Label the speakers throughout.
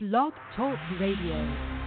Speaker 1: Blog Talk Radio.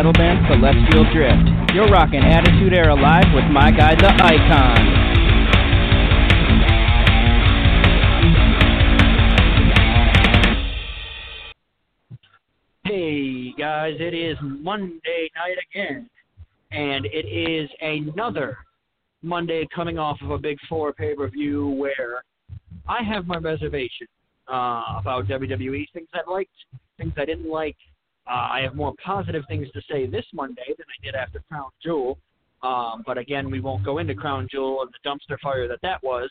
Speaker 2: Metal band Celestial Drift. You're rocking Attitude Era live with my guy, The Icon.
Speaker 3: Hey guys, it is Monday night again, and it is another Monday coming off of a Big Four pay per view where I have my reservation uh, about WWE, things I liked, things I didn't like. Uh, I have more positive things to say this Monday than I did after Crown Jewel, um, but again, we won't go into Crown Jewel and the dumpster fire that that was.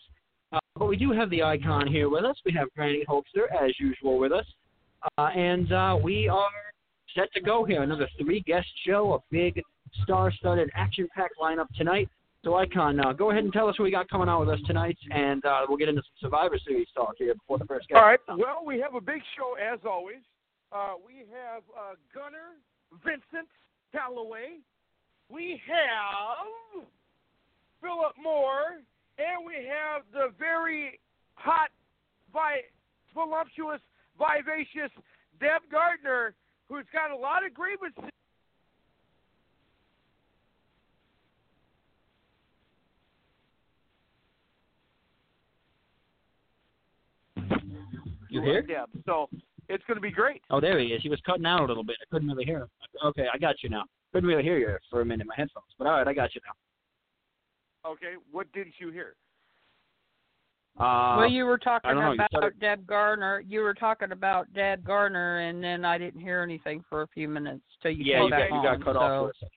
Speaker 3: Uh, but we do have the icon here with us. We have Granny Holster, as usual, with us. Uh, and uh, we are set to go here. Another three guest show, a big star studded action packed lineup tonight. So, Icon, uh, go ahead and tell us what we got coming out with us tonight, and uh, we'll get into some Survivor Series talk here before the first guest.
Speaker 4: All right. Well, we have a big show as always. Uh, we have uh, Gunner Vincent Calaway. We have Philip Moore, and we have the very hot, vi- voluptuous, vivacious Deb Gardner, who's got a lot of grievances.
Speaker 3: You here?
Speaker 4: Deb. So it's going to be great.
Speaker 3: Oh, there he is. He was cutting out a little bit. I couldn't really hear him. Okay, I got you now. Couldn't really hear you for a minute in my headphones, but all right, I got you now.
Speaker 4: Okay. What didn't you hear?
Speaker 3: Uh,
Speaker 5: well, you were talking
Speaker 3: know,
Speaker 5: about
Speaker 3: started-
Speaker 5: Deb Garner. You were talking about Deb Garner, and then I didn't hear anything for a few minutes till you
Speaker 3: yeah,
Speaker 5: came
Speaker 3: you
Speaker 5: back
Speaker 3: got, you got
Speaker 5: on.
Speaker 3: cut
Speaker 5: so.
Speaker 3: off for a second.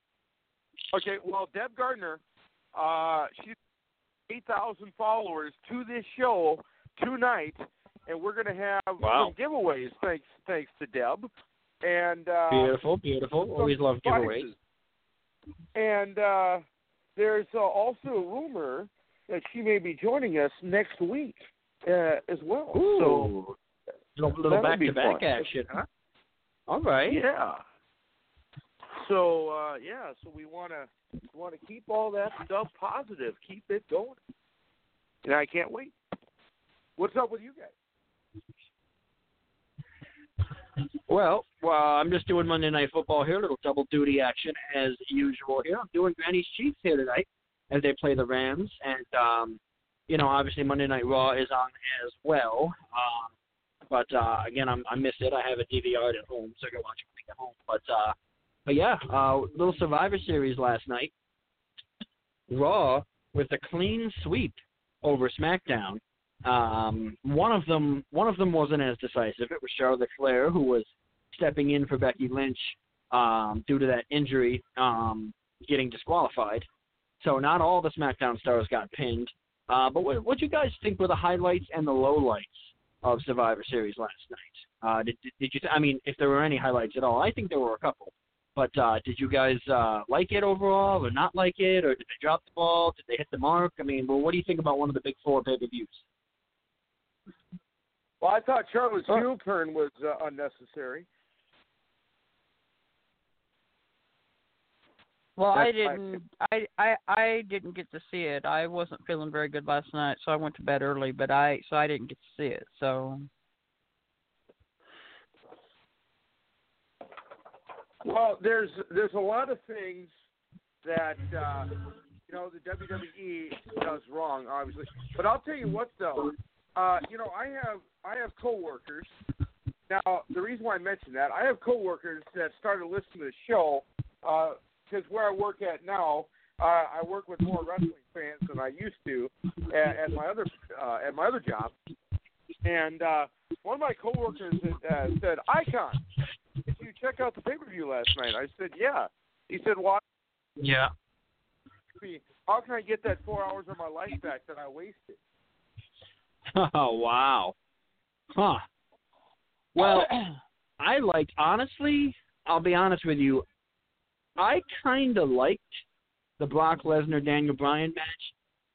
Speaker 4: Okay, well, Deb Gardner, uh, she's 8,000 followers to this show tonight, and we're going to have
Speaker 3: Wow.
Speaker 4: some giveaways thanks thanks to Deb. And uh,
Speaker 3: Beautiful, beautiful. Always love giveaways.
Speaker 4: And uh, there's uh, also a rumor that she may be joining us next week uh, as well. So
Speaker 3: Ooh, little, little
Speaker 4: that'll be
Speaker 3: back-to-back action, huh? All right.
Speaker 4: Yeah. So uh, yeah, so we want to want to keep all that stuff positive, keep it going, and I can't wait. What's up with you guys?
Speaker 3: Well, well, I'm just doing Monday Night Football here, a little double duty action as usual here. I'm doing Granny's Chiefs here tonight as they play the Rams, and um, you know, obviously Monday Night Raw is on as well. Um, but uh, again, I'm, I miss it. I have a DVR at home, so I can watch it get home. But uh, but yeah, uh, little Survivor Series last night. Raw with a clean sweep over SmackDown. Um, one of them, one of them wasn't as decisive. It was Charlotte Flair who was stepping in for Becky Lynch um, due to that injury, um, getting disqualified. So not all the SmackDown stars got pinned. Uh, but what what you guys think were the highlights and the lowlights of Survivor Series last night? Uh, did, did you? I mean, if there were any highlights at all, I think there were a couple. But uh, did you guys uh, like it overall, or not like it, or did they drop the ball? Did they hit the mark? I mean, well, what do you think about one of the big four pay per views?
Speaker 4: Well, I thought Charlotte's heel turn was uh, unnecessary.
Speaker 5: Well, I
Speaker 4: That's my
Speaker 5: didn't. I, I I didn't get to see it. I wasn't feeling very good last night, so I went to bed early. But I so I didn't get to see it. So
Speaker 4: Well, there's there's a lot of things that uh, you know the WWE does wrong, obviously. But I'll tell you what, though, uh, you know I have I have coworkers. Now the reason why I mention that I have coworkers that started listening to the show because where I work at now, uh, I work with more wrestling fans than I used to at, at my other uh, at my other job. And uh, one of my coworkers uh, said, "Icon, did you check out the pay per view last night?" I said, "Yeah." He said, "Why?
Speaker 3: Yeah.
Speaker 4: How can I get that four hours of my life back that I wasted?"
Speaker 3: Oh wow. Huh. Well, I liked honestly. I'll be honest with you. I kind of liked the Brock Lesnar Daniel Bryan match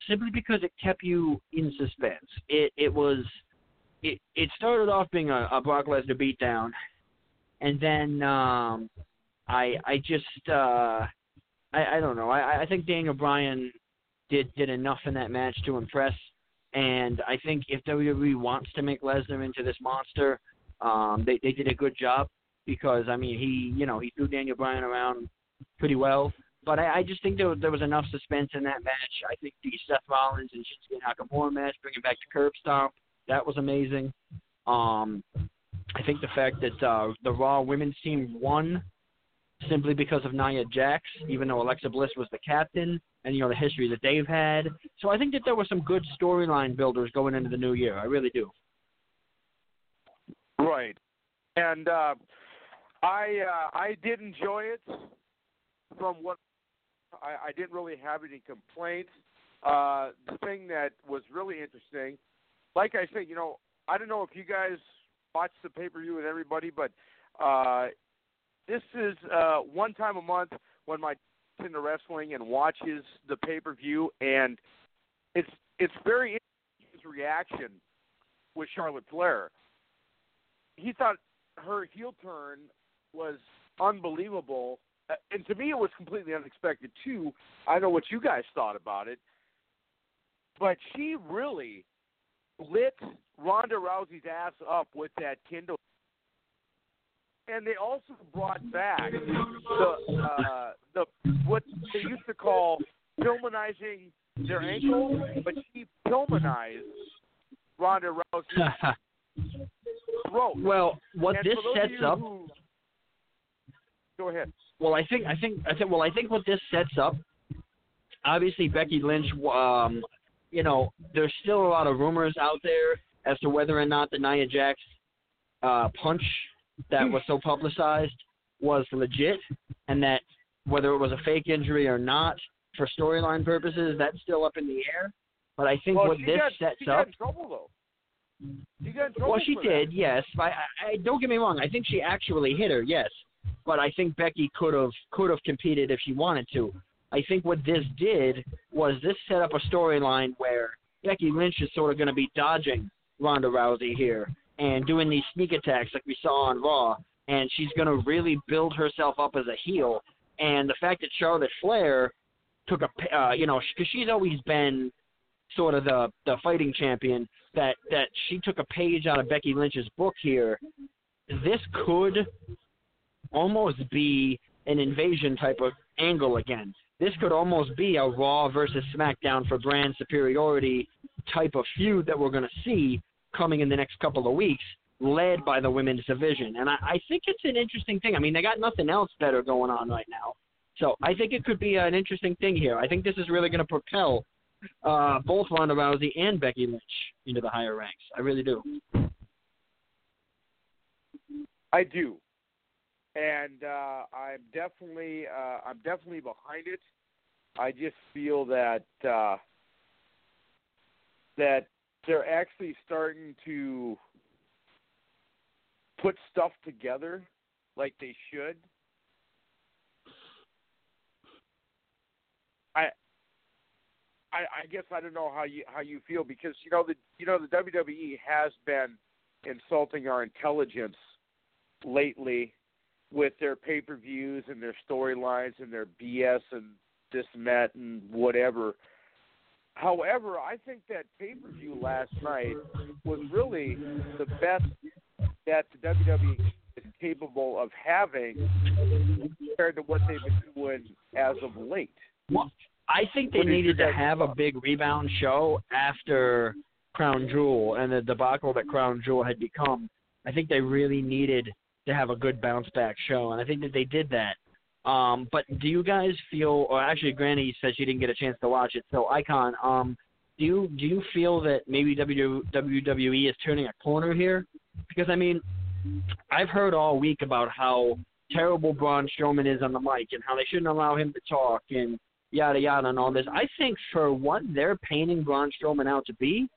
Speaker 3: simply because it kept you in suspense. It it was it it started off being a, a Brock Lesnar beatdown, and then um, I I just uh, I I don't know. I I think Daniel Bryan did did enough in that match to impress, and I think if WWE wants to make Lesnar into this monster, um, they they did a good job because I mean he you know he threw Daniel Bryan around pretty well. But I, I just think there, there was enough suspense in that match. I think the Seth Rollins and Shinsuke Nakamura match, bringing back the curb stomp, that was amazing. Um, I think the fact that uh, the Raw women's team won simply because of Nia Jax, even though Alexa Bliss was the captain, and you know the history that they've had. So I think that there were some good storyline builders going into the new year. I really do.
Speaker 4: Right. And uh, I uh, I did enjoy it. From what I, I didn't really have any complaints. Uh, the thing that was really interesting, like I said, you know, I don't know if you guys watched the pay per view with everybody, but uh, this is uh, one time a month when my into wrestling and watches the pay per view, and it's it's very interesting his reaction with Charlotte Flair. He thought her heel turn was unbelievable, Uh, and to me, it was completely unexpected too. I know what you guys thought about it, but she really lit Ronda Rousey's ass up with that Kindle. And they also brought back the uh, the what they used to call Pillmanizing their ankle, but she Pillmanized Ronda Rousey's throat.
Speaker 3: well, what
Speaker 4: And
Speaker 3: this
Speaker 4: for those of
Speaker 3: sets up.
Speaker 4: who- Go ahead.
Speaker 3: Well, I think I think I think well I think what this sets up. Obviously, Becky Lynch. Um, you know, there's still a lot of rumors out there as to whether or not the Nia Jax uh, punch that was so publicized was legit, and that whether it was a fake injury or not, for storyline purposes, that's still up in the air. But I think
Speaker 4: well,
Speaker 3: what this
Speaker 4: got,
Speaker 3: sets
Speaker 4: she
Speaker 3: up.
Speaker 4: got in trouble though. She got in trouble.
Speaker 3: Well, she did,
Speaker 4: That.
Speaker 3: yes. I, I don't get me wrong. I think she actually hit her, yes. But I think Becky could have could have competed if she wanted to. I think what this did was this set up a storyline where Becky Lynch is sort of going to be dodging Ronda Rousey here and doing these sneak attacks like we saw on Raw, and she's going to really build herself up as a heel. And the fact that Charlotte Flair took a, uh, you know, because she's always been sort of the the fighting champion, that that she took a page out of Becky Lynch's book here. This could almost be an invasion type of angle again. This could almost be a Raw versus SmackDown for brand superiority type of feud that we're going to see coming in the next couple of weeks, led by the women's division. And I, I think it's an interesting thing. I mean, they got nothing else better going on right now. So I think it could be an interesting thing here. I think this is really going to propel uh, both Ronda Rousey and Becky Lynch into the higher ranks. I really do.
Speaker 4: I do, and uh, I'm definitely uh, I'm definitely behind it. I just feel that uh, that they're actually starting to put stuff together like they should. I I, I guess I don't know how you how you feel because you know the you know the WWE has been insulting our intelligence lately with their pay per views and their storylines and their BS and this and that and whatever. However, I think that pay per view last night was really the best that the WWE is capable of having compared to what they've been doing as of late.
Speaker 3: Well, I think they needed to have a big rebound show after Crown Jewel and the debacle that Crown Jewel had become. I think they really needed to have a good bounce back show, and I think that they did that. Um, but do you guys feel? Or actually, Granny says she didn't get a chance to watch it. So, Icon, um, do you do you feel that maybe WWE is turning a corner here? Because I mean, I've heard all week about how terrible Braun Strowman is on the mic and how they shouldn't allow him to talk and yada yada and all this. I think for what they're painting Braun Strowman out to be,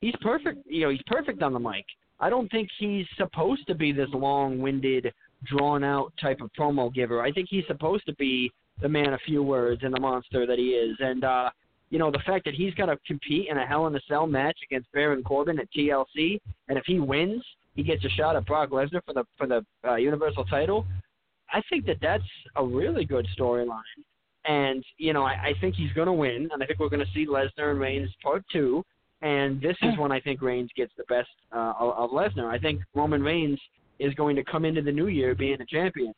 Speaker 3: he's perfect. You know, he's perfect on the mic. I don't think he's supposed to be this long-winded, drawn-out type of promo giver. I think he's supposed to be the man of few words and the monster that he is. And uh, you know, the fact that he's got to compete in a Hell in a Cell match against Baron Corbin at TLC, and if he wins, he gets a shot at Brock Lesnar for the for the uh, Universal title. I think that that's a really good storyline. And you know, I, I think he's going to win, and I think we're going to see Lesnar and Reigns part two. And this is when I think Reigns gets the best uh, of, of Lesnar. I think Roman Reigns is going to come into the new year being a champion,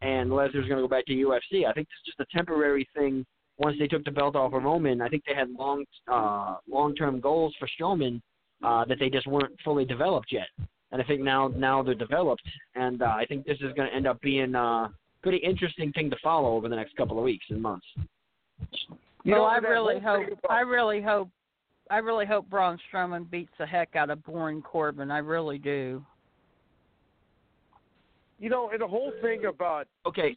Speaker 3: and Lesnar's going to go back to UFC. I think this is just a temporary thing. Once they took the belt off of Roman, I think they had long uh, long term goals for Strowman uh, that they just weren't fully developed yet. And I think now now they're developed, and uh, I think this is going to end up being uh, pretty interesting thing to follow over the next couple of weeks and months.
Speaker 4: You
Speaker 5: well,
Speaker 4: know,
Speaker 5: I really hope. I really hope. I really hope Braun Strowman beats the heck out of Boring Corbin. I really do.
Speaker 4: You know, and the whole thing about
Speaker 3: Okay,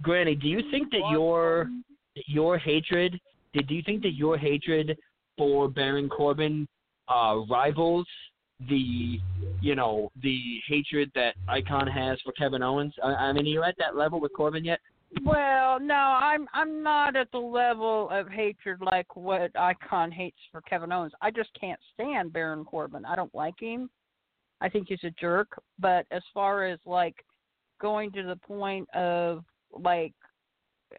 Speaker 3: Granny, do you think that your your hatred? Did do you think that your hatred for Baron Corbin uh, rivals the you know the hatred that Icon has for Kevin Owens? I, I mean, are you at that level with Corbin yet?
Speaker 5: Well, no, I'm I'm not at the level of hatred like what Icon hates for Kevin Owens. I just can't stand Baron Corbin. I don't like him. I think he's a jerk. But as far as like going to the point of like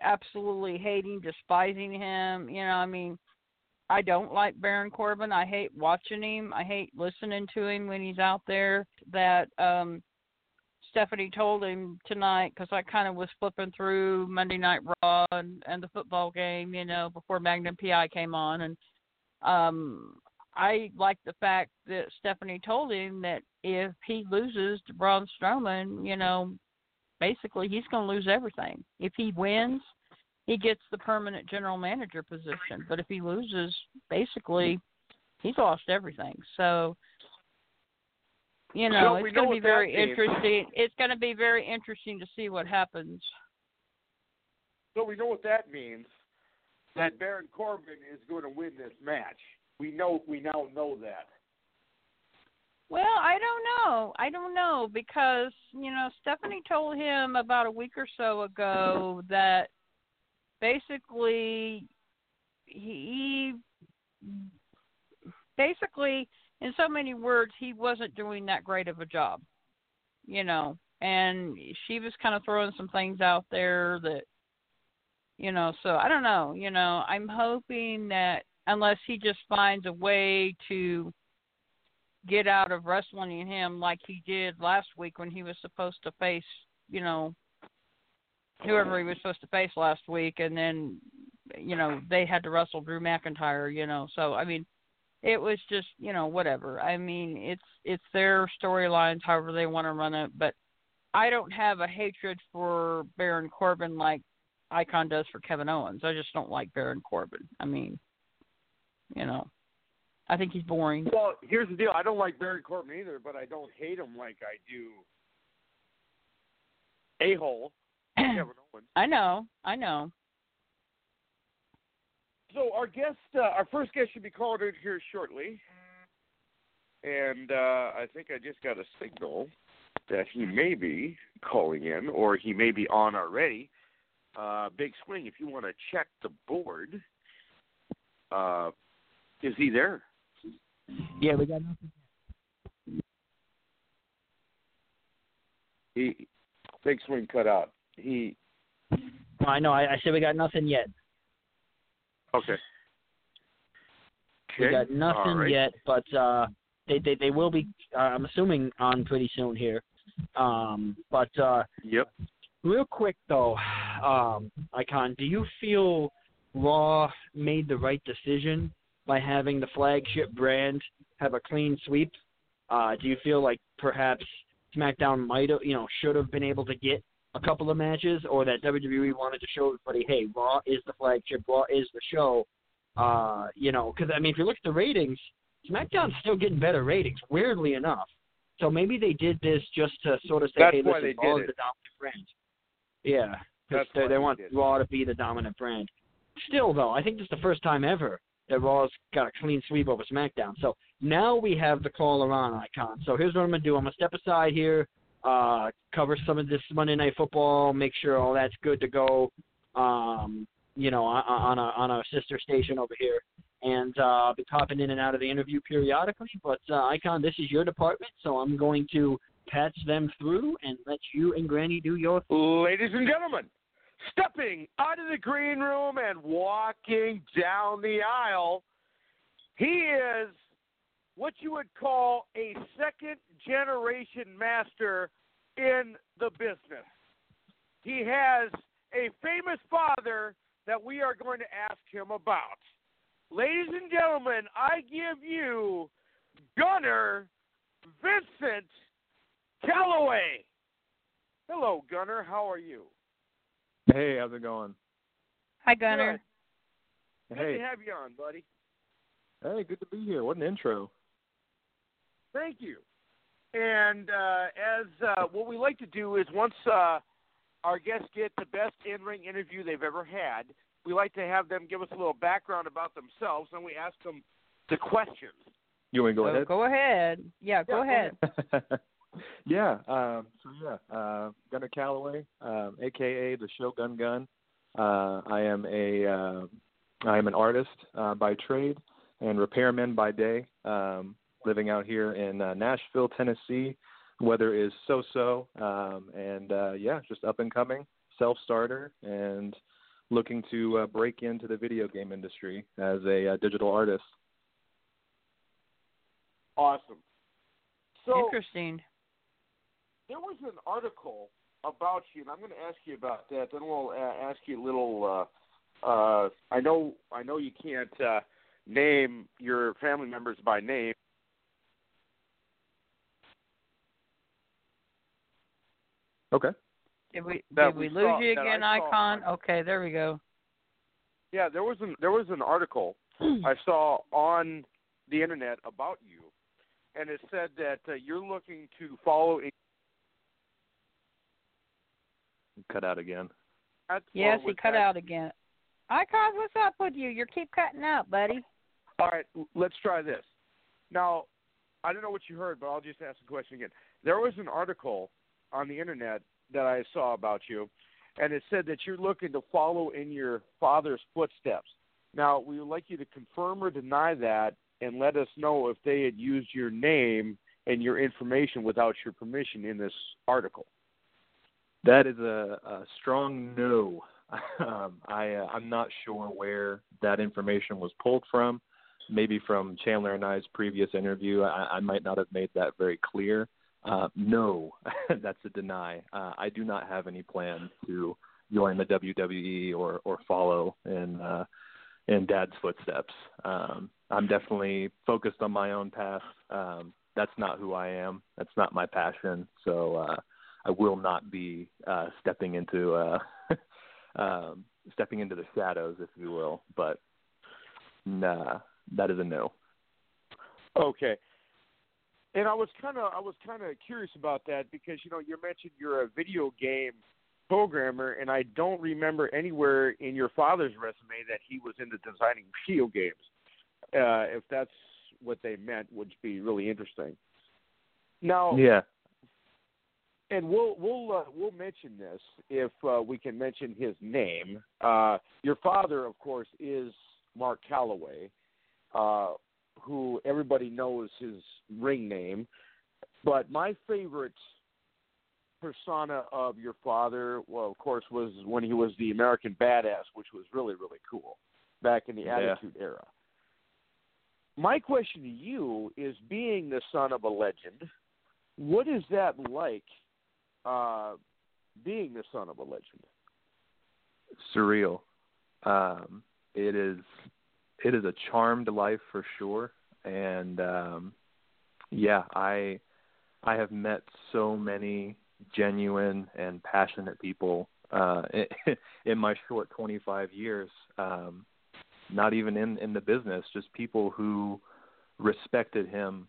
Speaker 5: absolutely hating, despising him, you know, I mean, I don't like Baron Corbin. I hate watching him. I hate listening to him when he's out there. That um Stephanie told him tonight because I kind of was flipping through Monday Night Raw and, and the football game, you know, before Magnum PI came on, and um, I like the fact that Stephanie told him that if he loses to Braun Strowman, you know, basically he's going to lose everything. If he wins, he gets the permanent general manager position, but if he loses, basically he's lost everything. So you know,
Speaker 4: So
Speaker 5: it's going to be very
Speaker 4: means.
Speaker 5: interesting. It's going to be very interesting to see what happens.
Speaker 4: so we know what that means. That Baron Corbin is going to win this match. We know we now know that.
Speaker 5: Well, I don't know. I don't know because, you know, Stephanie told him about a week or so ago that basically he basically in so many words he wasn't doing that great of a job. You know, and she was kind of throwing some things out there that you know, so I don't know, you know, I'm hoping that unless he just finds a way to get out of wrestling him like he did last week when he was supposed to face, you know, whoever he was supposed to face last week, and then, you know, they had to wrestle Drew McIntyre, you know. So I mean, it was just, you know, whatever. I mean, it's it's their storylines, however they want to run it, but I don't have a hatred for Baron Corbin like Icon does for Kevin Owens. I just don't like Baron Corbin. I mean, you know, I think he's boring.
Speaker 4: Well, here's the deal. I don't like Barry Corbin either, but I don't hate him like I do a hole
Speaker 5: I know, I know.
Speaker 4: So our guest, uh, our first guest, should be called in here shortly, and uh, I think I just got a signal that he may be calling in, or he may be on already. uh, Big Swing, if you want to check the board, uh, is he there?
Speaker 3: Yeah, we got nothing.
Speaker 4: He Big Swing cut out. He
Speaker 3: I know. I, I said we got nothing yet.
Speaker 4: okay.
Speaker 3: We
Speaker 4: Okay,
Speaker 3: got nothing
Speaker 4: all right.
Speaker 3: yet, but uh, they, they they will be. Uh, I'm assuming on pretty soon here. Um, but uh,
Speaker 4: Yep.
Speaker 3: real quick though, um, Icon, do you feel Raw made the right decision by having the flagship brand have a clean sweep? Uh, do you feel like perhaps SmackDown might have, you know, should have been able to get a couple of matches, or that WWE wanted to show everybody, hey, Raw is the flagship, Raw is the show. Uh, you know, because I mean, if you look at the ratings, SmackDown's still getting better ratings, weirdly enough. So maybe they did this just to sort of say,
Speaker 4: That's
Speaker 3: hey, listen,
Speaker 4: they
Speaker 3: Raw is the dominant brand. Yeah, because they, they want. Raw to be the dominant brand. Still, though, I think this is the first time ever that Raw's got a clean sweep over SmackDown. So now we have the caller on icon. So here's what I'm gonna do. I'm gonna step aside here, uh, cover some of this Monday Night Football, make sure all that's good to go. Um, you know, on, a on our sister station over here, and uh, I'll be popping in and out of the interview periodically. But uh, icon, this is your department, so I'm going to patch them through and let you and Granny do your.
Speaker 4: Ladies and gentlemen, stepping out of the green room and walking down the aisle, he is what you would call a second generation master in the business. He has a famous father that we are going to ask him about. Ladies and gentlemen, I give you Gunner Vincent Calaway. Hello, Gunner. How are you?
Speaker 6: Hey, how's it going?
Speaker 5: Hi, Gunner.
Speaker 4: Good
Speaker 6: Hey,
Speaker 4: to have you on, buddy.
Speaker 6: hey, good to be here. What an intro.
Speaker 4: Thank you. And uh, as uh, what we like to do is once uh, our guests get the best in-ring interview they've ever had, we like to have them give us a little background about themselves, and we ask them the questions.
Speaker 6: You want to go
Speaker 5: Oh,
Speaker 6: ahead?
Speaker 5: Go ahead. Yeah, go
Speaker 4: Yeah, go
Speaker 5: ahead.
Speaker 6: yeah. Um, so yeah, uh, Gunner Calaway, um, aka the Shogun Gun. Uh, I am a uh, I am an artist uh, by trade and repairman by day. Um, living out here in uh, Nashville, Tennessee. Weather is so-so, um, and uh, yeah, just up and coming, self-starter, and looking to uh, break into the video game industry as a uh, digital artist.
Speaker 4: Awesome. So
Speaker 5: Interesting.
Speaker 4: There was an article about you, and I'm going to ask you about that. Then we'll uh, ask you a little. Uh, uh, I know, I know you can't uh, name your family members by name.
Speaker 6: Okay.
Speaker 5: Did we did we,
Speaker 4: we
Speaker 5: lose
Speaker 4: saw-
Speaker 5: you again,
Speaker 4: I
Speaker 5: Icon?
Speaker 4: on-
Speaker 5: Okay, there we go.
Speaker 4: Yeah, there was an there was an article I saw on the internet about you, and it said that uh, you're looking to follow. In-
Speaker 6: Cut out again.
Speaker 4: that,
Speaker 5: Yes,
Speaker 4: or
Speaker 5: he cut
Speaker 4: that-
Speaker 5: out again. Icon, what's up with you? You keep cutting out, buddy.
Speaker 4: All right, let's try this. Now, I don't know what you heard, but I'll just ask the question again. There was an article on the internet that I saw about you, and it said that you're looking to follow in your father's footsteps. Now, we would like you to confirm or deny that and let us know if they had used your name and your information without your permission in this article.
Speaker 6: That is a, a strong no. um, I uh, I'm not sure where that information was pulled from. Maybe from Chandler and I's previous interview. I, I might not have made that very clear. Uh, no, that's a deny. Uh, I do not have any plans to join the WWE or or follow in uh, in Dad's footsteps. Um, I'm definitely focused on my own path. Um, that's not who I am. That's not my passion. So. I will not be uh, stepping into uh, um, stepping into the shadows, if you will. But nah, that is a no.
Speaker 4: Okay. And I was kind of I was kind of curious about that because you know you mentioned you're a video game programmer, and I don't remember anywhere in your father's resume that he was into designing video games. Uh, if that's what they meant, would be really interesting. Now,
Speaker 6: Yeah.
Speaker 4: And we'll we'll uh, we'll mention this if uh, we can mention his name. Uh, your father, of course, is Mark Calaway, uh, who everybody knows his ring name. But my favorite persona of your father, well, of course, was when he was the American Badass, which was really really cool back in the
Speaker 6: Yeah.
Speaker 4: Attitude Era. My question to you is: being the son of a legend, what is that like? Uh, being the son of a legend.
Speaker 6: surreal. Um, it is it is a charmed life for sure, and um, yeah, I I have met so many genuine and passionate people uh, in my short 25 years. Um, not even in in the business, just people who respected him,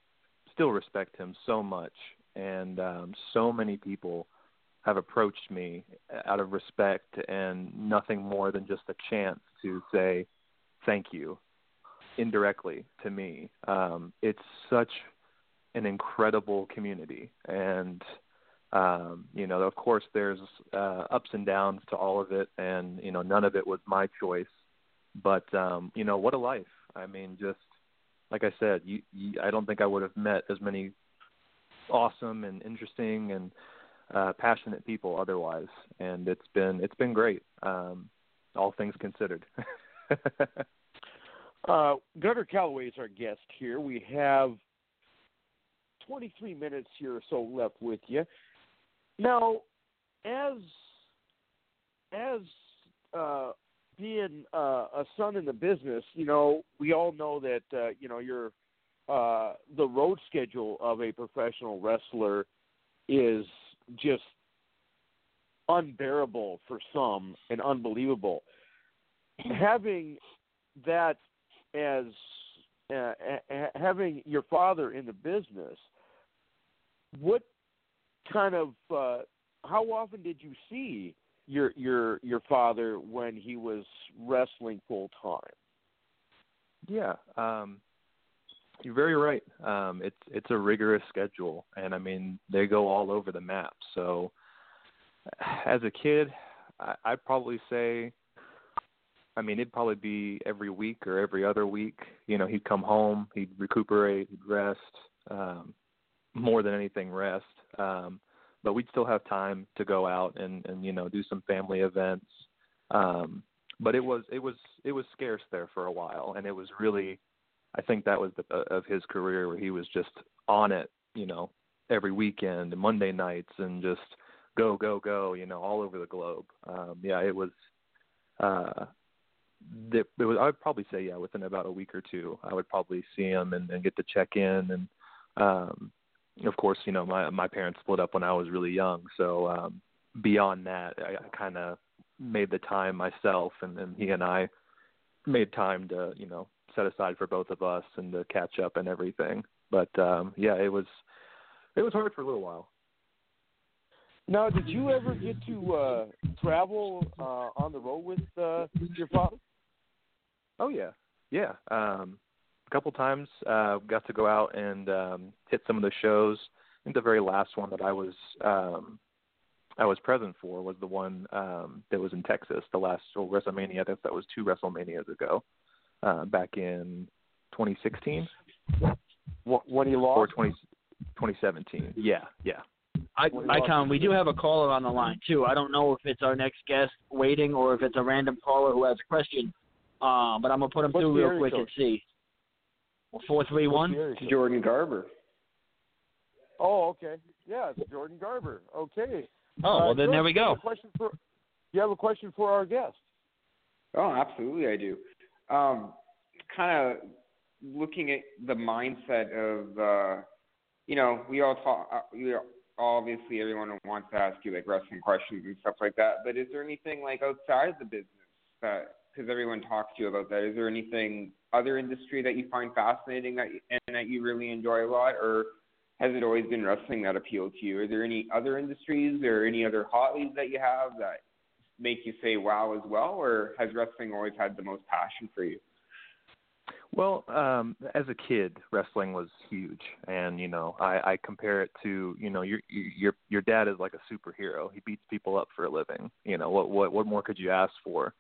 Speaker 6: still respect him so much, and um, so many people have approached me out of respect and nothing more than just a chance to say thank you indirectly to me. Um, it's such an incredible community, and um, you know, of course, there's uh, ups and downs to all of it, and you know, none of it was my choice. But um, you know, what a life! I mean, just like I said, you, you, I don't think I would have met as many awesome and interesting and uh, passionate people otherwise, and it's been it's been great, um, all things considered.
Speaker 4: Uh, Gunner Calaway is our guest here. We have 23 minutes here or so left with you. Now, as as uh, being uh, a son in the business, you know, we all know that uh, you know your uh, the road schedule of a professional wrestler is just unbearable for some and unbelievable. Having that as uh, ha- having your father in the business, what kind of uh, how often did you see your your your father when he was wrestling full time?
Speaker 6: Yeah, um, you're very right. Um, it's it's a rigorous schedule, and I mean they go all over the map. So, as a kid, I, I'd probably say, I mean it'd probably be every week or every other week. You know, he'd come home, he'd recuperate, he'd rest, um, more than anything rest. Um, but we'd still have time to go out and and you know do some family events. Um, but it was it was it was scarce there for a while, and it was really, I think that was the, of his career where he was just on it, you know, every weekend and Monday nights and just go go go, you know, all over the globe. Um, yeah, it was. Uh, it, it was. I would probably say yeah, within about a week or two, I would probably see him and, and get to check in and. Um, of course, you know, my my parents split up when I was really young, so um beyond that, I, I kind of made the time myself, and then he and I made time to, you know, set aside for both of us and to catch up and everything. But um yeah, it was it was hard for a little while.
Speaker 4: Now, did you ever get to uh, travel uh, on the road with uh, your father?
Speaker 6: Oh yeah, yeah. Um, a couple times uh, got to go out and um, hit some of the shows. I think the very last one that I was um, I was present for was the one um, that was in Texas, the last well, WrestleMania. I think that was two WrestleManias ago, uh, back in 2016
Speaker 4: Wh- When he
Speaker 6: or
Speaker 4: lost?
Speaker 6: 20, 2017. Yeah, yeah.
Speaker 3: I,
Speaker 4: Well,
Speaker 3: Icon, we do have a caller on the line too. I don't know if it's our next guest waiting or if it's a random caller who has a question. Uh, but I'm gonna put him
Speaker 4: What's
Speaker 3: through real quick
Speaker 4: code?
Speaker 3: and see. Four three
Speaker 4: What's
Speaker 3: one.
Speaker 4: the area code?
Speaker 7: Jordan Garber.
Speaker 4: Oh, okay. Yeah, it's Jordan Garber. Okay.
Speaker 3: Oh
Speaker 4: Uh,
Speaker 3: well, then there
Speaker 4: Jordan,
Speaker 3: we
Speaker 4: you have
Speaker 3: go.
Speaker 4: a for you have a question for our guest.
Speaker 7: Oh, absolutely, I do. Um, kind of looking at the mindset of, uh, you know, we all talk. Uh, we obviously, everyone wants to ask you like wrestling questions and stuff like that. But is there anything like outside the business that, because everyone talks to you about that, is there anything other industry that you find fascinating that you, and that you really enjoy a lot, or has it always been wrestling that appealed to you? Are there any other industries or any other hobbies that you have that make you say wow as well, or has wrestling always had the most passion for you?
Speaker 6: Well, um, as a kid, wrestling was huge, and you know, I, I compare it to you know your your your dad is like a superhero. He beats people up for a living. You know, what what what more could you ask for?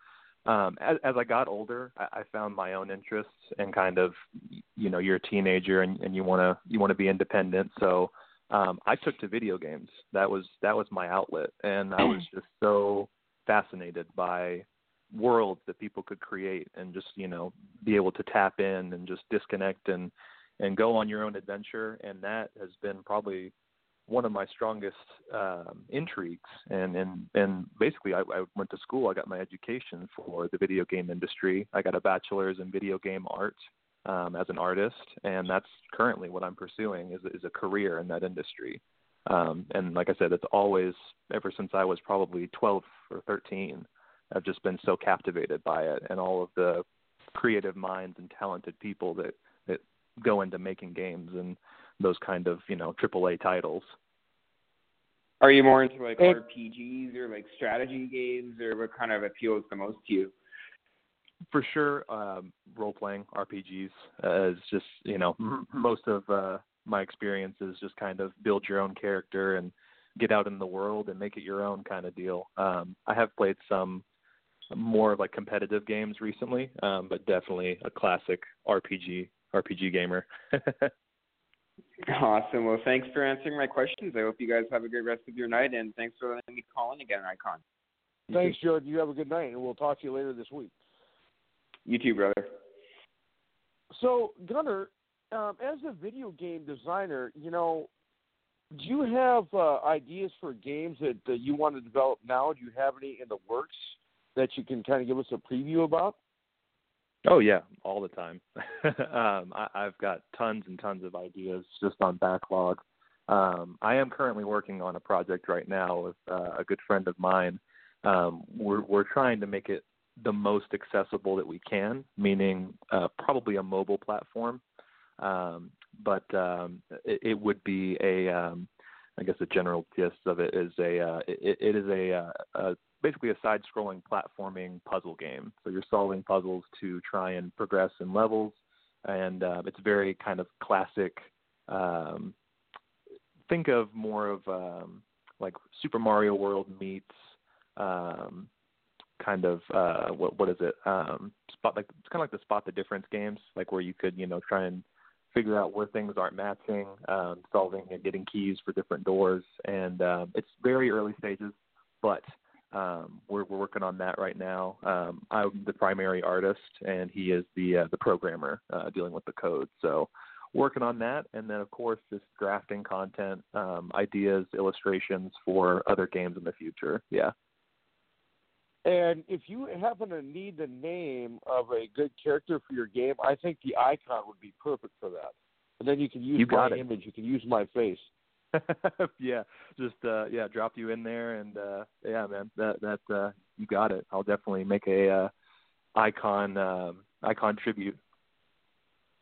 Speaker 6: Um, as, as I got older, I, I found my own interests and kind of you know you're a teenager and, and you want to you want to be independent. So um, I took to video games. That was that was my outlet, and I was just so fascinated by worlds that people could create and just you know be able to tap in and just disconnect and and go on your own adventure. And that has been probably one of my strongest um intrigues. And and and basically I, I went to school i got my education for the video game industry. I got a bachelor's in video game art um as an artist. And that's currently what i'm pursuing is is a career in that industry um and like i said it's always ever since i was probably 12 or 13 I've just been so captivated by it and all of the creative minds and talented people that that go into making games and those kind of you know AAA titles.
Speaker 7: Are you more into like RPGs or like strategy games, or what kind of appeals the most to you?
Speaker 6: For sure, um, role playing RPGs uh, is just you know most of uh, my experience is just kind of build your own character and get out in the world and make it your own kind of deal. Um, I have played some more of like competitive games recently, um, but definitely a classic RPG RPG gamer.
Speaker 7: awesome. Well, thanks for answering my questions. I hope you guys have a great rest of your night, and thanks for letting me call in again, Icon.
Speaker 4: Thanks, Jordan. You have a good night, and we'll talk to you later this week.
Speaker 7: You too, brother.
Speaker 4: So, Gunner, um, as a video game designer, you know, do you have uh, ideas for games that, that you want to develop now? Do you have any in the works? that you can kind of give us a preview about?
Speaker 6: Oh yeah, all the time. um, I, I've got tons and tons of ideas just on backlog. Um, I am currently working on a project right now with uh, a good friend of mine. Um, we're we're trying to make it the most accessible that we can, meaning uh, probably a mobile platform. Um, but um, it, it would be a, um, I guess the general gist of it is a, uh, it, it is a, uh, a basically a side-scrolling platforming puzzle game. So you're solving puzzles to try and progress in levels, and uh, it's very kind of classic. Um, think of more of um, like Super Mario World meets um, kind of uh, what what is it? Um, spot like it's kind of like the spot the difference games, like where you could you know try and figure out where things aren't matching, um, solving and getting keys for different doors, and um, it's very early stages, but um, we're, we're working on that right now. Um, I'm the primary artist, and he is the uh, the programmer uh, dealing with the code. So, working on that, and then of course just drafting content, um, ideas, illustrations for other games in the future. Yeah.
Speaker 4: And if you happen to need the name of a good character for your game, I think the icon would be perfect for that. And then you can use
Speaker 6: you
Speaker 4: my
Speaker 6: it.
Speaker 4: image. You can use my face.
Speaker 6: yeah, just uh yeah, drop you in there and uh yeah, man, that that uh you got it. I'll definitely make a uh icon um icon tribute.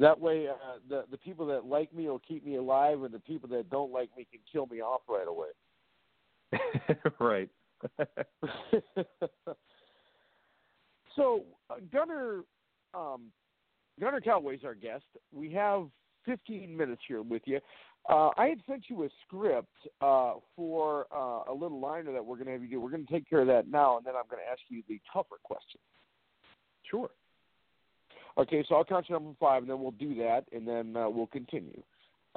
Speaker 4: That way uh the the people that like me will keep me alive and the people that don't like me can kill me off right away.
Speaker 6: right.
Speaker 4: so uh, Gunner um Gunner Calaway's our guest. We have 15 minutes here with you. Uh, I had sent you a script uh, for uh, a little liner that we're going to have you do. We're going to take care of that now, and then I'm going to ask you the tougher question.
Speaker 6: Sure.
Speaker 4: Okay, so I'll count you number five, and then we'll do that, and then uh, we'll continue.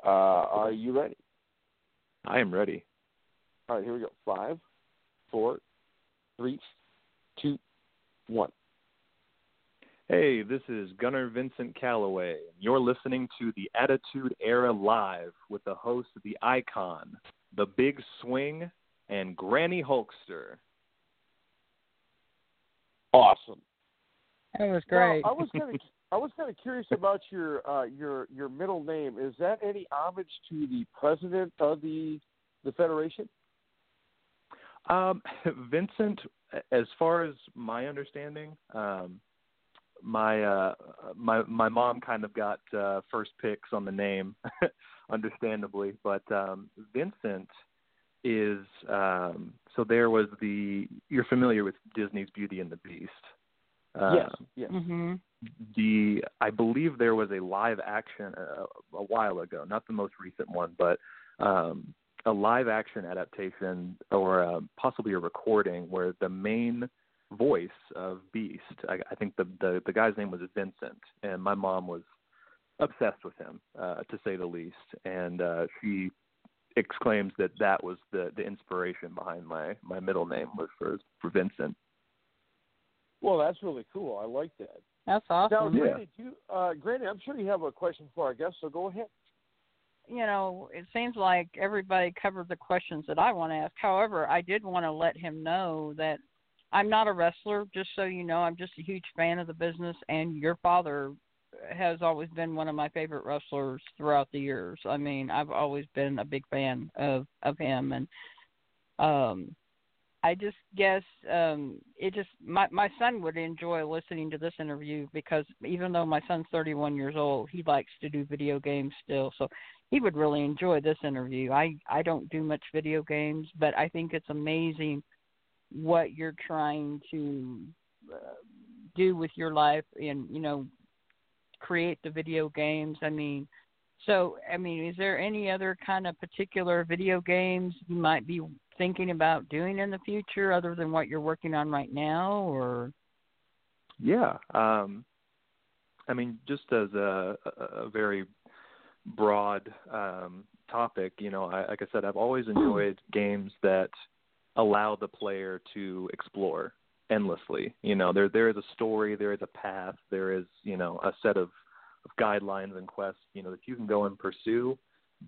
Speaker 4: Uh, are you ready?
Speaker 6: I am ready.
Speaker 4: All right, here we go. Five, four, three, two, one.
Speaker 6: Hey, this is Gunner Vincent Calaway. You're listening to the Attitude Era Live with the host of the Icon, the Big Swing, and Granny Hulkster.
Speaker 4: Awesome.
Speaker 5: That was great.
Speaker 4: Now, I was kind of I was kind of curious about your uh, your your middle name. Is that any homage to the president of the the federation?
Speaker 6: Um, Vincent, as far as my understanding, um, my uh my my mom kind of got uh first picks on the name understandably but um Vincent is um so there was the you're familiar with Disney's Beauty and the Beast Uh,
Speaker 4: yes, yes.
Speaker 5: Mhm.
Speaker 6: the I believe there was a live action a, a while ago, not the most recent one, but um, a live action adaptation or uh, possibly a recording where the main voice of Beast, I, I think the, the the guy's name was Vincent, and my mom was obsessed with him, uh, to say the least, and uh, she exclaims that that was the the inspiration behind my my middle name was for for Vincent.
Speaker 4: Well, that's really cool. I like that.
Speaker 5: That's
Speaker 4: Now,
Speaker 5: awesome.
Speaker 6: Yeah.
Speaker 4: Granny, do you, uh, Granny, I'm sure you have a question for our guest, so go ahead.
Speaker 5: You know, it seems like everybody covered the questions that I want to ask. However, I did want to let him know that I'm not a wrestler, just so you know. I'm just a huge fan of the business, and your father has always been one of my favorite wrestlers throughout the years. I mean, I've always been a big fan of of him, and um, I just guess um, it just my my son would enjoy listening to this interview because even though my son's 31 years old, he likes to do video games still. So he would really enjoy this interview. I I don't do much video games, but I think it's amazing what you're trying to uh, do with your life and you know create the video games. I mean, so I mean, is there any other kind of particular video games you might be thinking about doing in the future other than what you're working on right now or
Speaker 6: Yeah. Um, I mean, just as a, a, very broad um, topic, you know, I, like I said, I've always enjoyed games that allow the player to explore endlessly. You know, there there is a story, there is a path, there is you know a set of, of guidelines and quests, you know, that you can go and pursue.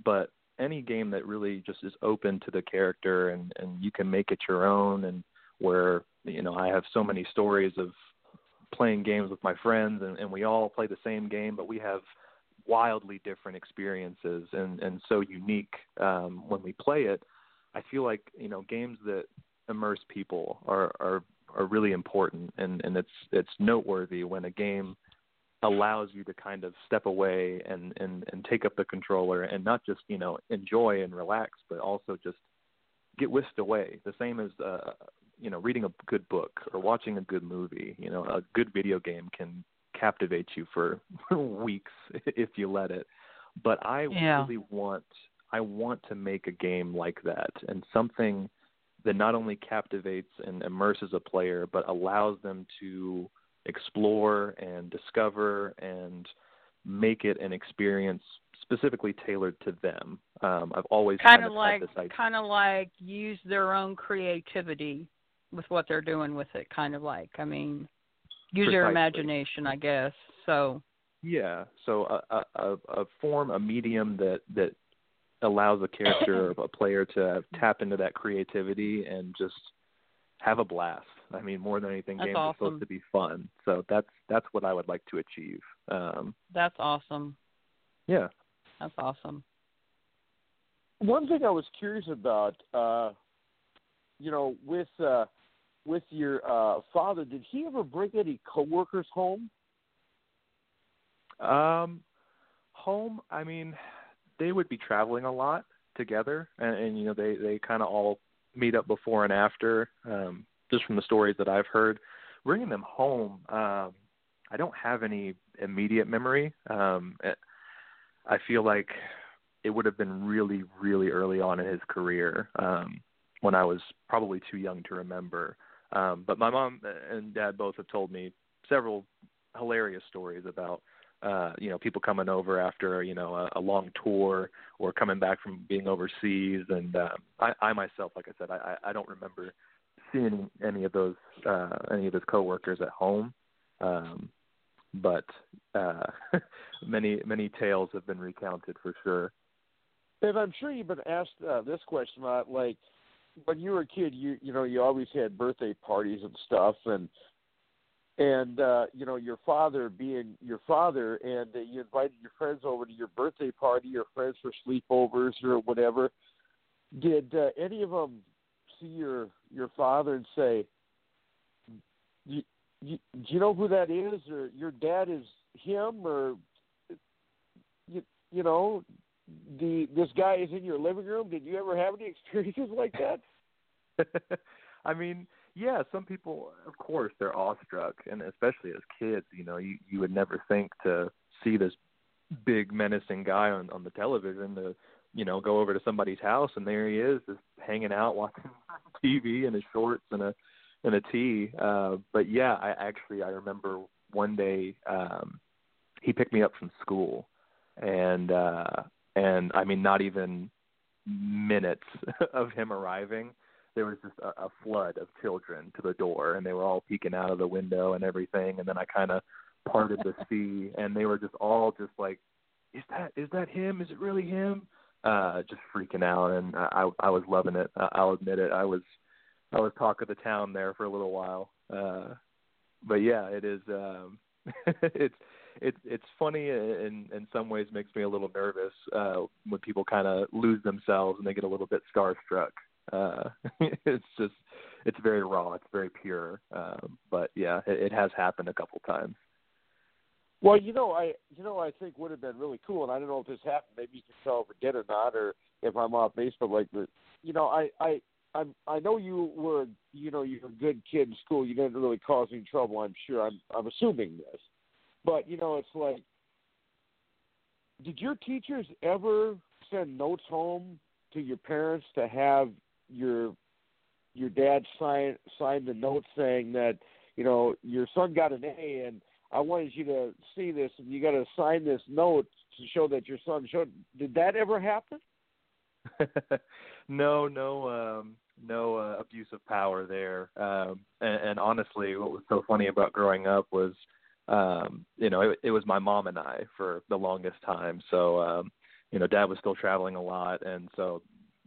Speaker 6: But any game that really just is open to the character and and you can make it your own, and where you know I have so many stories of playing games with my friends and, and we all play the same game but we have wildly different experiences and and so unique um when we play it. I feel like you know games that immerse people are are are really important and and it's it's noteworthy when a game allows you to kind of step away and and and take up the controller and not just you know enjoy and relax but also just get whisked away the same as uh you know reading a good book or watching a good movie you know a good video game can captivate you for weeks if you let it but i
Speaker 5: Yeah.
Speaker 6: really want i want to make a game like that and something that not only captivates and immerses a player but allows them to explore and discover and make it an experience specifically tailored to them. Um i've always
Speaker 5: kind of like
Speaker 6: had this idea.
Speaker 5: kind of like use their own creativity with what they're doing with it kind of like. I mean use their imagination i guess. So
Speaker 6: Yeah. So a, a a a form, a medium that that allows a character or a player to tap into that creativity and just have a blast. I mean, more than anything,
Speaker 5: That's
Speaker 6: games are supposed to be fun. So that's that's what I would like to achieve. Um,
Speaker 5: that's awesome
Speaker 6: yeah.
Speaker 5: that's awesome
Speaker 4: One thing I was curious about, uh, you know, with uh, with your uh, father, did he ever bring any coworkers home?
Speaker 6: Um, home. I mean, they would be traveling a lot together, and, and you know, they they kind of all meet up before and after. Um, just from the stories that I've heard, bringing them home. Um, I don't have any immediate memory. Um, I feel like it would have been really, really early on in his career um, when I was probably too young to remember. Um, but my mom and dad both have told me several hilarious stories about uh, you know people coming over after you know a, a long tour or coming back from being overseas. And um, I, I myself, like I said, I I don't remember seeing any of those uh, any of his coworkers at home. Um, but uh, many many tales have been recounted for sure.
Speaker 4: And I'm sure you've been asked uh, this question a lot. Like when you were a kid, you you know you always had birthday parties and stuff, and and uh, you know your father being your father, and uh, you invited your friends over to your birthday party, or friends for sleepovers or whatever. Did uh, any of them see your your father and say, you, you, "Do you know who that is?" or "Your dad is him," or you you know the this guy is in your living room. Did you ever have any experiences like that?
Speaker 6: I mean, yeah, some people, of course, they're awestruck, and especially as kids, you know, you you would never think to see this big menacing guy on on the television to you know go over to somebody's house and there he is just hanging out watching TV in his shorts and a and a tee. Uh, but yeah, I actually I remember one day um, he picked me up from school, and uh, and I mean not even minutes of him arriving there was just a, a flood of children to the door, and they were all peeking out of the window and everything. And then I kind of parted the sea, and they were just all just like, "Is that is that him? Is it really him?" Uh, just freaking out, and I I was loving it. I'll admit it. I was I was talk of the town there for a little while. Uh, but yeah, it is. Um, it's it's it's funny in in some ways makes me a little nervous uh when people kind of lose themselves and they get a little bit starstruck uh, it's just it's very raw. It's very pure. Um, but yeah, it, it has happened a couple times.
Speaker 4: Well, you know, I you know I think would have been really cool, and I don't know if this happened. Maybe you can tell if it did or not, or if I'm off base. But like, the, you know, I I I'm I know you were you know you're a good kid in school. You didn't really cause any trouble. I'm sure. I'm I'm assuming this, but you know, it's like, did your teachers ever send notes home to your parents to have your your dad sign sign the note saying that you know your son got an A and I wanted you to see this and you got to sign this note to show that your son showed. Did that ever happen?
Speaker 6: no, no, um, no uh, abuse of power there. Um, and, and honestly, what was so funny about growing up was, um, you know, it, it was my mom and I for the longest time. So, um, you know, dad was still traveling a lot, and so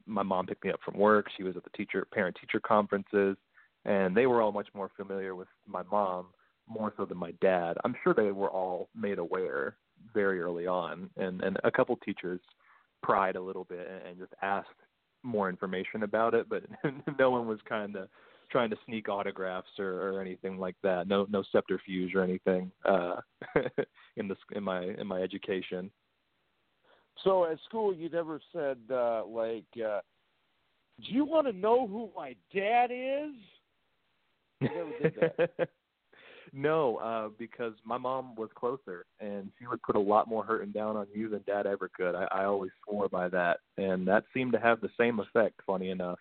Speaker 6: my mom picked me up from work. She was at the teacher parent teacher conferences, and they were all much more familiar with my mom more so than my dad. I'm sure they were all made aware very early on, and and a couple teachers pried a little bit and, and just asked more information about it, but no one was kind of trying to sneak autographs or, or anything like that. No no subterfuge or anything uh, in this in my in my education.
Speaker 4: So at school, you never said uh, like, uh, "Do you want to know who my dad is?" You never did that.
Speaker 6: no, uh, because my mom was closer, and she would put a lot more hurting down on you than Dad ever could. I, I always swore by that, and that seemed to have the same effect. Funny enough.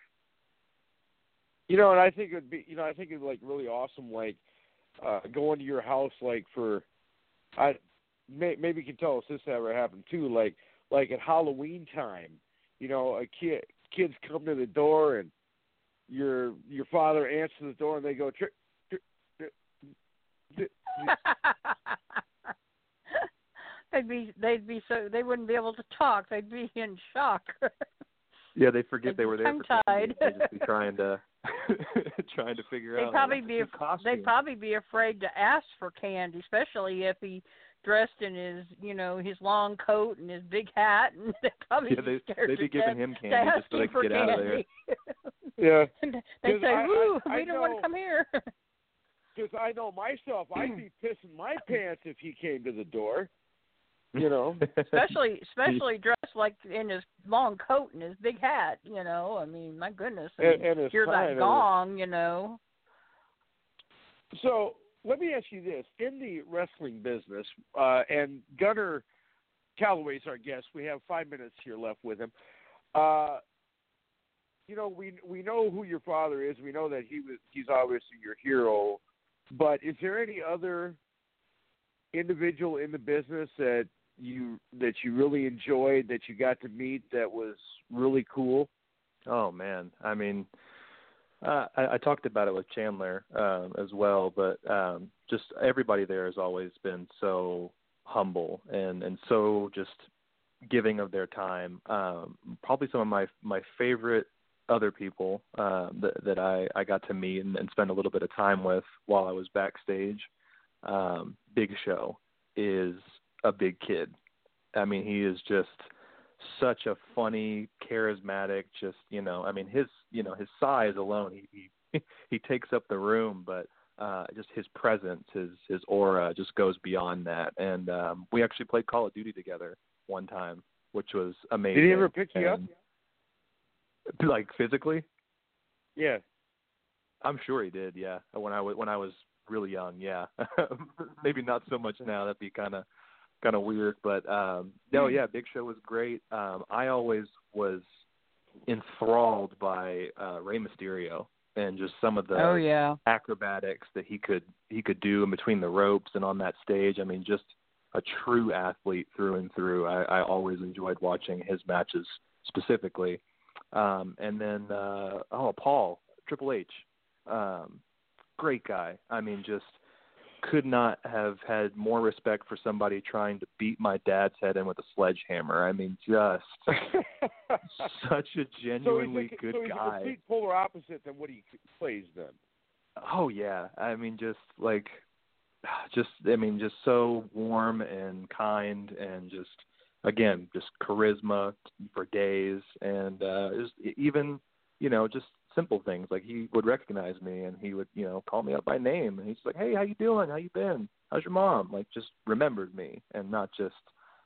Speaker 4: You know, and I think it'd be, you know, I think it'd like really awesome, like uh going to your house, like for, I may, maybe you can tell us this ever happened too, like like at Halloween time, you know, a kid kids come to the door and your your father answers the door and they go trick.
Speaker 5: they'd be they'd be so they wouldn't be able to talk. They'd be in shock.
Speaker 6: yeah, they forget they were there for
Speaker 5: candy.
Speaker 6: They'd just be trying to trying to figure
Speaker 5: they'd
Speaker 6: out.
Speaker 5: Probably be
Speaker 6: af-
Speaker 5: they'd probably be afraid to ask for candy, especially if he dressed in his, you know, his long coat and his big hat, and they probably
Speaker 6: yeah, they,
Speaker 5: scared
Speaker 6: they'd
Speaker 5: to
Speaker 6: be giving him
Speaker 5: to
Speaker 6: candy
Speaker 5: ask
Speaker 6: just so they could
Speaker 5: for
Speaker 6: get out of there.
Speaker 5: candy.
Speaker 4: Yeah.
Speaker 5: and they
Speaker 4: 'Cause
Speaker 5: say,
Speaker 4: I- I-
Speaker 5: "Woo,
Speaker 4: I
Speaker 5: we don't want to come here."
Speaker 4: Because I know myself, I'd be pissing my pants if he came to the door. You know.
Speaker 5: especially especially dressed like in his long coat and his big hat, you know. I mean, my goodness.
Speaker 4: And, and his
Speaker 5: hear
Speaker 4: tie
Speaker 5: that
Speaker 4: and
Speaker 5: gong, you know.
Speaker 4: So let me ask you this: in the wrestling business, uh, and Gunner Calaway's our guest. We have five minutes here left with him. Uh, you know, we we know who your father is. We know that he was he's obviously your hero. But is there any other individual in the business that you that you really enjoyed that you got to meet that was really cool?
Speaker 6: Oh man, I mean, uh, I, I talked about it with Chandler um, as well, but um, just everybody there has always been so humble and and so just giving of their time. Um, probably some of my my favorite other people uh, that that I I got to meet and, and spend a little bit of time with while I was backstage. Um, Big Show is a big kid. I mean, he is just such a funny, charismatic, just you know, I mean his you know, his size alone, he he, he takes up the room, but uh just his presence, his his aura just goes beyond that. And um we actually played Call of Duty together one time, which was amazing.
Speaker 4: Did he ever pick you up?
Speaker 6: And- Like physically?
Speaker 4: Yeah.
Speaker 6: I'm sure he did. Yeah, when I was when I was really young. Yeah, maybe not so much now. That'd be kind of kind of weird. But um no, yeah, Big Show was great. Um I always was enthralled by uh Rey Mysterio and just some of the
Speaker 5: oh yeah.
Speaker 6: acrobatics that he could he could do in between the ropes and on that stage. I mean, just a true athlete through and through. I, I always enjoyed watching his matches specifically. Um, and then uh, oh, Paul Triple H, um, great guy. I mean, just could not have had more respect for somebody trying to beat my dad's head in with a sledgehammer. I mean, just such a genuinely
Speaker 4: so a,
Speaker 6: good
Speaker 4: so he's
Speaker 6: guy.
Speaker 4: a complete polar opposite than what he plays then.
Speaker 6: Oh yeah, I mean just like just I mean just so warm and kind and just again just charisma for days and uh just even you know just simple things. Like he would recognize me and he would you know call me up by name and he's like hey how you doing? How you been? How's your mom? Like just remembered me and not just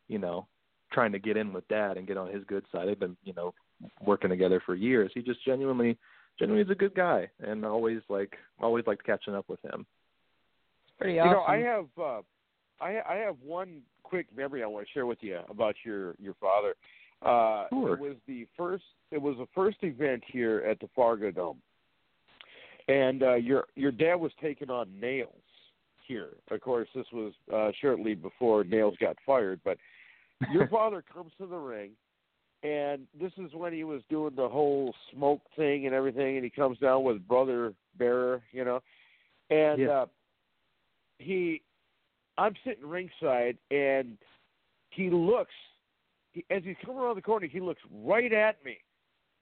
Speaker 6: you know trying to get in with dad and get on his good side. They've been you know working together for years. He just genuinely genuinely is a good guy and always like always liked catching up with him.
Speaker 5: Pretty awesome You
Speaker 4: know, I have uh, I I have one quick memory I want to share with you about your your father. Uh,
Speaker 6: Sure.
Speaker 4: It was the first. It was the first event here at the Fargo Dome, and uh, your your dad was taking on Nailz here. Of course, this was uh, shortly before Nailz got fired. But your father comes to the ring, and this is when he was doing the whole smoke thing and everything, and he comes down with Brother Bearer, you know, and.
Speaker 6: Yeah.
Speaker 4: Uh, he I'm sitting ringside and he looks he, as he's coming around the corner he looks right at me.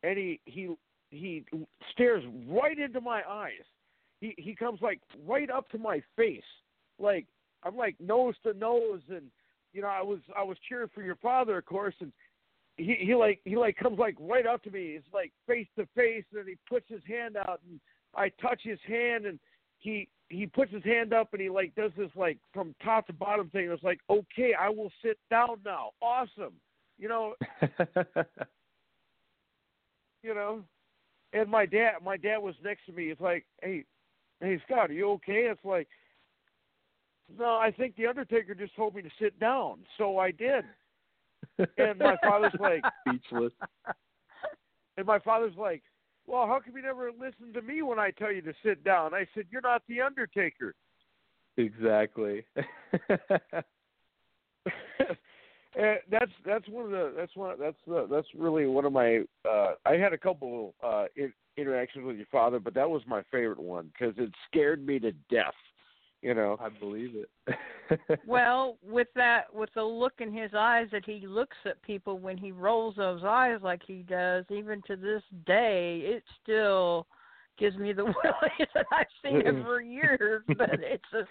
Speaker 4: And he he he stares right into my eyes. He he comes like right up to my face. Like I'm like nose to nose and you know I was I was cheering for your father of course and he he like he like comes like right up to me. It's like face to face and he puts his hand out and I touch his hand and he he puts his hand up and he like does this like from top to bottom thing. It's like, okay, I will sit down now. Awesome, you know, you know. And my dad, my dad was next to me. It's like, hey, hey Scott, are you okay? It's like, no, I think the Undertaker just told me to sit down, so I did. And my father's like,
Speaker 6: speechless
Speaker 4: and my father's like, well, how come you never listen to me when I tell you to sit down? I said, you're not the Undertaker.
Speaker 6: exactly
Speaker 4: and that's that's one of the that's one that's the, that's really one of my uh I had a couple uh in, interactions with your father, but that was my favorite one because it scared me to death. You know.
Speaker 6: I believe it.
Speaker 5: Well, with that, with the look in his eyes that he looks at people when he rolls those eyes like he does, even to this day, it still gives me the willies, and I've seen it for years. But it's a,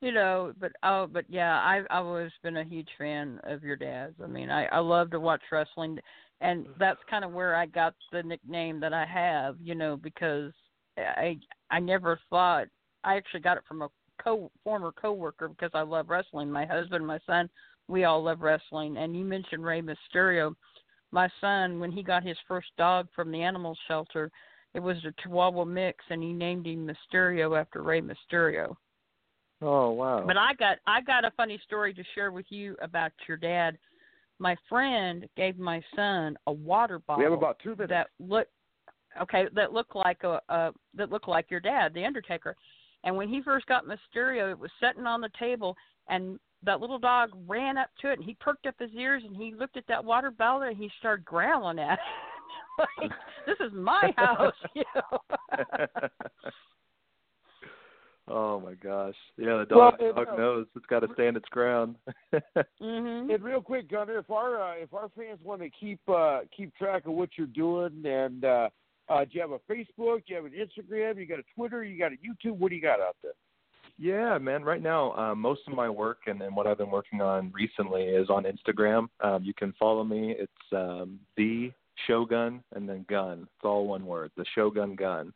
Speaker 5: you know, but oh, but yeah, i've I've always been a huge fan of your dad's. I mean, I I love to watch wrestling, and that's kind of where I got the nickname that I have. You know, because I I never thought I actually got it from a co former coworker because I love wrestling. My husband, my son, we all love wrestling. And you mentioned Rey Mysterio. My son, when he got his first dog from the animal shelter, it was a Chihuahua mix, and he named him Mysterio after Rey Mysterio.
Speaker 6: oh wow.
Speaker 5: But I got I got a funny story to share with you about your dad. My friend gave my son a water bottle
Speaker 4: We have about two minutes.
Speaker 5: that look okay that looked like a, a that looked like your dad, the Undertaker. And when he first got Mysterio, it was sitting on the table, and that little dog ran up to it, and he perked up his ears, and he looked at that water bottle, and he started growling at it. like, this is my house, you know.
Speaker 6: oh my gosh. Yeah, the
Speaker 4: Well,
Speaker 6: dog,
Speaker 4: it-
Speaker 6: dog knows it's got to stand its ground.
Speaker 5: mhm.
Speaker 4: And real quick, Gunner, if our uh, if our fans want to keep uh, keep track of what you're doing, and uh, uh, do you have a Facebook? Do you have an Instagram? You got a Twitter? You got a YouTube? What do you got out there?
Speaker 6: Yeah, man. Right now, um, most of my work and, and what I've been working on recently is on Instagram. Um, you can follow me. It's um, the Shogun and then Gun. It's all one word. The Shogun Gun.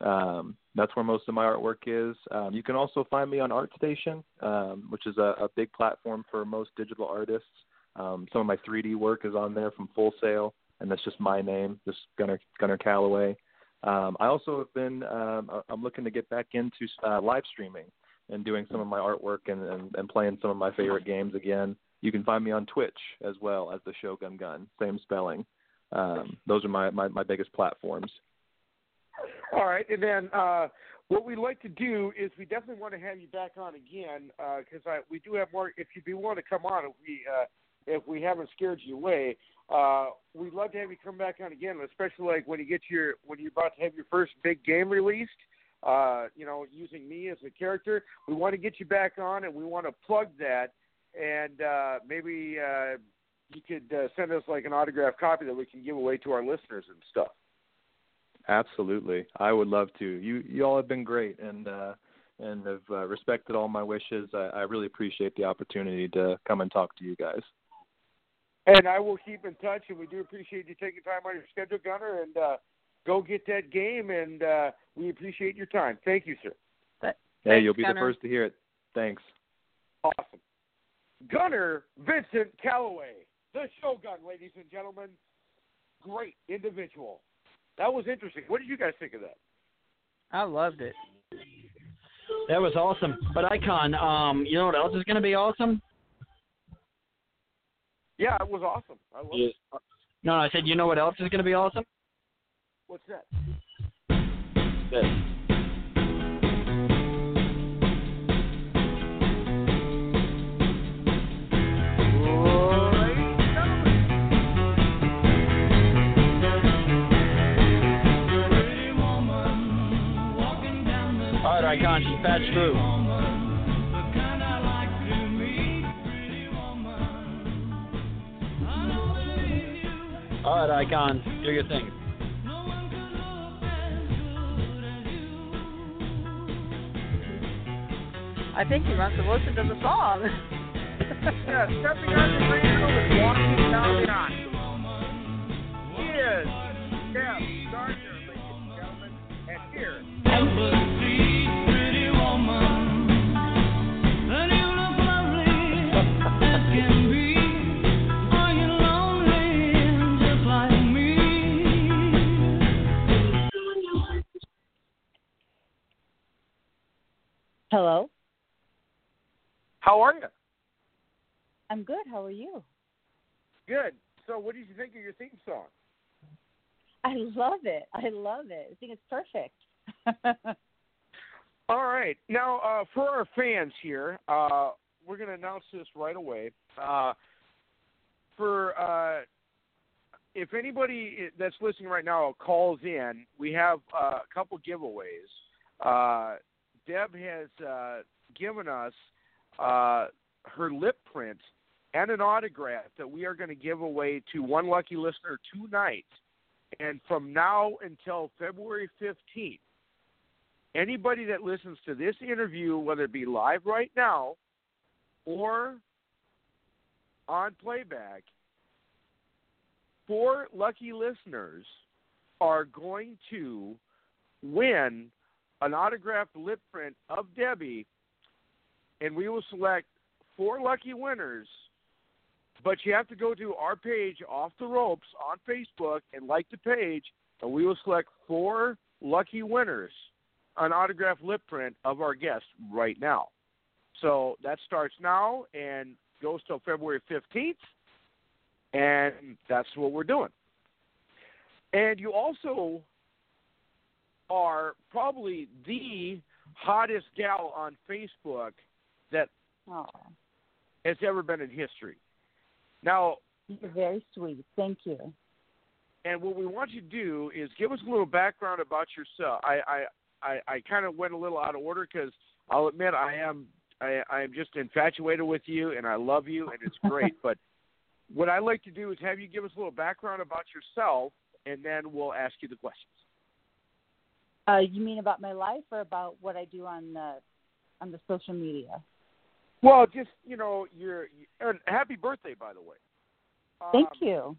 Speaker 6: Um, that's where most of my artwork is. Um, you can also find me on ArtStation, um, which is a, a big platform for most digital artists. Um, some of my 3D work is on there from Full Sail, and that's just my name, just Gunner Gunner Calaway. Um, I also have been um, I'm looking to get back into uh, live streaming and doing some of my artwork and, and, and playing some of my favorite games again. You can find me on Twitch as well as the Shogun Gun, same spelling. Um, those are my, my, my biggest platforms.
Speaker 4: All right, and then uh, what we'd like to do is we definitely want to have you back on again because uh, we do have more. If you'd be willing to come on, if we uh, if we haven't scared you away, uh, we'd love to have you come back on again, especially like when you get your when you're about to have your first big game released. Uh, you know, using me as a character, we want to get you back on, and we want to plug that, and uh, maybe uh, you could uh, send us like an autographed copy that we can give away to our listeners and stuff.
Speaker 6: Absolutely, I would love to. You you all have been great, and uh, and have uh, respected all my wishes. I, I really appreciate the opportunity to come and talk to you guys.
Speaker 4: And I will keep in touch, and we do appreciate you taking time on your schedule, Gunner, and uh, go get that game. And uh, we appreciate your time. Thank you, sir.
Speaker 5: But,
Speaker 6: hey,
Speaker 5: thanks,
Speaker 6: you'll be
Speaker 5: Gunner.
Speaker 6: the first to hear it. Thanks.
Speaker 4: Awesome. Gunner Vincent Calaway, the Shogun, ladies and gentlemen. Great individual. That was interesting. What did you guys think of that?
Speaker 5: I loved it.
Speaker 3: That was awesome. But Icon, um, you know what else is going to be awesome?
Speaker 4: Yeah, it was awesome. I love
Speaker 3: Yeah.
Speaker 4: it.
Speaker 3: No, I said, you know what else is going to be awesome?
Speaker 4: What's that?
Speaker 3: This. All right, Icon, through. All right, Icon, do your thing.
Speaker 5: I think he wants to listen to the song.
Speaker 4: Yeah, stepping on the rainbow and walking down the aisle. He is Jeff Gardner, ladies and gentlemen, and here.
Speaker 8: Hello.
Speaker 4: How are you?
Speaker 8: I'm good. How are you?
Speaker 4: Good. So, what did you think of your theme song?
Speaker 8: I love it. I love it. I think it's perfect.
Speaker 4: All right. Now, uh, for our fans here, uh, we're going to announce this right away. Uh, for uh, if anybody that's listening right now calls in, we have uh, a couple giveaways. Deb has uh, given us uh, her lip print and an autograph that we are going to give away to one lucky listener tonight. And from now until February 15th, anybody that listens to this interview, whether it be live right now or on playback, four lucky listeners are going to win an autographed lip print of Debbie, and we will select four lucky winners. But you have to go to our page, Off the Ropes, on Facebook, and like the page, and we will select four lucky winners an autographed lip print of our guest right now. So that starts now and goes till February 15th, and that's what we're doing. And you also are probably the hottest gal on Facebook that
Speaker 8: oh,
Speaker 4: has ever been in history. Now,
Speaker 8: you're very sweet. Thank you.
Speaker 4: and what we want you to do is give us a little background about yourself. I I I, I kind of went a little out of order because I'll admit I am I, I am just infatuated with you and I love you and it's great. but what I like to do is have you give us a little background about yourself and then we'll ask you the questions.
Speaker 8: Uh, you mean about my life or about what I do on the on the social media?
Speaker 4: Well, just you know, your and happy birthday, by the way.
Speaker 8: Thank
Speaker 4: Um,
Speaker 8: you.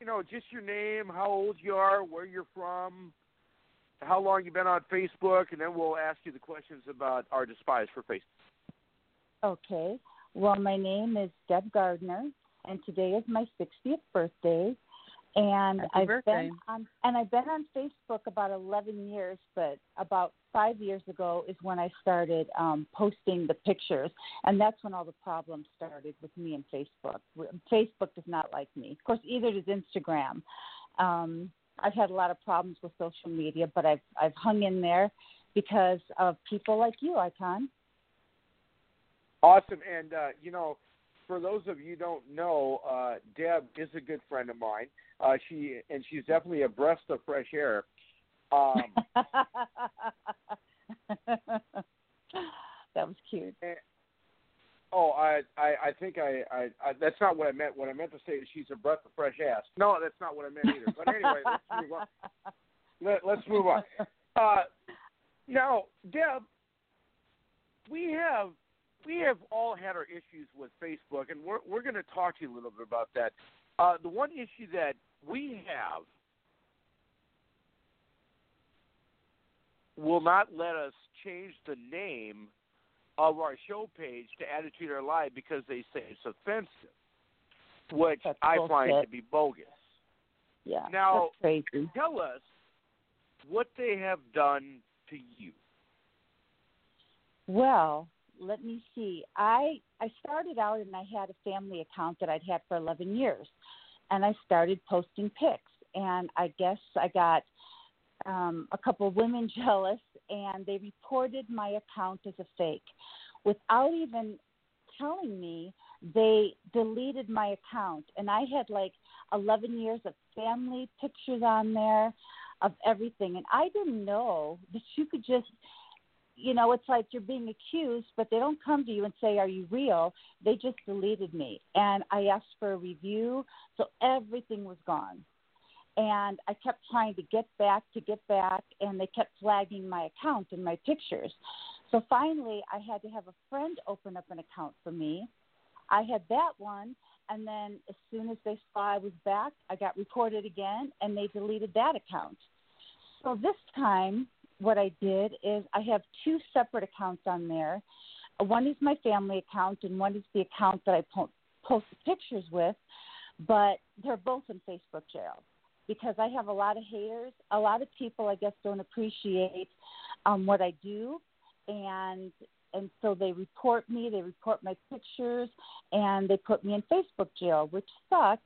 Speaker 4: You know, just your name, how old you are, where you're from, how long you've been on Facebook, and then we'll ask you the questions about our despise for Facebook.
Speaker 8: Okay. Well, my name is Deb Gardner, and today is my 60th birthday. And
Speaker 5: Happy
Speaker 8: I've
Speaker 5: birthday.
Speaker 8: been on and I've been on Facebook about 11 years, but about 5 years ago is when I started um posting the pictures and that's when all the problems started with me and Facebook. Facebook does not like me. Of course, either does Instagram. Um I've had a lot of problems with social media, but I've I've hung in there because of people like you, Icon.
Speaker 4: Awesome. And, uh, you know, for those of you who don't know, uh, Deb is a good friend of mine. Uh, she and she's definitely a breath of fresh air. Um,
Speaker 8: that was cute.
Speaker 4: oh, I, I, I think I, I, I, that's not what I meant. What I meant to say is she's a breath of fresh ass. No, that's not what I meant either. But anyway, let's move on. Let, let's move on. Uh, now, Deb, we have we have all had our issues with Facebook, and we're we're going to talk to you a little bit about that. Uh, the one issue that we have will not let us change the name of our show page to Attitude Era Live because they say it's offensive, which
Speaker 8: That's
Speaker 4: I find to be bogus.
Speaker 8: Yeah.
Speaker 4: Now-. Tell us what they have done to you.
Speaker 8: Well, let me see. I I started out and I had a family account that I'd had for 11 years, and I started posting pics. And I guess I got um, a couple of women jealous, and they reported my account as a fake, without even telling me. They deleted my account, and I had like 11 years of family pictures on there, of everything, and I didn't know that you could just you know, it's like you're being accused, but they don't come to you and say, Are you real? They just deleted me. And I asked for a review, so everything was gone. And I kept trying to get back, to get back, and they kept flagging my account and my pictures. So finally, I had to have a friend open up an account for me. I had that one, and then as soon as they saw I was back, I got reported again, and they deleted that account. So this time, what I did is I have two separate accounts on there. One is my family account, and one is the account that I po- post pictures with. But they're both in Facebook jail because I have a lot of haters. A lot of people, I guess, don't appreciate um, what I do, and and so they report me. They report my pictures, and they put me in Facebook jail, which sucks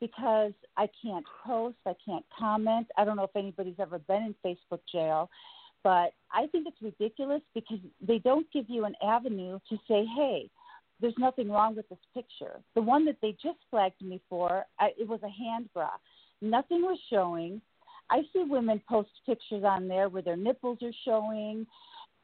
Speaker 8: because I can't post, I can't comment. I don't know if anybody's ever been in Facebook jail, but I think it's ridiculous because they don't give you an avenue to say, hey, there's nothing wrong with this picture. The one that they just flagged me for, I, it was a hand bra. Nothing was showing. I see women post pictures on there where their nipples are showing.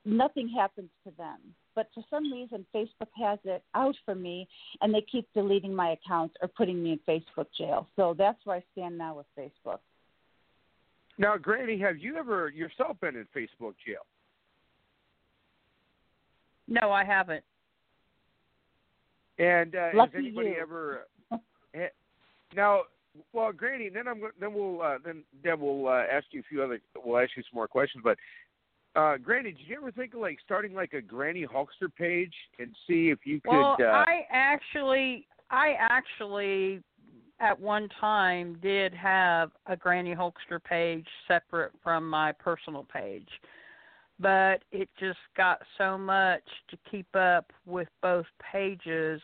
Speaker 8: Nothing happens to them. But for some reason, Facebook has it out for me, and they keep deleting my accounts or putting me in Facebook jail. So that's where I stand now with Facebook.
Speaker 4: Now, Granny, have you ever yourself been in Facebook jail?
Speaker 5: No, I haven't.
Speaker 4: And uh, has anybody
Speaker 8: you.
Speaker 4: ever? eh, now, well, Granny, then I'm go- then we'll uh, then then we'll uh, ask you a few other. We'll ask you some more questions. But uh, Granny, did you ever think of like starting like a Granny Hulkster page and see if you could?
Speaker 5: Well,
Speaker 4: uh,
Speaker 5: I actually, I actually, at one time did have a Granny Hulkster page separate from my personal page, but it just got so much to keep up with both pages.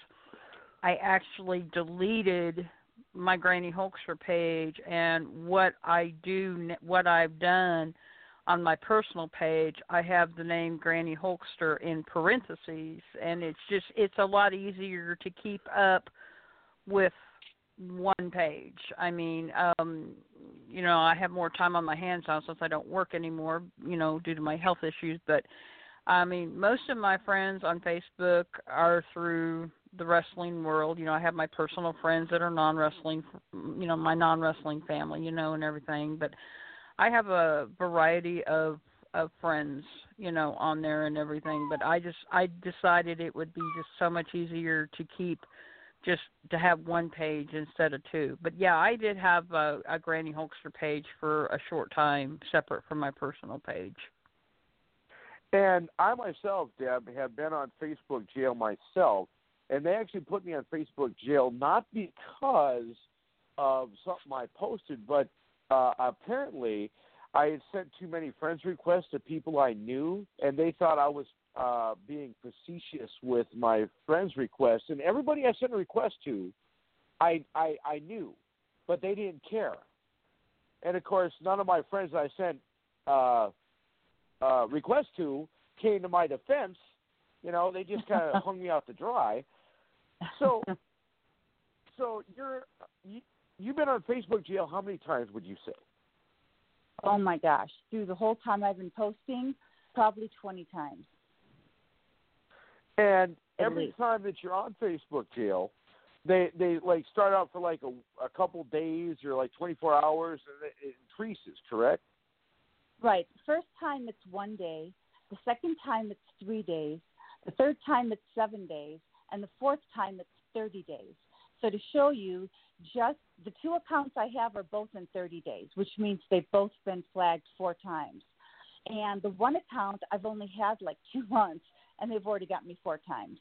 Speaker 5: I actually deleted my Granny Hulkster page, and what I do, what I've done on my personal page, I have the name Granny Hulkster in parentheses, and it's just it's a lot easier to keep up with one page. I mean, um, you know, I have more time on my hands now since I don't work anymore, you know, due to my health issues, but I mean, most of my friends on Facebook are through the wrestling world. You know, I have my personal friends that are non-wrestling, you know, my non-wrestling family, you know, and everything, but I have a variety of of friends, you know, on there and everything, but I just I decided it would be just so much easier to keep just to have one page instead of two. But yeah, I did have a, a Granny Hulkster page for a short time, separate from my personal page.
Speaker 4: And I myself, Deb, have been on Facebook jail myself, and they actually put me on Facebook jail not because of something I posted, but uh, apparently I had sent too many friends requests to people I knew, and they thought I was uh, being facetious with my friends requests. And everybody I sent a request to, I I, I knew, but they didn't care. And of course, none of my friends I sent uh, uh, requests to came to my defense. You know, they just kind of hung me out to dry. So, so you're you, you've been on Facebook jail how many times would you say?
Speaker 8: Oh my gosh, through the whole time I've been posting, probably 20 times.
Speaker 4: And every time that you're on Facebook jail, they they like start out for like a, a couple days or like 24 hours, and it, it increases. Correct?
Speaker 8: Right. First time it's one day. The second time it's three days. The third time it's seven days. And the fourth time it's 30 days. So to show you, just the two accounts I have are both in 30 days, which means they've both been flagged four times. And the one account I've only had like two months, and they've already got me four times.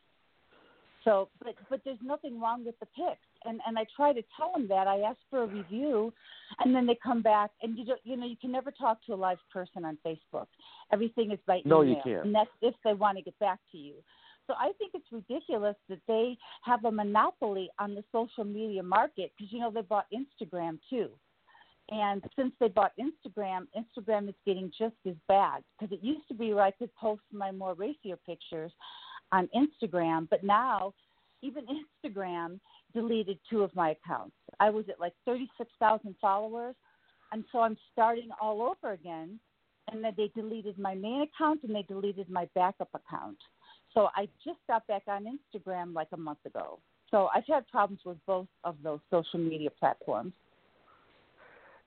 Speaker 8: So, but but there's nothing wrong with the pics, and and I try to tell them that. I ask for a review, and then they come back, and you don't, you know you can never talk to a live person on Facebook. Everything is by email.
Speaker 4: No, you can't.
Speaker 8: and that's if they want to get back to you. So I think it's ridiculous that they have a monopoly on the social media market because you know they bought Instagram too. And since they bought Instagram, Instagram is getting just as bad because it used to be where I could post my more racier pictures on Instagram, but now even Instagram deleted two of my accounts. I was at like 36,000 followers, and so I'm starting all over again. And then they deleted my main account and they deleted my backup account. So I just got back on Instagram like a month ago. So I've had problems with both of those social media platforms.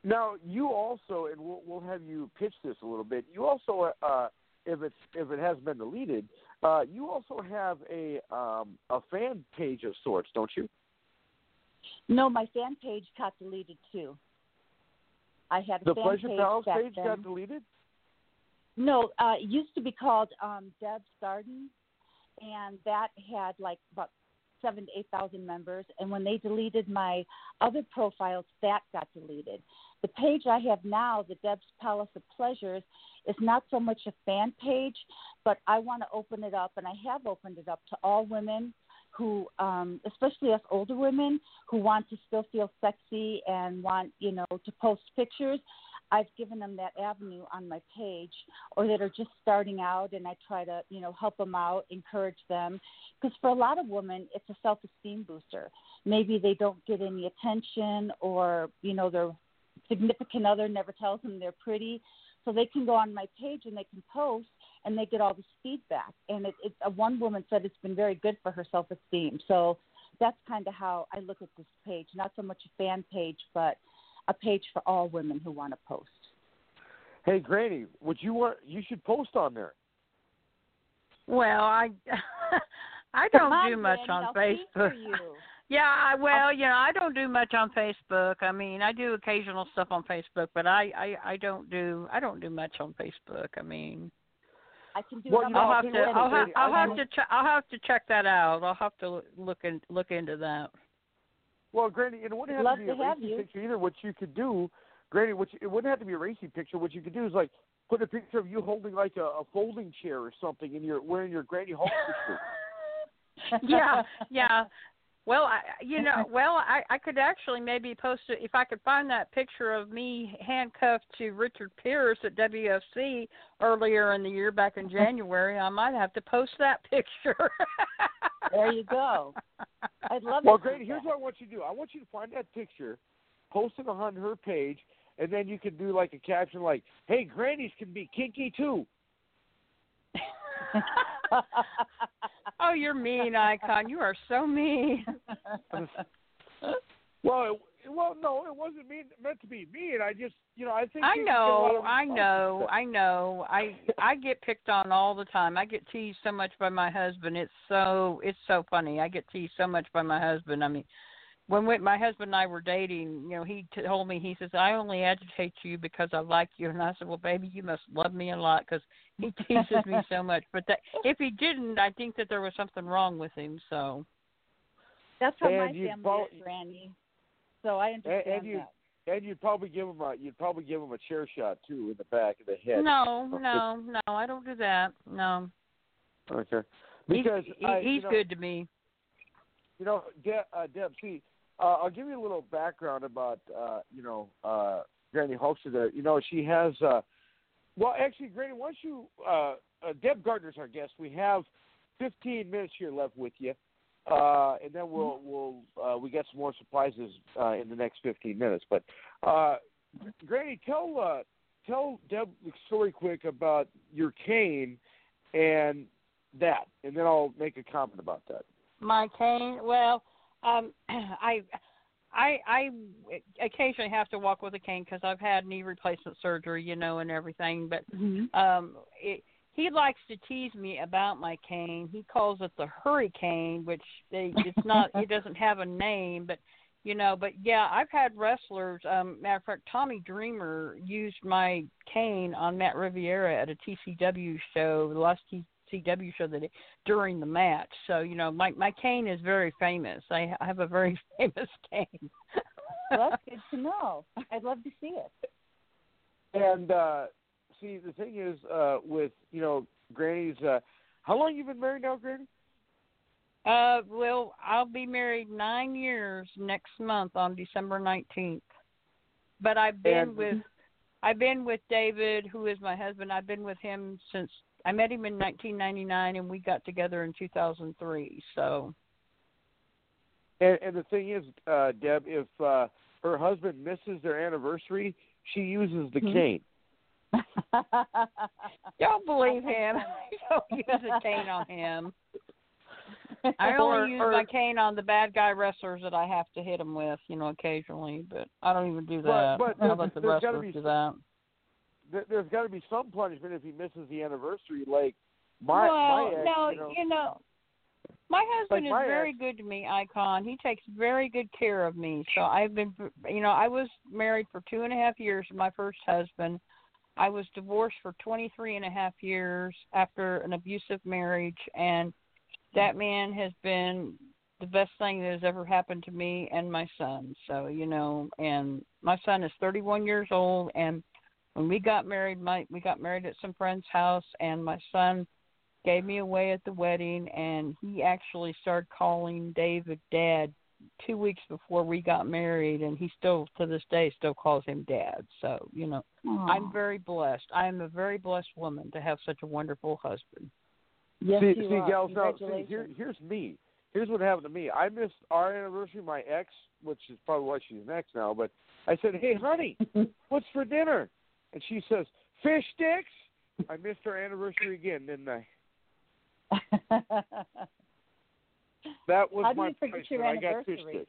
Speaker 4: Now you also, and we'll, we'll have you pitch this a little bit. You also, uh, if it's if it has been deleted, uh, you also have a um, a fan page of sorts, don't you?
Speaker 8: No, my fan page got deleted too. I had a
Speaker 4: The
Speaker 8: fan
Speaker 4: Pleasure
Speaker 8: page back
Speaker 4: page
Speaker 8: then.
Speaker 4: got deleted.
Speaker 8: No, uh, it used to be called um, Deb's Garden, and that had like about seven to eight thousand members. And when they deleted my other profiles, that got deleted. The page I have now, the Deb's Palace of Pleasures, is not so much a fan page, but I want to open it up, and I have opened it up to all women who, um, especially us older women, who want to still feel sexy and want, you know, to post pictures. I've given them that avenue on my page, or that are just starting out, and I try to, you know, help them out, encourage them, because for a lot of women, it's a self-esteem booster. Maybe they don't get any attention, or you know, their significant other never tells them they're pretty, so they can go on my page and they can post, and they get all this feedback. And it, it, one woman said it's been very good for her self-esteem. So that's kind of how I look at this page. Not so much a fan page, but a page for all women who want to post.
Speaker 4: Hey, Granny, would you want? You should post on there.
Speaker 5: Well, I I don't
Speaker 8: on,
Speaker 5: do much
Speaker 8: Granny,
Speaker 5: on
Speaker 8: I'll
Speaker 5: Facebook. Yeah, I, well, you know, I don't do much on Facebook. I mean, I do occasional stuff on Facebook, but I I I don't do I don't do much on Facebook. I mean,
Speaker 8: I can do
Speaker 4: Well,
Speaker 8: it on
Speaker 4: you know,
Speaker 5: I'll have to I'll have I'll have to check I'll have to check that out. I'll have to look in, look into that.
Speaker 4: Well, Granny, it wouldn't have
Speaker 8: Love
Speaker 4: to be a
Speaker 8: to have
Speaker 4: racy
Speaker 8: you.
Speaker 4: picture either. What you could do, Granny, what you, it wouldn't have to be a racy picture. What you could do is like put a picture of you holding like a, a folding chair or something, and you're wearing your Granny Hulkster shirt.
Speaker 5: yeah, yeah. Well, I you know, well, I I could actually maybe post it if I could find that picture of me handcuffed to Richard Pierce at WFC earlier in the year back in January. I might have to post that picture.
Speaker 8: There you go. I'd love
Speaker 4: Well,
Speaker 8: to. see
Speaker 4: Granny, here's
Speaker 8: that.
Speaker 4: what I want you to do. I want you to find that picture, post it on her page, and then you can do like a caption like, "Hey, Grannies can be kinky too."
Speaker 5: oh, you're mean, Icon. You are so mean.
Speaker 4: Well, it, well, no, it wasn't mean, meant to be mean. I just, you know, I think
Speaker 5: I
Speaker 4: you get a lot
Speaker 5: know, I know. I know. I I get picked on all the time. I get teased so much by my husband. It's so it's so funny. I get teased so much by my husband. I mean, when we, my husband and I were dating, you know, he told me he says I only agitate you because I like you, and I said, well, baby, you must love me a lot because he teases me so much. But that if he didn't, I think that there was something wrong with him. So
Speaker 8: That's how
Speaker 4: And
Speaker 8: my family
Speaker 4: follow-
Speaker 8: is, Randy. So I understand
Speaker 4: and you-
Speaker 8: that.
Speaker 4: And you'd probably give him a you'd probably give him a chair shot too in the back of the head.
Speaker 5: No, no, no, I don't do that. No.
Speaker 4: Okay. Because
Speaker 5: he,
Speaker 4: I,
Speaker 5: he's
Speaker 4: you know,
Speaker 5: good to me.
Speaker 4: You know, De- uh, Deb. See, uh, I'll give you a little background about uh, you know uh, Granny Hulkster. There, you know, she has. Uh, well, actually, Granny, once you uh, uh, Deb Gardner's our guest. We have 15 minutes here left with you, uh, and then we'll we'll uh, we get some more surprises uh, in the next 15 minutes. But uh, Granny, tell uh, tell Deb the story quick about your cane and that, and then I'll make a comment about that.
Speaker 5: My cane. Well, um, I, I, I occasionally have to walk with a cane because I've had knee replacement surgery, you know, and everything. But
Speaker 8: Mhm.
Speaker 5: um, it, he likes to tease me about my cane. He calls it the hurricane, which they, it's not. it doesn't have a name, but you know. But yeah, I've had wrestlers. Um, matter of fact, Tommy Dreamer used my cane on Matt Riviera at a TCW show, the last TCW show that he, during the match. So you know, my my cane is very famous. I have a very famous cane.
Speaker 8: Well, that's good to know. I'd love to see it.
Speaker 4: And uh see, the thing is, uh with you know, Granny's. uh How long you been married now, Granny?
Speaker 5: Uh, well, I'll be married nine years next month on December nineteenth. But I've been
Speaker 4: And-
Speaker 5: with, I've been with David, who is my husband. I've been with him since I met him in 1999, and we got together in 2003. So,
Speaker 4: And, and the thing is, uh Deb, if uh her husband misses their anniversary, she uses the
Speaker 8: Hmm.
Speaker 4: cane.
Speaker 5: don't believe him. I don't use a cane on him. I only
Speaker 4: Or-
Speaker 5: use
Speaker 4: or-
Speaker 5: my cane on the bad guy wrestlers that I have to hit him with, you know, occasionally. But I don't even do that.
Speaker 4: but
Speaker 5: How
Speaker 4: there's-
Speaker 5: about the
Speaker 4: there's gotta
Speaker 5: wrestlers
Speaker 4: be
Speaker 5: do
Speaker 4: some-
Speaker 5: that?
Speaker 4: There- There's got to be some punishment if he misses the anniversary. Like my
Speaker 5: well,
Speaker 4: my ex,
Speaker 5: no,
Speaker 4: you know,
Speaker 5: my husband
Speaker 4: my
Speaker 5: is very
Speaker 4: ex-
Speaker 5: good to me, Icon. He takes very good care of me. So I've been, you know, I was married for two and a half years to my first husband. I was divorced for twenty three and a half years after an abusive marriage, and that man has been the best thing that has ever happened to me and my son. So you know, and my son is thirty one years old, and when we got married, my we got married at some friend's house, and my son gave me away at the wedding, and he actually started calling David Dad two weeks before we got married, and he still to this day still calls him Dad. So you know, I'm very blessed. I am a very blessed woman to have such a wonderful husband.
Speaker 8: Yes,
Speaker 4: see,
Speaker 8: you
Speaker 4: see,
Speaker 8: are.
Speaker 4: gals, now, see,
Speaker 8: Congratulations.
Speaker 4: here, here's me. Here's what happened to me. I missed our anniversary. My ex, which is probably why she's an ex now, but I said, "Hey, honey, what's for dinner?" And she says, "Fish sticks." I missed our anniversary again, didn't I? That was
Speaker 8: How do
Speaker 4: my
Speaker 8: you forget your
Speaker 4: I got
Speaker 8: anniversary?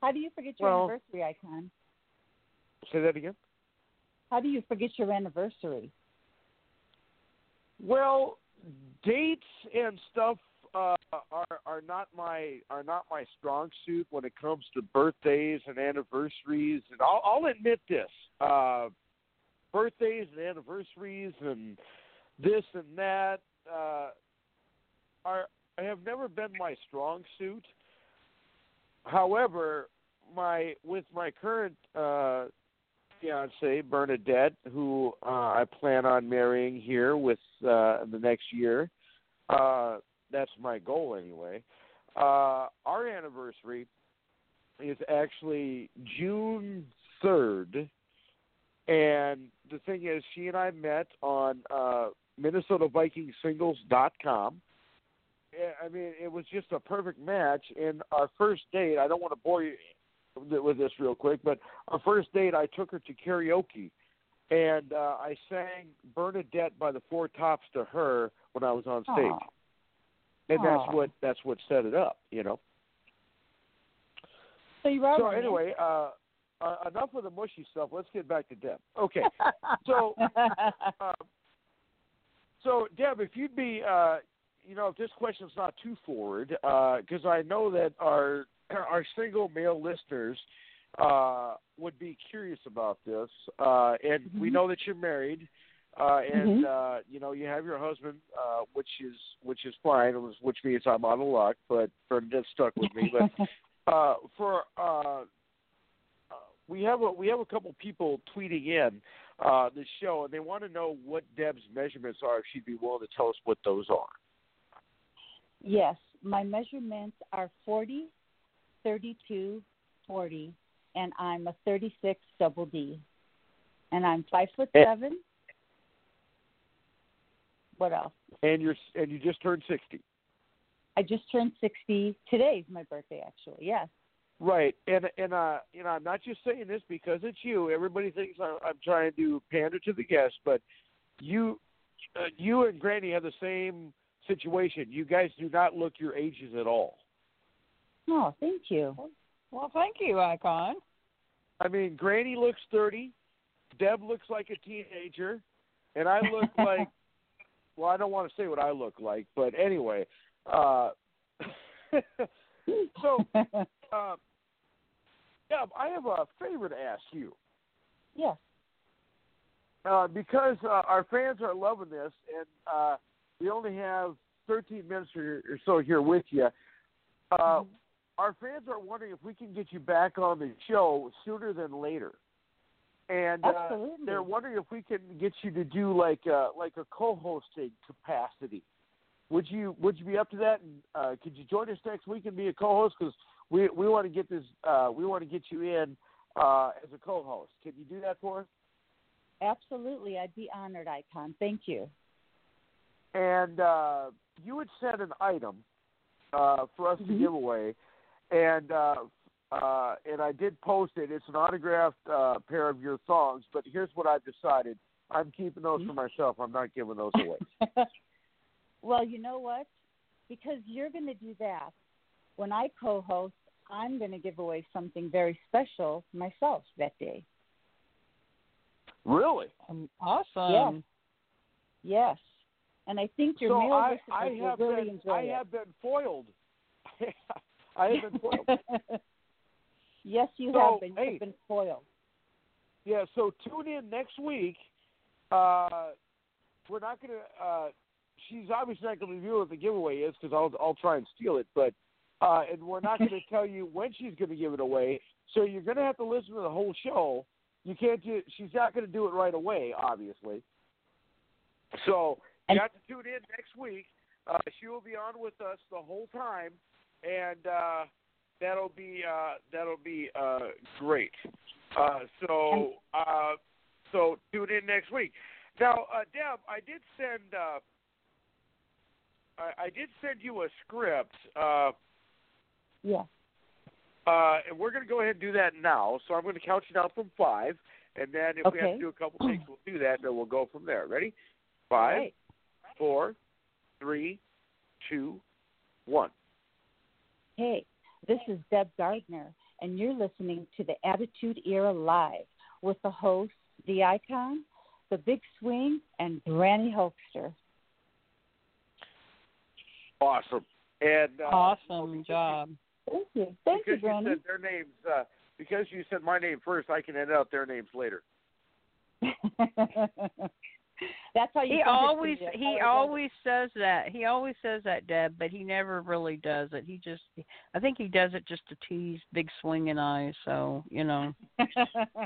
Speaker 8: How do you forget your
Speaker 4: Well-
Speaker 8: anniversary icon?
Speaker 4: Say that again.
Speaker 8: How do you forget your anniversary?
Speaker 4: Well, dates and stuff uh, are are not my are not my strong suit when it comes to birthdays and anniversaries. And I'll, I'll admit this: uh, birthdays and anniversaries and this and that uh, are have never been my strong suit. However, my with my current uh, fiance Bernadette, who uh, I plan on marrying here with uh, the next year. Uh, that's my goal anyway. Uh, our anniversary is actually June third, and the thing is, she and I met on uh, MinnesotaVikingsSingles.com. I mean, it was just a perfect match. And our first date, I don't want to bore you with this real quick, but our first date, I took her to karaoke, and uh, I sang Bernadette by the Four Tops to her when I was on stage,
Speaker 8: Aw.
Speaker 4: and that's what that's what set it up, you know.
Speaker 8: So you
Speaker 4: So anyway, uh, uh, enough of the mushy stuff. Let's get back to Deb. Okay, so uh, so Deb, if you'd be, uh, you know, if this question's not too forward, because I know that our our single male listeners uh, would be curious about this, uh, and we
Speaker 8: Mhm.
Speaker 4: know that you're married, uh, and uh, you know you have your husband, uh, which is which is fine, which means I'm out of luck. But Bernadette's stuck with me. But uh, for uh, we have a we have a couple people tweeting in uh, the show, and they want to know what Deb's measurements are. If she'd be willing to tell us what those are.
Speaker 8: Yes, my measurements are 40, 32, 40, and I'm a 36 double D. And I'm five foot seven. What else?
Speaker 4: And you're and you just turned sixty.
Speaker 8: I just turned 60. Today's my birthday, actually. Yes.
Speaker 4: Right, and and uh, you know, I'm not just saying this because it's you. Everybody thinks I'm, I'm trying to pander to the guests, but you, uh, you and Granny have the same situation. You guys do not look your ages at all.
Speaker 8: Oh, thank you.
Speaker 5: Well, thank you, Icon.
Speaker 4: I mean, Granny looks 30, Deb looks like a teenager, and I look like. Well, I don't want to say what I look like, but anyway. Uh, so, uh, Deb, I have a favor to ask you.
Speaker 8: yes.
Speaker 4: uh, because uh, our fans are loving this, and uh, we only have 13 minutes or, or so here with you. Uh, Our fans are wondering if we can get you back on the show sooner than later, and uh, they're wondering if we can get you to do like uh, like a co-hosting capacity. Would you Would you be up to that? And uh, could you join us next week and be a co-host? Because we we want to get this uh, we want to get you in uh, as a co-host. Can you do that for us?
Speaker 8: Absolutely. I'd be honored, Icon. Thank you.
Speaker 4: And uh, you had sent an item uh, for us to
Speaker 8: Mhm.
Speaker 4: give away, and uh, uh, and I did post it. It's an autographed uh, pair of your thongs. But here's what I've decided: I'm keeping those for myself. I'm not giving those away.
Speaker 8: well, you know what? Because you're going to do that. When I co host, I'm going to give away something very special myself that day.
Speaker 4: really?
Speaker 5: Um, awesome.
Speaker 8: Yes. And I think your
Speaker 4: so
Speaker 8: male
Speaker 4: I, I
Speaker 8: will
Speaker 4: have
Speaker 8: really
Speaker 4: been
Speaker 8: enjoy
Speaker 4: I
Speaker 8: it.
Speaker 4: have been foiled. I have been foiled.
Speaker 8: yes, you
Speaker 4: So,
Speaker 8: have been.
Speaker 4: hey.
Speaker 8: You've been spoiled.
Speaker 4: Yeah, so tune in next week. Uh, we're not gonna. Uh, she's obviously not gonna reveal what the giveaway is because I'll I'll try and steal it. But uh, and we're not gonna tell you when she's gonna give it away. So you're gonna have to listen to the whole show. You can't do. She's not gonna do it right away, obviously. So you
Speaker 8: And-
Speaker 4: have to tune in next week. Uh, she will be on with us the whole time, and uh, that'll be uh, that'll be uh, great. Uh, so uh, so tune in next week. Now, uh, Deb, I did send uh, I, I did send you a script, uh,
Speaker 8: Yeah.
Speaker 4: uh, and we're going to go ahead and do that now. So I'm going to count you down from five, and then if we have to do a couple things, we'll do that, and then we'll go from there. Ready? Five,
Speaker 8: Right.
Speaker 4: Four, three, two, one.
Speaker 8: Hey, this is Deb Gardner, and you're listening to the Attitude Era Live with the hosts, The Icon, The Big Swing, and Granny Hoaxster.
Speaker 4: Awesome. And uh,
Speaker 5: Awesome
Speaker 4: because
Speaker 5: job.
Speaker 8: Thank you. Thank
Speaker 4: because
Speaker 8: you, Granny.
Speaker 4: said their names. Uh, because you said my name first, I can edit out their names later.
Speaker 8: That's how you
Speaker 5: He
Speaker 8: send it to
Speaker 5: always he always says that. He always says that, Deb, but he never really does it. He just I think he does it just to tease Big Swing and I, so, you know.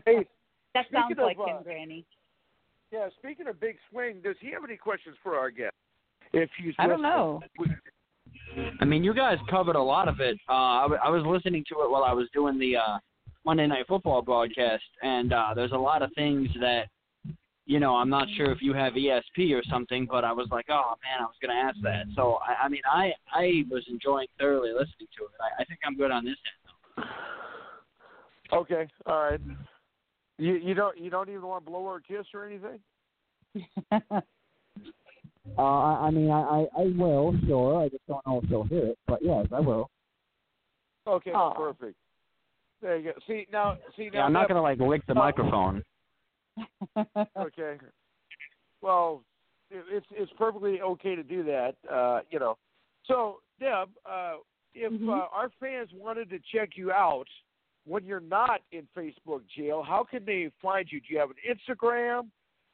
Speaker 4: Hey,
Speaker 8: that sounds
Speaker 4: speaking of,
Speaker 8: like
Speaker 4: uh,
Speaker 8: him, Granny.
Speaker 4: yeah. Speaking of Big Swing, does he have any questions for our guest? If he's
Speaker 5: I don't
Speaker 4: listening?
Speaker 5: know.
Speaker 3: I mean, you guys covered a lot of it. Uh, I, w- I was listening to it while I was doing the uh, Monday Night Football broadcast, and uh, there's a lot of things that, you know, I'm not sure if you have ESP or something, but I was like, oh man, I was going to ask that. So I, I mean, I I was enjoying thoroughly listening to it. I, I think I'm good on this end.
Speaker 4: Okay, all right. You you don't you don't even want to blow her a kiss or anything?
Speaker 9: Uh, I, I mean, I, I, I will, sure. I just don't know if she'll hear it, but yes, I will.
Speaker 4: Okay,
Speaker 8: Aw.
Speaker 4: perfect. There you go. See now, see now.
Speaker 3: Yeah, I'm not
Speaker 4: that-
Speaker 3: to like lick the
Speaker 4: Oh.
Speaker 3: microphone.
Speaker 4: Okay. Well, it, it's it's perfectly okay to do that. Uh, you know. So Deb, uh, if
Speaker 8: Mhm.
Speaker 4: uh, our fans wanted to check you out when you're not in Facebook jail, how can they find you? Do you have an Instagram?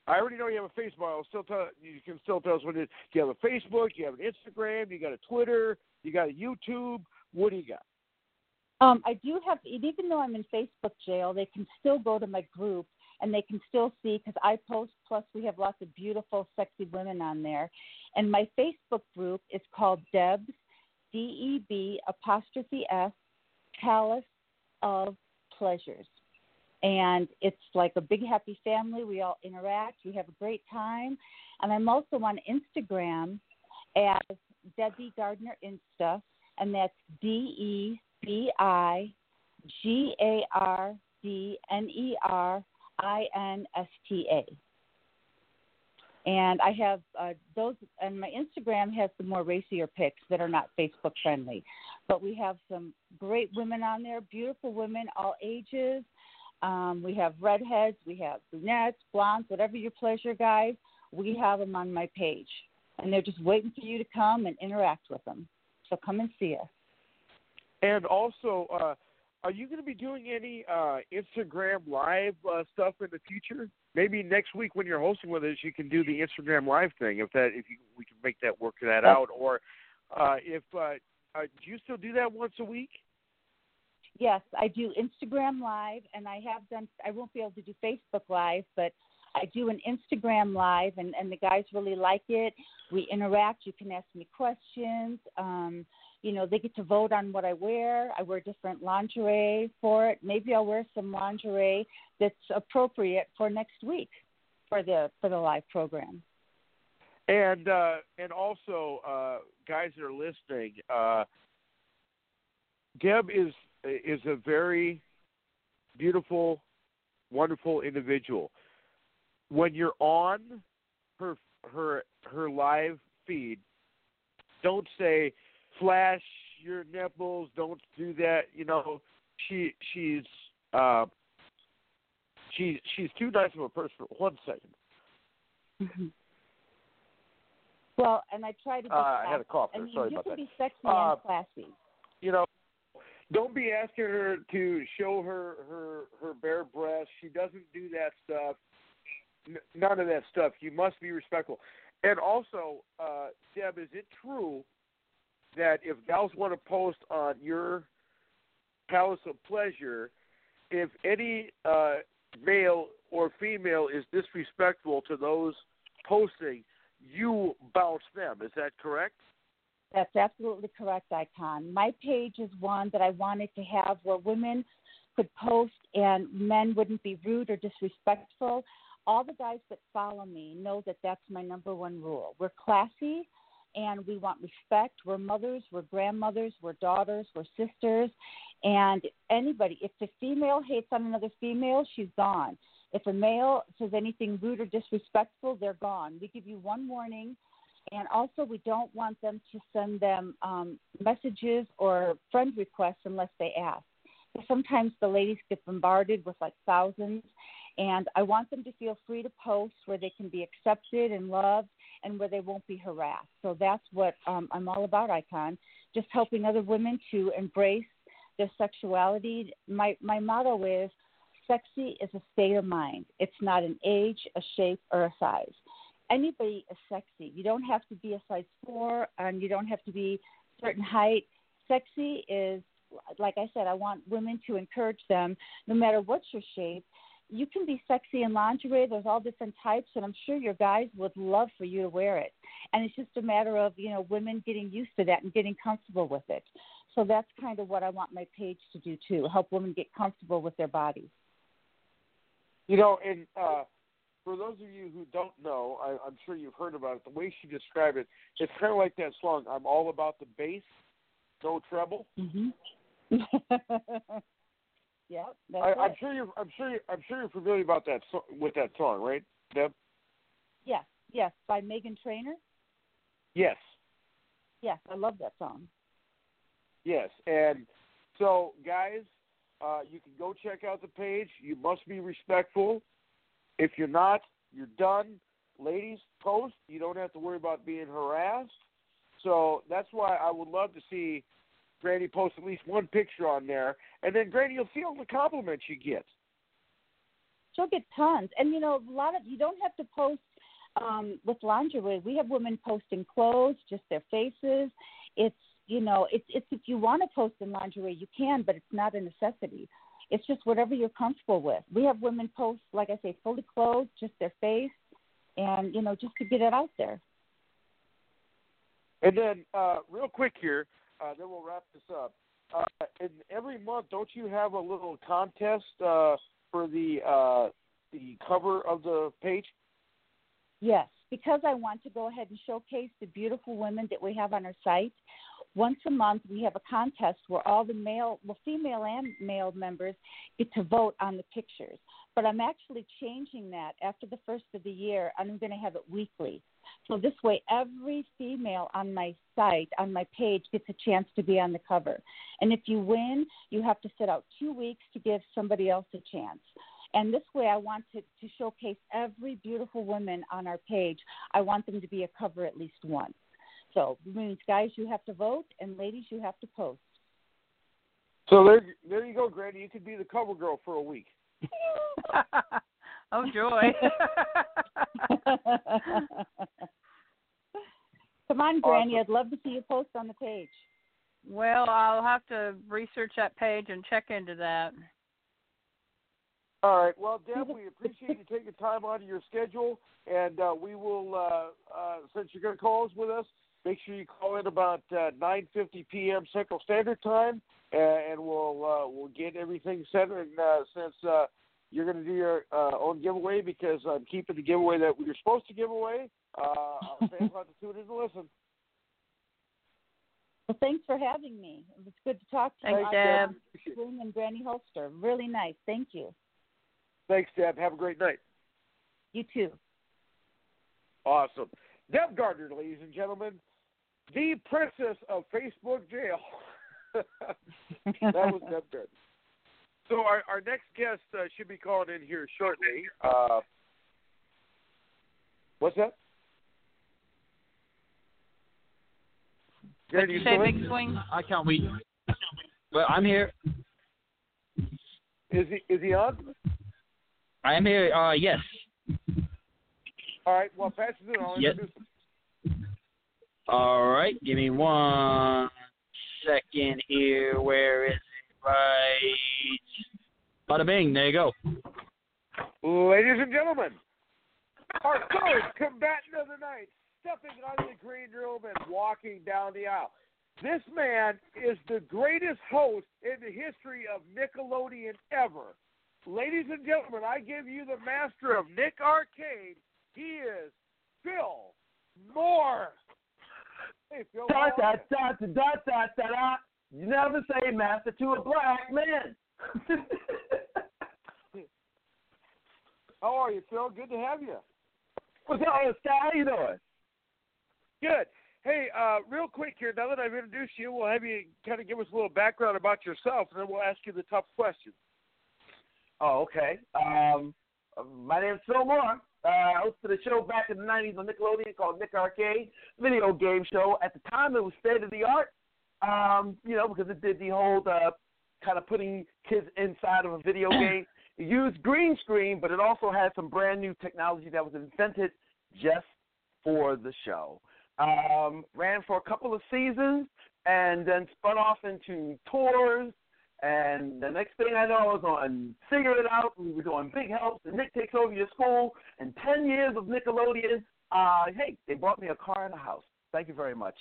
Speaker 4: I already know you have a Facebook. I'll still tell you can still tell us what it is. Do you have a Facebook? Do you have an Instagram? You got a Twitter? You got a YouTube? What do you got?
Speaker 8: Um, I do have, even though I'm in Facebook jail, they can still go to my group and they can still see because I post. Plus, we have lots of beautiful, sexy women on there. And my Facebook group is called Deb's D E B apostrophe S Palace of Pleasures. And it's like a big happy family. We all interact. We have a great time. And I'm also on Instagram as Debbie Gardner Insta, and that's D E B I G A R D N E R I N S T A. And I have uh, those, and my Instagram has some more racier pics that are not Facebook friendly. But we have some great women on there, beautiful women, all ages. Um, we have redheads, we have brunettes, blondes, whatever your pleasure, guys. We have them on my page. And they're just waiting for you to come and interact with them. So come and see us.
Speaker 4: And also, uh, are you going to be doing any uh, Instagram live uh, stuff in the future? Maybe next week when you're hosting with us, you can do the Instagram live thing. If that, if you, we can make that work that out, or uh, if uh, uh, do you still do that once a week?
Speaker 8: Yes, I do Instagram live, and I have done. I won't be able to do Facebook live, but I do an Instagram live, and and the guys really like it. We interact. You can ask me questions. Um, you know, they get to vote on what I wear. I wear different lingerie for it. Maybe I'll wear some lingerie that's appropriate for next week for the for the live program.
Speaker 4: And uh, and also, uh, guys that are listening, uh, Deb is is a very beautiful, wonderful individual. When you're on her her her live feed, don't say flash your nipples. Don't do that. You know, she she's uh, she she's too nice of a person. One second.
Speaker 8: Mm-hmm. Well, and I try to. Be
Speaker 4: uh, I had a cough.
Speaker 8: And
Speaker 4: Sorry
Speaker 8: you
Speaker 4: about
Speaker 8: can
Speaker 4: that.
Speaker 8: be sexy
Speaker 4: Uh,
Speaker 8: and classy.
Speaker 4: You know, don't be asking her to show her her her bare breasts. She doesn't do that stuff. N- none of that stuff. You must be respectful. And also, uh, Deb, is it true that if gals want to post on your Palace of Pleasure, if any uh, male or female is disrespectful to those posting, you bounce them. Is that correct?
Speaker 8: That's absolutely correct, Icon. My page is one that I wanted to have where women could post and men wouldn't be rude or disrespectful. All the guys that follow me know that that's my number one rule. We're classy and we want respect. We're mothers, we're grandmothers, we're daughters, we're sisters. And anybody, if the female hates on another female, she's gone. If a male says anything rude or disrespectful, they're gone. We give you one warning. And also, we don't want them to send them um, messages or friend requests unless they ask. Sometimes the ladies get bombarded with like thousands, and I want them to feel free to post where they can be accepted and loved and where they won't be harassed. So that's what um, I'm all about, Icon. Just helping other women to embrace their sexuality. My my motto is sexy is a state of mind. It's not an age, a shape, or a size. Anybody is sexy. You don't have to be a size four, and you don't have to be certain height. Sexy is, like I said, I want women to encourage them, no matter what's your shape. You can be sexy in lingerie. There's all different types, and I'm sure your guys would love for you to wear it. And it's just a matter of you know women getting used to that and getting comfortable with it. So that's kind of what I want my page to do too, help women get comfortable with their bodies.
Speaker 4: You know, and uh, for those of you who don't know, I, I'm sure you've heard about it. The way she described it, it's kind of like that song, "I'm all about the bass, no treble."
Speaker 8: Mm-hmm. yep,
Speaker 4: I, I'm sure you're. I'm sure. You're, I'm sure you're familiar about that so, with that song, right, Deb?
Speaker 8: Yes, yes, by Meghan Trainor.
Speaker 4: Yes.
Speaker 8: Yes, I love that song.
Speaker 4: Yes, and so guys, uh, you can go check out the page. You must be respectful. If you're not, you're done. Ladies, post. You don't have to worry about being harassed. So that's why I would love to see Granny posts at least one picture on there, and then Granny, you'll all the compliments you get.
Speaker 8: She'll get tons, and you know, a lot of you don't have to post um, with lingerie. We have women posting clothes, just their faces. It's you know, it's it's if you want to post in lingerie, you can, but it's not a necessity. It's just whatever you're comfortable with. We have women post, like I say, fully clothed, just their face, and you know, just to get it out there.
Speaker 4: And then, uh, real quick here, uh, then we'll wrap this up. Uh, and every month, don't you have a little contest uh, for the uh, the cover of the page?
Speaker 8: Yes, because I want to go ahead and showcase the beautiful women that we have on our site. Once a month, we have a contest where all the male, well, female and male members get to vote on the pictures. But I'm actually changing that after the first of the year, I'm going to have it weekly. So this way, every female on my site, on my page, gets a chance to be on the cover. And if you win, you have to sit out two weeks to give somebody else a chance. And this way, I want to, to showcase every beautiful woman on our page. I want them to be a cover at least once. So, it means guys, you have to vote, and ladies, you have to post.
Speaker 4: So there, there you go, Granny. You could be the cover girl for a week.
Speaker 5: oh joy!
Speaker 8: Come on, Granny.
Speaker 4: Awesome.
Speaker 8: I'd love to see you post on the page.
Speaker 5: well, I'll have to research that page and check into that.
Speaker 4: All right. Well, Deb, we appreciate you taking time out of your schedule, and uh, we will, uh, uh, since you're going to call us with us, make sure you call in about uh, 9:50 p.m. Central Standard Time, uh, and we'll uh, we'll get everything set. And uh, since uh, you're going to do your uh, own giveaway, because I'm keeping the giveaway that we were supposed to give away, uh, our fans will have to tune in and listen.
Speaker 8: Well, thanks for having me. It was good to talk to
Speaker 5: Thanks,
Speaker 8: you.
Speaker 5: Deb.
Speaker 8: Spring and Granny Holster. Really nice. Thank you.
Speaker 4: Thanks, Deb. Have a great night.
Speaker 8: You too.
Speaker 4: Awesome. Deb Gardner, ladies and gentlemen, the princess of Facebook jail. that was Deb Gardner. So our, our next guest uh, should be calling in here shortly. Uh, what's that?
Speaker 5: Did you
Speaker 4: you
Speaker 5: say big swing?
Speaker 3: I can't wait. Well, I'm here.
Speaker 4: Is he is he on?
Speaker 3: I am here. Uh, yes.
Speaker 4: All right. Well, pass it on. I'll introduce him.
Speaker 3: All right. Give me one second here. Where is it? Right. Bada bing. There you go.
Speaker 4: Ladies and gentlemen, our third combatant of the night, stepping out of the green room and walking down the aisle. This man is the greatest host in the history of Nickelodeon ever. Ladies and gentlemen, I give you the master of Nick Arcade. He is Phil Moore. Hey, Phil.
Speaker 10: Da da
Speaker 4: you?
Speaker 10: da da da da da da. You never say master to a black man.
Speaker 4: How are you, Phil? Good to have you.
Speaker 10: What's up, Sky? How you doing?
Speaker 4: Good. Hey, uh, real quick here, now that I've introduced you, we'll have you kind of give us a little background about yourself, and then we'll ask you the tough questions.
Speaker 10: Oh, okay. Um, my name's Phil Moore. Uh, I hosted a show back in the 90s on Nickelodeon called Nick Arcade, video game show. At the time, it was state of the art, um, you know, because it did the whole uh, kind of putting kids inside of a video game. It used green screen, but it also had some brand new technology that was invented just for the show. Um, ran for a couple of seasons and then spun off into tours. And the next thing I know, I was on Figure It Out. We were doing Big Helps, and Nick Takes Over Your School. And 10 years of Nickelodeon. Uh, hey, they bought me a car and a house. Thank you very much.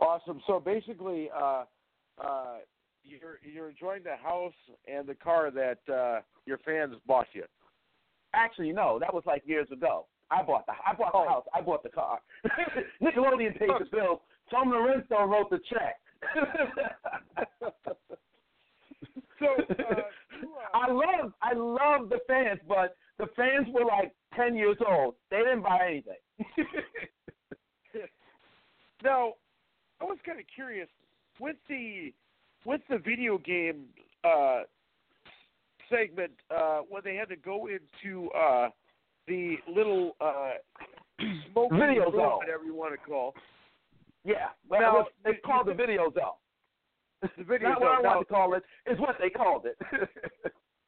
Speaker 4: Awesome. So basically, uh, uh, you're you're enjoying the house and the car that uh, your fans bought you.
Speaker 10: Actually, no, that was like years ago. I bought the I bought the
Speaker 4: Oh.
Speaker 10: house. I bought the car. Nickelodeon paid the bill. Tom Lorenzo wrote the check.
Speaker 4: So uh,
Speaker 10: I love I love the fans, but the fans were like ten years old. They didn't buy anything.
Speaker 4: now, I was kind of curious with the with the video game uh, segment uh, when they had to go into uh, the little uh, smoking
Speaker 10: Video
Speaker 4: room,
Speaker 10: zone.
Speaker 4: whatever you want to call
Speaker 10: yeah, well,
Speaker 4: Now,
Speaker 10: it's
Speaker 4: you-
Speaker 10: called the video zone.
Speaker 4: the video
Speaker 10: Not what I want to call it. It's what they called it.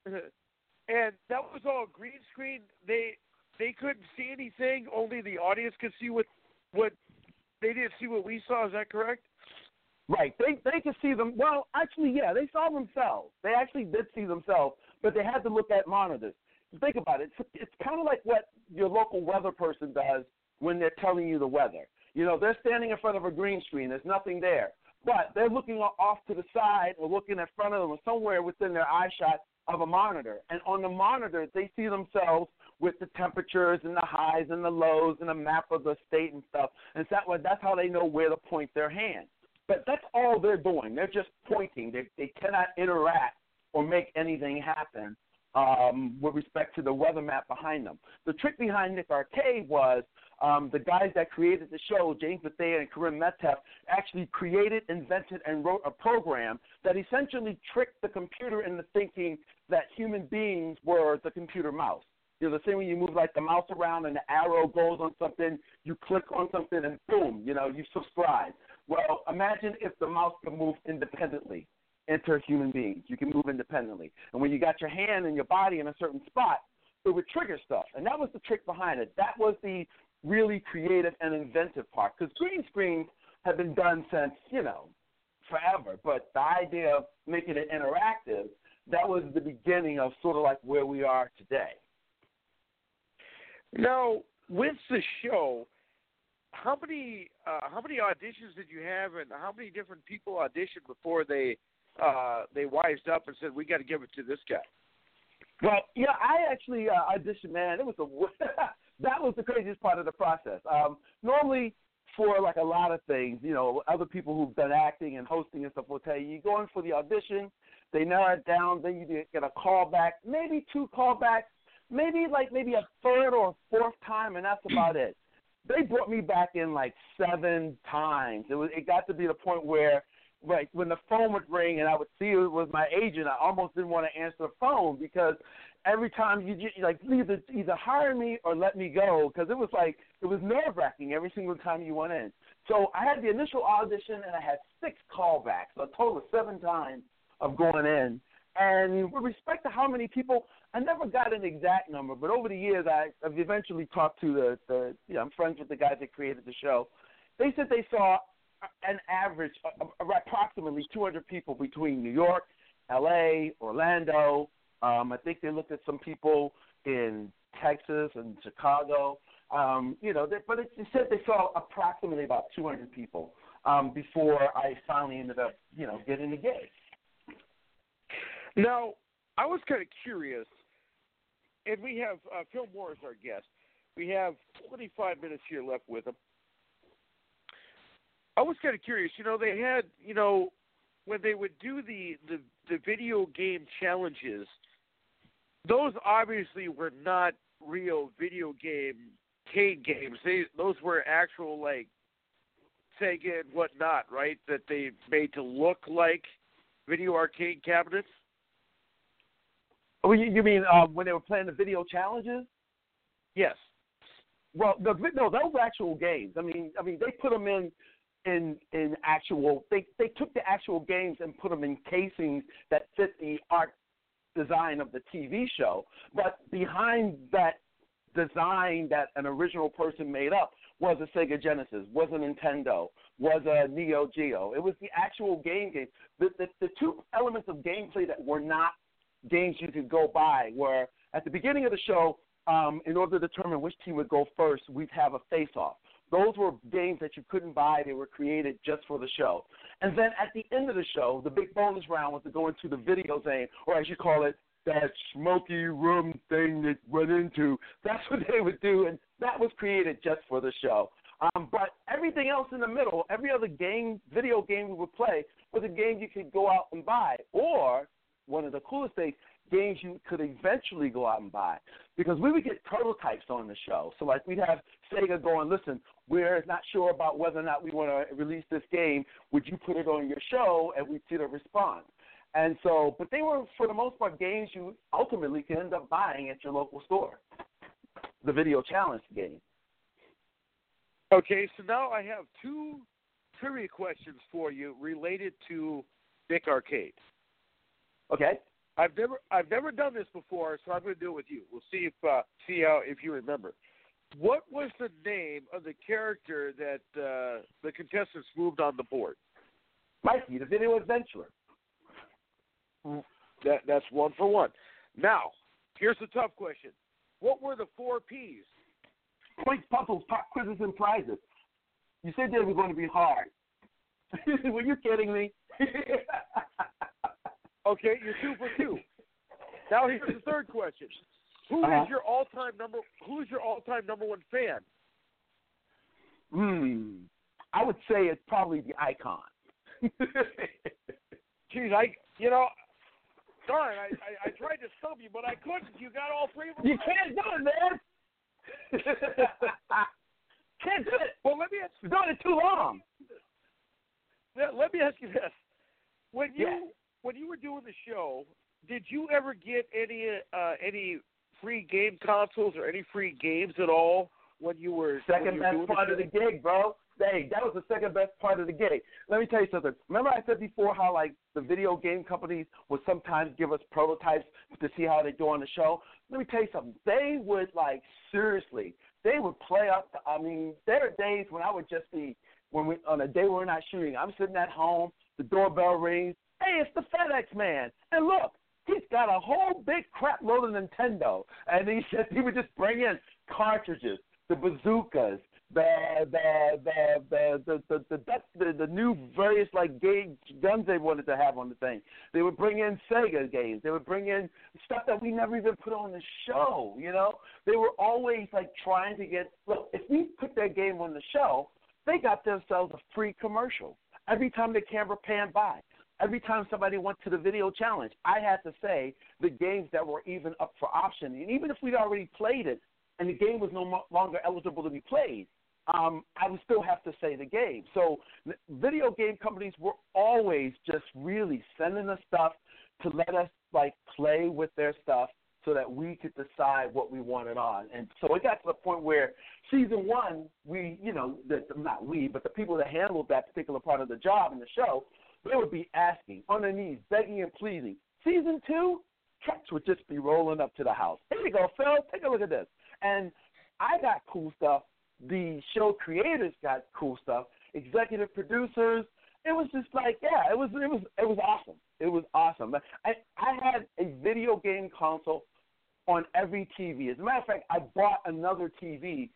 Speaker 10: Uh-huh.
Speaker 4: and that was all green screen. They they couldn't see anything. Only the audience could see what what they didn't see what we saw. Is that correct?
Speaker 10: Right. They they could see them. Well, actually, yeah, they saw themselves. They actually did see themselves, but they had to look at monitors. Think about it. It's, it's kind of like what your local weather person does when they're telling you the weather. You know, they're standing in front of a green screen. There's nothing there, but they're looking off to the side or looking in front of them or somewhere within their eye shot of a monitor. And on the monitor, they see themselves with the temperatures and the highs and the lows and a map of the state and stuff. And that, that's how they know where to point their hand. But that's all they're doing. They're just pointing. They, they cannot interact or make anything happen um, with respect to the weather map behind them. The trick behind Nick Arcade was um, the guys that created the show, James Bethea and Karim Miteff, actually created, invented, and wrote a program that essentially tricked the computer into thinking that human beings were the computer mouse. You know, the same way you move like the mouse around and the arrow goes on something, you click on something and boom, you know, you subscribe. Well, imagine if the mouse could move independently into human beings. You can move independently. And when you got your hand and your body in a certain spot, it would trigger stuff. And that was the trick behind it. That was the really creative and inventive part. Because green screens have been done since, you know, forever. But the idea of making it interactive, that was the beginning of sort of like where we are today.
Speaker 4: Now, with the show, how many uh, how many auditions did you have, and how many different people auditioned before they uh, they wised up and said we got to give it to this guy?
Speaker 10: Well, yeah, I actually uh, auditioned. Man, it was a that was the craziest part of the process. Um, normally, for like a lot of things, you know, other people who've done acting and hosting and stuff will tell you you go in for the audition, they narrow it down, then you get a call back, maybe two callbacks, maybe like maybe a third or fourth time, and that's about it they brought me back in like seven times. It was it got to be the point where like when the phone would ring and I would see it was my agent, I almost didn't want to answer the phone because every time you just, like either either hire me or let me go because it was like it was nerve wracking every single time you went in. So I had the initial audition and I had six callbacks, a total of seven times of going in. And with respect to how many people, I never got an exact number, but over the years, I, I've eventually talked to the, the you know, I'm friends with the guys that created the show. They said they saw an average of, of approximately 200 people between New York, L.A., Orlando. Um, I think they looked at some people in Texas and Chicago. Um, you know, they, but it, they said they saw approximately about 200 people um, before I finally ended up, you know, getting the gig.
Speaker 4: Now, I was kind of curious, and we have uh, Phil Moore as our guest. We have 25 minutes here left with him. I was kind of curious. You know, they had, you know, when they would do the the, the video game challenges, those obviously were not real video game arcade games. They those were actual like Sega and whatnot, right? That they made to look like video arcade cabinets.
Speaker 10: Oh, you, you mean uh, when they were playing the video challenges?
Speaker 4: Yes.
Speaker 10: Well, the, no, those were actual games. I mean, I mean, they put them in in in actual. They they took the actual games and put them in casings that fit the art design of the TV show. But behind that design that an original person made up was a Sega Genesis, was a Nintendo, was a Neo Geo. It was the actual game game. The, the the two elements of gameplay that were not games you could go by were at the beginning of the show, um, in order to determine which team would go first, we'd have a face off. Those were games that you couldn't buy. They were created just for the show. And then at the end of the show, the big bonus round was to go into the video game, or as you call it, that smoky room thing that went into. That's what they would do, and that was created just for the show. Um, but everything else in the middle, every other game, video game we would play, was a game you could go out and buy, or one of the coolest things, games you could eventually go out and buy. Because we would get prototypes on the show. So like we'd have Sega going, listen, we're not sure about whether or not we want to release this game. Would you put it on your show? And we'd see the response. And so, but they were for the most part games you ultimately can end up buying at your local store. The video challenge game.
Speaker 4: Okay, so now I have two trivia questions for you related to Nick Arcade.
Speaker 10: Okay.
Speaker 4: I've never I've never done this before, so I'm going to do it with you. We'll see if uh, see how if you remember. What was the name of the character that uh, the contestants moved on the board?
Speaker 10: Mikey, the video adventurer.
Speaker 4: That that's one for one. Now, here's the tough question. What were the four P's?
Speaker 10: Points, puzzles, pop quizzes, and prizes. You said they were going to be hard. were you kidding me?
Speaker 4: Okay, you're two for two. Now here's the third question. Who is
Speaker 10: Uh-huh.
Speaker 4: your all-time number? Who is your all-time number one fan?
Speaker 10: Hmm. I would say it's probably the icon.
Speaker 4: Jeez, I you know, darn, I, I I tried to stump you, but I couldn't. You got all three of them.
Speaker 10: you can't do it, man. can't do it.
Speaker 4: Well, let me ask.
Speaker 10: You're doing it too long.
Speaker 4: Let let me ask you this: When you
Speaker 10: Yeah.
Speaker 4: when you were doing the show, did you ever get any uh any free game consoles or any free games at all when you were
Speaker 10: Second
Speaker 4: you
Speaker 10: best part
Speaker 4: the
Speaker 10: of the gig, bro. Hey, that was the second best part of the gig. Let me tell you something. Remember I said before how like the video game companies would sometimes give us prototypes to see how they do on the show. Let me tell you something. They would like seriously. They would play up. I mean, there are days when I would just be when we on a day we're not shooting. I'm sitting at home. The doorbell rings. Hey, it's the FedEx man. And look, he's got a whole big crap load of Nintendo, and he said he would just bring in cartridges, the bazookas, the the the the the the the, the, the, new various like gauge guns they wanted to have on the thing. They would bring in Sega games. They would bring in stuff that we never even put on the show. You know, they were always like trying to get. Look, if we put their game on the show, they got themselves a free commercial every time the camera panned by. Every time somebody went to the video challenge, I had to say the games that were even up for option. And even if we'd already played it and the game was no longer eligible to be played, um, I would still have to say the game. So video game companies were always just really sending us stuff to let us like play with their stuff so that we could decide what we wanted on. And so it got to the point where season one, we, you know, the, not we, but the people that handled that particular part of the job in the show, they would be asking on their knees, begging and pleading. Season two, trucks would just be rolling up to the house. Here you go, Phil. Take a look at this. And I got cool stuff. The show creators got cool stuff. Executive producers. It was just like, yeah, it was, it was, it was awesome. It was awesome. I, I had a video game console on every TV. As a matter of fact, I bought another TV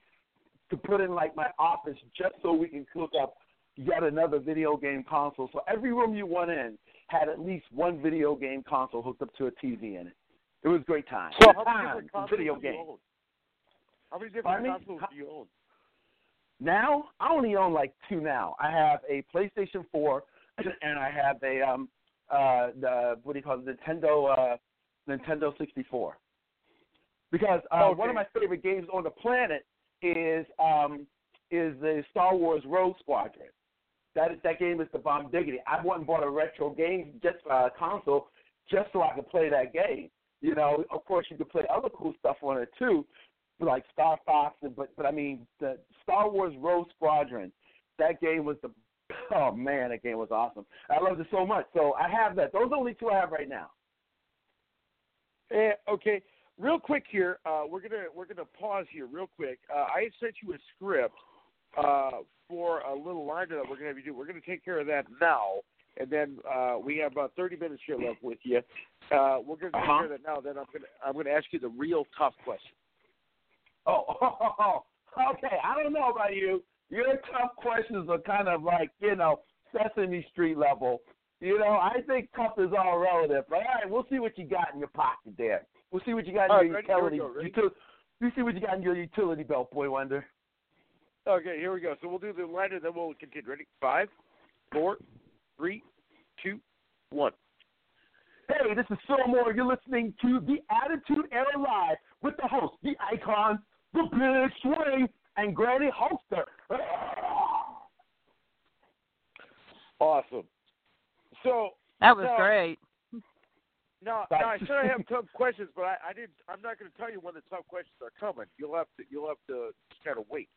Speaker 10: to put in like my office just so we can cook up yet another video game console. So every room you went in had at least one video game console hooked up to a TV in it. It was a great time.
Speaker 4: So how many
Speaker 10: time,
Speaker 4: different consoles
Speaker 10: video
Speaker 4: do you
Speaker 10: game.
Speaker 4: own? How many different
Speaker 10: Pardon
Speaker 4: consoles do you own?
Speaker 10: Now I only own like two now. I have a PlayStation 4 and I have a um uh the what do you call it Nintendo uh Nintendo 64. Because uh, one of my favorite games on the planet is um is the Star Wars Rogue Squadron. That that game is the bomb diggity. I went and bought a retro game just uh, console just so I could play that game. You know, of course you could play other cool stuff on it too, like Star Fox. But but I mean the Star Wars Rogue Squadron. That game was the oh man, that game was awesome. I loved it so much. So I have that. Those are the only two I have right now.
Speaker 4: Eh, okay, real quick here. Uh, we're gonna we're gonna pause here real quick. Uh, I sent you a script uh, for a little liner that we're gonna have you do. We're gonna take care of that now, and then uh, we have about thirty minutes here left with you. Uh, we're gonna take
Speaker 10: Uh-huh.
Speaker 4: care of that now. Then I'm gonna I'm gonna ask you the real tough question.
Speaker 10: Oh, okay. I don't know about you. Your tough questions are kind of like, you know, Sesame Street level. You know, I think tough is all relative. But all right, we'll see what you got in your pocket there. We'll see what you got in
Speaker 4: All
Speaker 10: your
Speaker 4: right?
Speaker 10: Utility.
Speaker 4: go.
Speaker 10: Util- you see what you got in your utility belt, boy wonder.
Speaker 4: Okay, here we go. So we'll do the liner, then we'll continue. Ready? Five, four, three, two, one.
Speaker 10: Hey, this is Phil Moore. You're listening to the Attitude Era Live with the host, the icon, the big swing, and Granny Holster.
Speaker 4: Awesome. So
Speaker 5: That was
Speaker 4: now-
Speaker 5: great.
Speaker 4: No, now I said I have tough questions, but I, I didn't. I'm not going to tell you when the tough questions are coming. You'll have to. You'll have to kind of wait.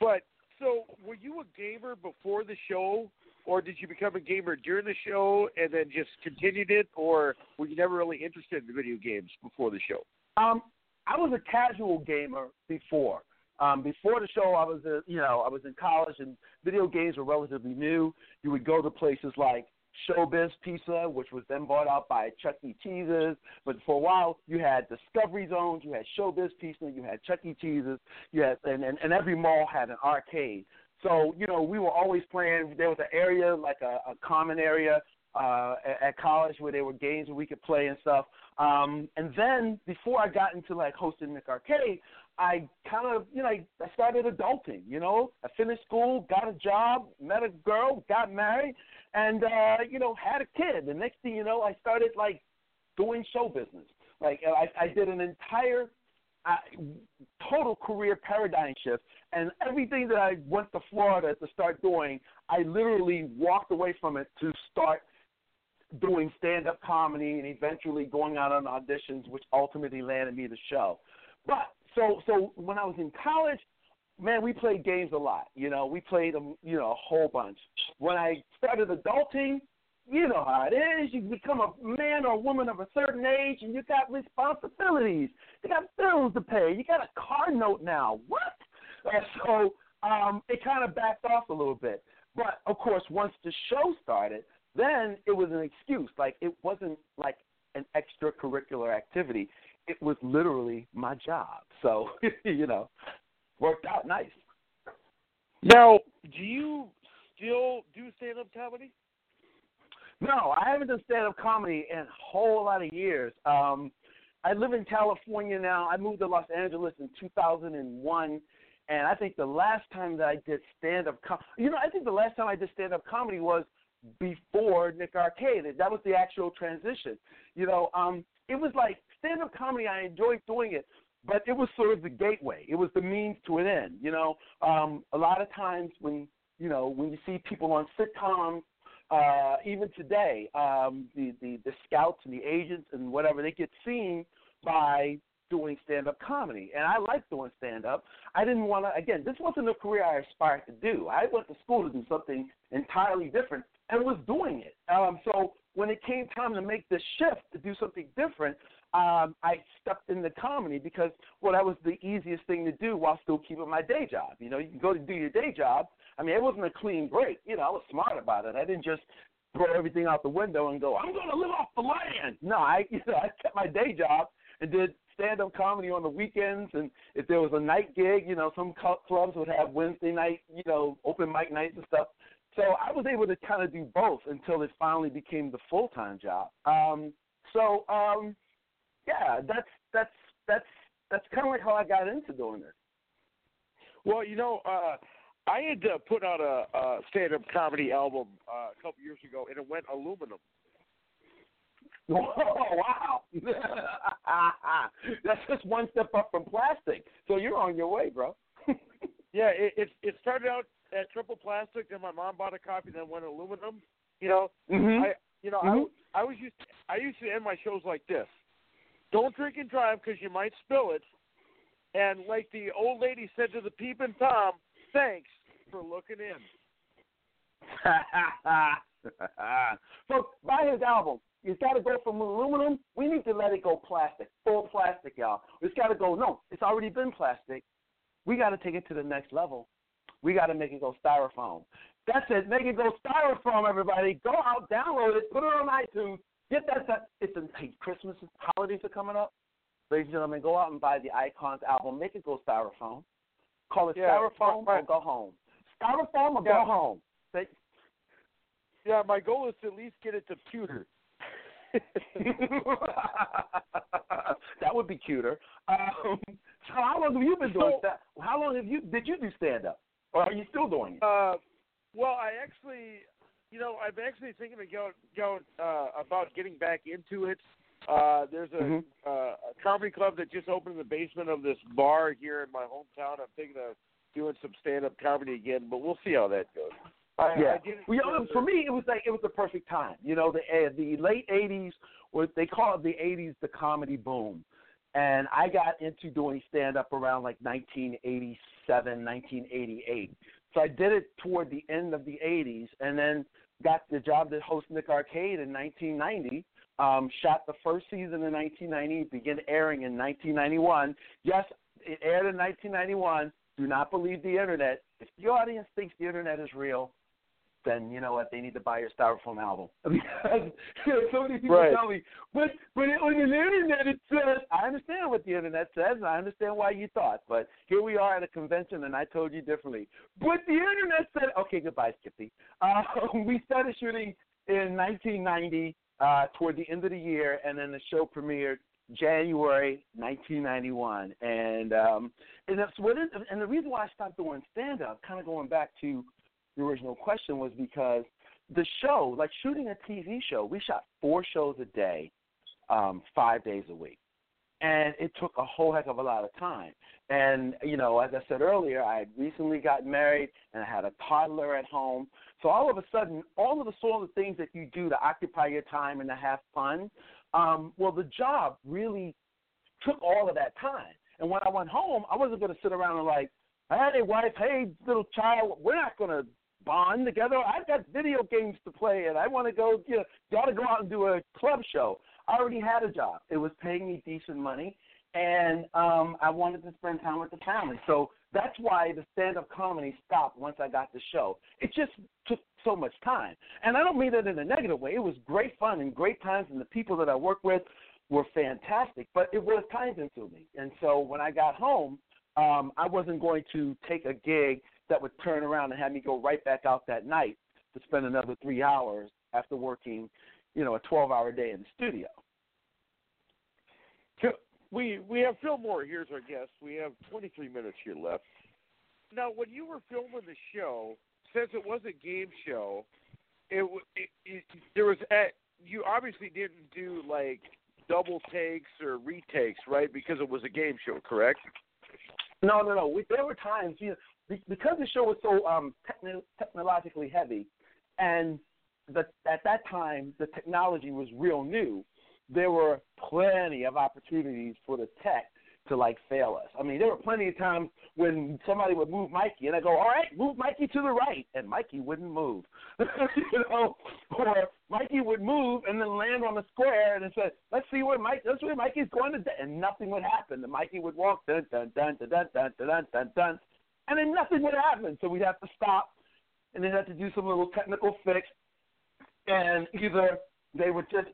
Speaker 4: But so, were you a gamer before the show, or did you become a gamer during the show and then just continued it, or were you never really interested in video games before the show?
Speaker 10: Um, I was a casual gamer before. Um, before the show, I was, uh, you know, I was in college, and video games were relatively new. You would go to places like Showbiz Pizza, which was then bought out by Chuck E. Cheese's. But for a while, you had Discovery Zones, you had Showbiz Pizza, you had Chuck E. Cheese's, you had, and, and, and every mall had an arcade. So you know, we were always playing. There was an area like a, a common area uh, at, at college where there were games where we could play and stuff. Um, and then before I got into like hosting Nick Arcade, I kind of, you know, I, I started adulting. You know, I finished school, got a job, met a girl, got married, and uh, you know, had a kid. The next thing you know, I started like doing show business. Like I, I did an entire uh, total career paradigm shift, and everything that I went to Florida to start doing, I literally walked away from it to start doing stand up comedy and eventually going out on auditions, which ultimately landed me the show. But so so when I was in college, man, we played games a lot. You know, we played them, you know, a whole bunch. When I started adulting, you know how it is. You become a man or a woman of a certain age, and you got responsibilities. You got bills to pay. You got a car note now. What? And so um, it kind of backed off a little bit. But of course, once the show started, then it was an excuse. Like it wasn't like an extracurricular activity. It was literally my job. So you know, worked out nice.
Speaker 4: Now, do you still do stand up comedy?
Speaker 10: No, I haven't done stand up comedy in a whole lot of years. Um, I live in California now. I moved to Los Angeles in 2001, and I think the last time that I did stand up, com- you know, I think the last time I did stand up comedy was before Nick Arcade. That was the actual transition. You know, um, it was like stand up comedy. I enjoyed doing it, but it was sort of the gateway. It was the means to an end. You know, um, a lot of times when you know when you see people on sitcoms, uh, even today, um, the, the the scouts and the agents and whatever they get seen by doing stand up comedy. And I like doing stand up. I didn't want to, again, this wasn't a career I aspired to do. I went to school to do something entirely different and was doing it. Um, so when it came time to make the shift to do something different, um, I stepped into comedy because, well, that was the easiest thing to do while still keeping my day job. You know, you can go to do your day job. I mean, it wasn't a clean break. You know, I was smart about it. I didn't just throw everything out the window and go, I'm going to live off the land. No, I, you know, I kept my day job and did stand up comedy on the weekends and if there was a night gig, you know, some clubs would have Wednesday night, you know, open mic nights and stuff. So I was able to kind of do both until it finally became the full time job. Um so um yeah, that's that's that's that's kind of like how I got into doing this.
Speaker 4: Well, you know, uh I had uh, put out a, a stand-up comedy album uh, a couple years ago, and it went aluminum.
Speaker 10: Oh wow! That's just one step up from plastic. So you're on your way, bro.
Speaker 4: yeah, it, it it started out at triple plastic, then my mom bought a copy, then went aluminum. You know,
Speaker 10: mm-hmm.
Speaker 4: I you know
Speaker 10: mm-hmm.
Speaker 4: I I was used to, I used to end my shows like this: Don't drink and drive because you might spill it. And like the old lady said to the peeping tom, thanks for looking in.
Speaker 10: so buy his album. It's got to go from aluminum. We need to let it go plastic, full plastic, y'all. It's got to go. No, it's already been plastic. We got to take it to the next level. We got to make it go styrofoam. That's it. Make it go styrofoam, everybody. Go out, download it, put it on iTunes. Get that. It's a hey, Christmas holidays are coming up. Ladies and gentlemen, go out and buy the Icons album. Make it go styrofoam. Call it
Speaker 4: yeah,
Speaker 10: styrofoam
Speaker 4: my,
Speaker 10: or go home. Styrofoam or
Speaker 4: yeah.
Speaker 10: go home. Say,
Speaker 4: yeah, my goal is to at least get it to pewter.
Speaker 10: that would be cuter. Um, so how long have you been doing that? How long have you did you do stand up, or are you still doing it?
Speaker 4: Uh, well, I actually, you know, I'm actually thinking of going, going uh, about getting back into it. Uh, there's a,
Speaker 10: Mhm.
Speaker 4: uh, a comedy club that just opened in the basement of this bar here in my hometown. I'm thinking of doing some stand-up comedy again, but we'll see how that goes. I,
Speaker 10: yeah.
Speaker 4: I
Speaker 10: well, you know, for me, it was like it was the perfect time. You know, the uh, the late '80s, was they call it the '80s the comedy boom, and I got into doing stand up around like 1987, 1988. So I did it toward the end of the '80s, and then got the job to host Nick Arcade in 1990. Um, shot the first season in 1990, began airing in 1991. Yes, it aired in 1991 Do not believe the internet. If the audience thinks the internet is real, then you know what they need to buy your styrofoam album because so many people
Speaker 4: Right.
Speaker 10: tell me, but but on the internet it says. I understand what the internet says, and I understand why you thought, but here we are at a convention, and I told you differently. But the internet said, okay, goodbye, Skippy. Uh, we started shooting in 1990 uh, toward the end of the year, and then the show premiered January 1991, and um, and that's what it, and the reason why I stopped doing stand up, kind of going back to original question, was because the show, like shooting a TV show, we shot four shows a day, um, five days a week, and it took a whole heck of a lot of time. And you know, as I said earlier, I had recently gotten married, and I had a toddler at home. So all of a sudden, all of the sort of things that you do to occupy your time and to have fun, um, well, the job really took all of that time. And when I went home, I wasn't going to sit around and like, hey, wife, hey, little child, we're not going to bond together. I've got video games to play, and I want to go, you know, got to go out and do a club show. I already had a job. It was paying me decent money, and um, I wanted to spend time with the family. So that's why the stand-up comedy stopped once I got the show. It just took so much time, and I don't mean that in a negative way. It was great fun and great times, and the people that I worked with were fantastic. But it was time consuming, and so when I got home, um, I wasn't going to take a gig that would turn around and have me go right back out that night to spend another three hours after working, you know, a twelve-hour day in the studio.
Speaker 4: We we have Phil Moore. Here's our guest. We have 23 minutes here left. Now, when you were filming the show, since it was a game show, it, it, it there was a, you obviously didn't do like double takes or retakes, right? Because it was a game show, correct?
Speaker 10: No, no, no. We, there were times, you know, because the show was so um, techno- technologically heavy, and the, at that time the technology was real new. There were plenty of opportunities for the tech to like fail us. I mean, there were plenty of times when somebody would move Mikey, and I go, "All right, move Mikey to the right," and Mikey wouldn't move. you know, or Mikey would move and then land on the square, and it said, "Let's see where Mike. Let's see where Mikey's going to," and nothing would happen. And Mikey would walk dun dun dun dun dun dun dun dun, dun and then nothing would happen. So we'd have to stop, and then have to do some little technical fix, and either they would just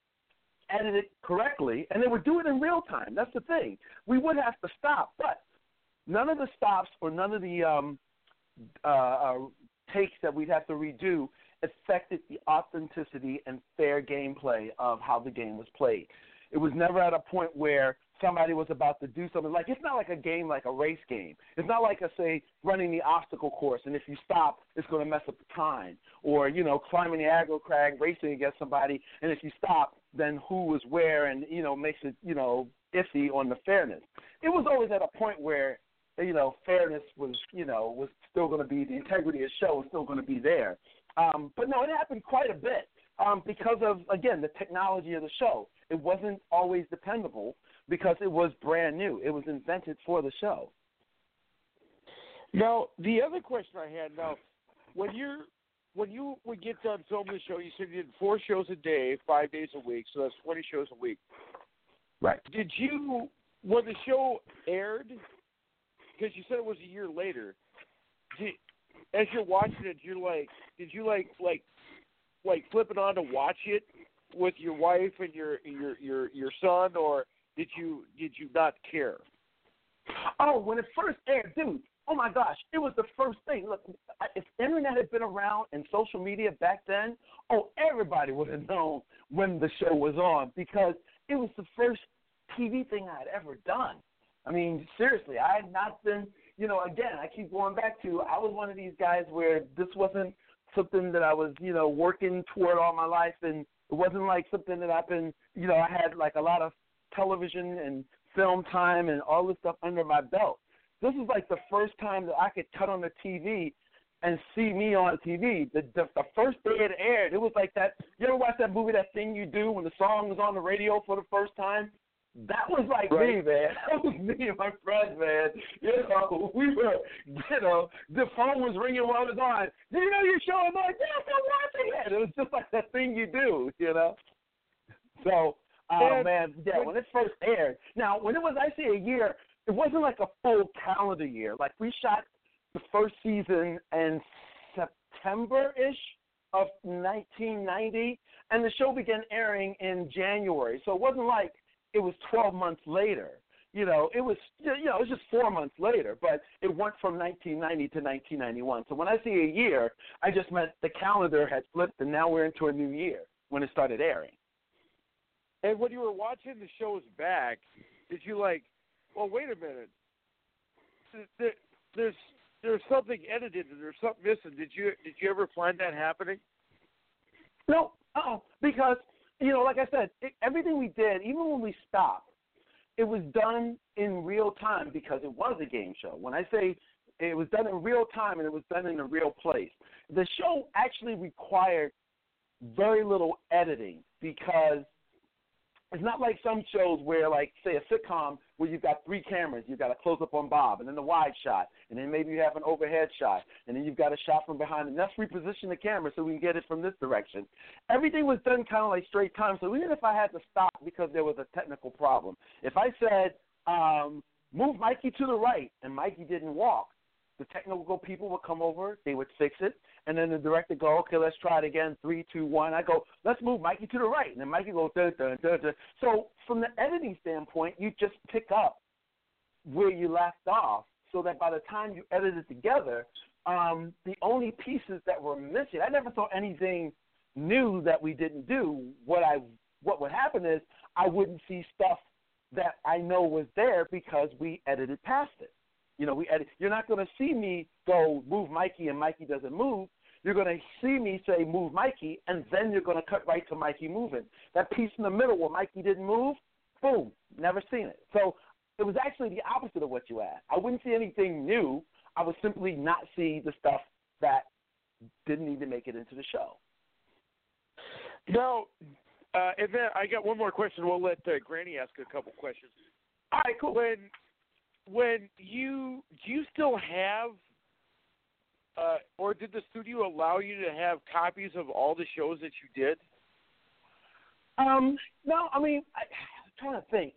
Speaker 10: edit it correctly, and they would do it in real time. That's the thing. We would have to stop, but none of the stops or none of the um, uh, uh, takes that we'd have to redo affected the authenticity and fair gameplay of how the game was played. It was never at a point where somebody was about to do something like it's not like a game like a race game. It's not like a say running the obstacle course and if you stop it's going to mess up the time or you know climbing the aggro crag racing against somebody and if you stop then who was where and you know makes it you know iffy on the fairness. It was always at a point where you know fairness was you know was still going to be the integrity of the show was still going to be there. Um, but no, it happened quite a bit um, because of again the technology of the show. It wasn't always dependable because it was brand new. It was invented for the show.
Speaker 4: Now, the other question I had now, when you're when you would get done filming the show, you said you did four shows a day, five days a week, so that's twenty shows a week.
Speaker 10: Right.
Speaker 4: Did you when the show aired? Because you said it was a year later. Did, as you're watching it, you're like, did you like like like flipping on to watch it with your wife and your your your your son, or did you did you not care?
Speaker 10: Oh, when it first aired, dude. Oh my gosh, it was the first thing. Look, if internet had been around and social media back then, oh, everybody would have known when the show was on because it was the first TV thing I had ever done. I mean, seriously, I had not been, you know, again, I keep going back to I was one of these guys where this wasn't something that I was, you know, working toward all my life and it wasn't like something that I've been, you know, I had like a lot of television and film time and all this stuff under my belt. This is like the first time that I could cut on the TV and see me on TV. The, the the first day it aired, it was like that. You ever watch that movie, that thing you do when the song was on the radio for the first time? That was like me, man. That was me and my friends, man. You know, we were, you know, the phone was ringing while I was on. Did you know your show? I'm like, yes, I'm watching it. It was just like that thing you do, you know. So, oh man, yeah,
Speaker 4: when-
Speaker 10: it first aired. Now, when it was, I say a year, it wasn't like a full calendar year. Like we shot the first season in September ish of 1990, and the show began airing in January. So it wasn't like it was 12 months later. You know, it was you know it was just four months later, but it went from 1990 to 1991. So when I see a year, I just meant the calendar had flipped, and now we're into a new year when it started airing.
Speaker 4: And when you were watching the shows back, did you like? Well, wait a minute. There, there's there's something edited and there's something missing. Did you did you ever find that happening?
Speaker 10: No, oh, because you know, like I said, it, everything we did, even when we stopped, it was done in real time because it was a game show. When I say it was done in real time and it was done in a real place, the show actually required very little editing because it's not like some shows where, like, say, a sitcom where you've got three cameras. You've got a close up on Bob, and then the wide shot, and then maybe you have an overhead shot, and then you've got a shot from behind. And let's reposition the camera so we can get it from this direction. Everything was done kind of like straight time. So even if I had to stop because there was a technical problem, if I said, um, move Mikey to the right, and Mikey didn't walk, the technical people would come over, they would fix it, and then the director go, okay, let's try it again, three, two, one. I go, let's move Mikey to the right, and then Mikey goes, dun, dun, dun, dun. So from the editing standpoint, you just pick up where you left off, so that by the time you edit it together, um, the only pieces that were missing, I never saw anything new that we didn't do. What I what would happen is I wouldn't see stuff that I know was there because we edited past it. You know, we edit. You're not going to see me go move Mikey and Mikey doesn't move. You're going to see me say move Mikey, and then you're going to cut right to Mikey moving. That piece in the middle where Mikey didn't move, boom, never seen it. So it was actually the opposite of what you asked. I wouldn't see anything new. I would simply not see the stuff that didn't even make it into the show.
Speaker 4: Now, uh, and then I got one more question. We'll let uh, Granny ask a couple questions.
Speaker 10: All right, cool.
Speaker 4: When when you do you still have uh, or did the studio allow you to have copies of all the shows that you did?
Speaker 10: Um, no, I mean, I, I'm trying to think.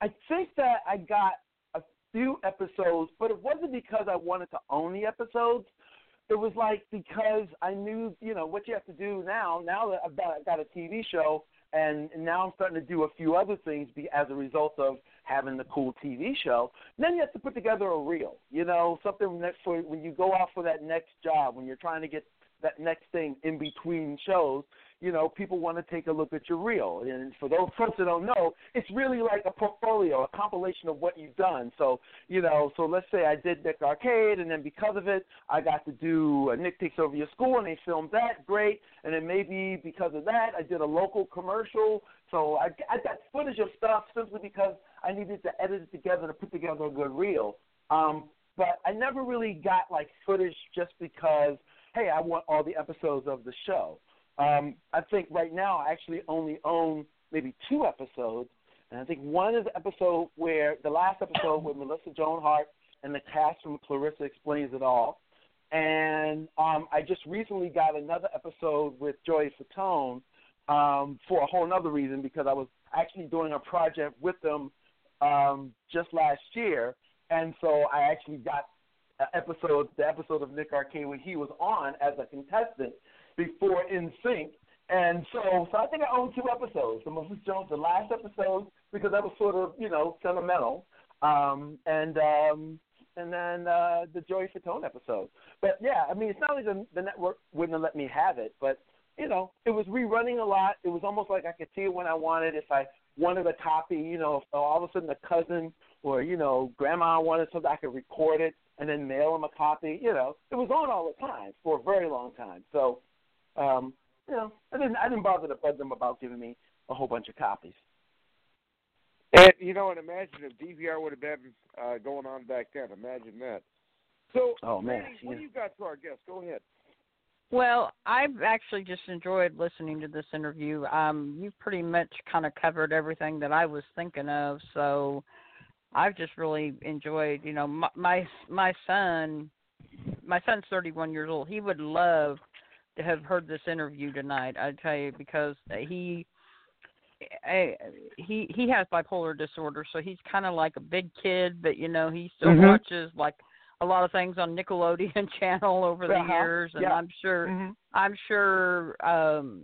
Speaker 10: I think that I got a few episodes, but it wasn't because I wanted to own the episodes. It was like because I knew, you know, what you have to do now. Now that I've got, I've got a TV show, and now I'm starting to do a few other things be, as a result of having the cool TV show. Then you have to put together a reel, you know, something next for when you go off for that next job, when you're trying to get that next thing in between shows, you know, people want to take a look at your reel. And for those folks that don't know, it's really like a portfolio, a compilation of what you've done. So, you know, so let's say I did Nick Arcade, and then because of it, I got to do a Nick Takes Over Your School, and they filmed that, great. And then maybe because of that, I did a local commercial. So I, I got footage of stuff simply because I needed to edit it together to put together a good reel. Um, but I never really got like footage just because, hey, I want all the episodes of the show. Um, I think right now I actually only own maybe two episodes, and I think one is the episode where the last episode with Melissa Joan Hart and the cast from Clarissa Explains It All, and um, I just recently got another episode with Joey Fatone um, for a whole other reason because I was actually doing a project with them um, just last year, and so I actually got episode, the episode of Nick Arcade when he was on as a contestant before In Sync. And so, so I think I own two episodes. The Moses Jones, the last episode, because that was sort of, you know, sentimental. Um, and um, and then uh, the Joey Fatone episode. But yeah, I mean, it's not like the, the network wouldn't have let me have it, but you know, it was rerunning a lot. It was almost like I could see it when I wanted. If I wanted a copy, you know, if all of a sudden a cousin or you know, grandma wanted something, I could record it and then mail them a copy. You know, it was on all the time for a very long time. So um, you know, I didn't I didn't bother to bug them about giving me a whole bunch of copies.
Speaker 4: And you know, and imagine if DVR would have been uh, going on back then. Imagine that. So,
Speaker 10: oh man,
Speaker 4: Manny, what do you got for our guest? Go ahead.
Speaker 5: Well, I've actually just enjoyed listening to this interview. Um, you've pretty much kind of covered everything that I was thinking of, so I've just really enjoyed. You know, my my, my son, my son's 31 years old. He would love to have heard this interview tonight. I tell you because he I, he he has bipolar disorder, so he's kind of like a big kid, but you know he still
Speaker 10: mm-hmm.
Speaker 5: watches like a lot of things on Nickelodeon channel over the
Speaker 10: Uh-huh.
Speaker 5: years, and
Speaker 10: Yeah.
Speaker 5: I'm sure
Speaker 10: hmm
Speaker 5: I'm sure. um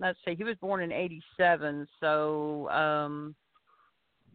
Speaker 5: Let's see, he was born in '87, so um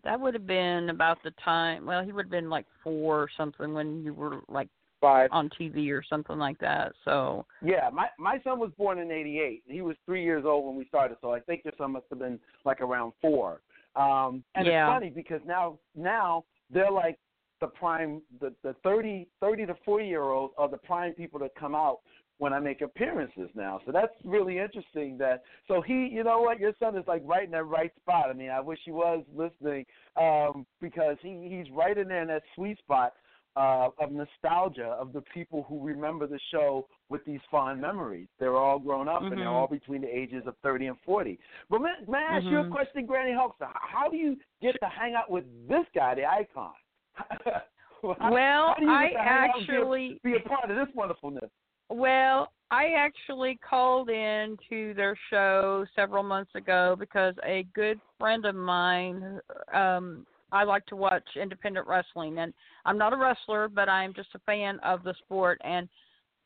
Speaker 5: that would have been about the time. Well, he would have been like four or something when you were like
Speaker 10: Five.
Speaker 5: on TV or something like that. So
Speaker 10: Yeah, my my son was born in '88. He was three years old when we started, so I think your son must have been like around four. Um, and
Speaker 5: Yeah.
Speaker 10: it's funny because now now they're like the prime the the 30 30 to 40 year olds are the prime people that come out when I make appearances now. So that's really interesting that so he you know what, your son is like right in that right spot. I mean, I wish he was listening, um, because he, he's right in there in that sweet spot uh, of nostalgia of the people who remember the show with these fond memories. They're all grown up and they're
Speaker 5: Mhm.
Speaker 10: all between the ages of 30 and 40. But may, may I ask you a
Speaker 5: Mhm.
Speaker 10: question, Granny Hulkster? How do you get to hang out with this guy, the icon?
Speaker 5: Well,
Speaker 10: how
Speaker 5: I
Speaker 10: to hang out and be a-
Speaker 5: actually
Speaker 10: be a part of this wonderfulness.
Speaker 5: Well, I actually called in to their show several months ago because a good friend of mine, um, I like to watch independent wrestling, and I'm not a wrestler, but I'm just a fan of the sport. And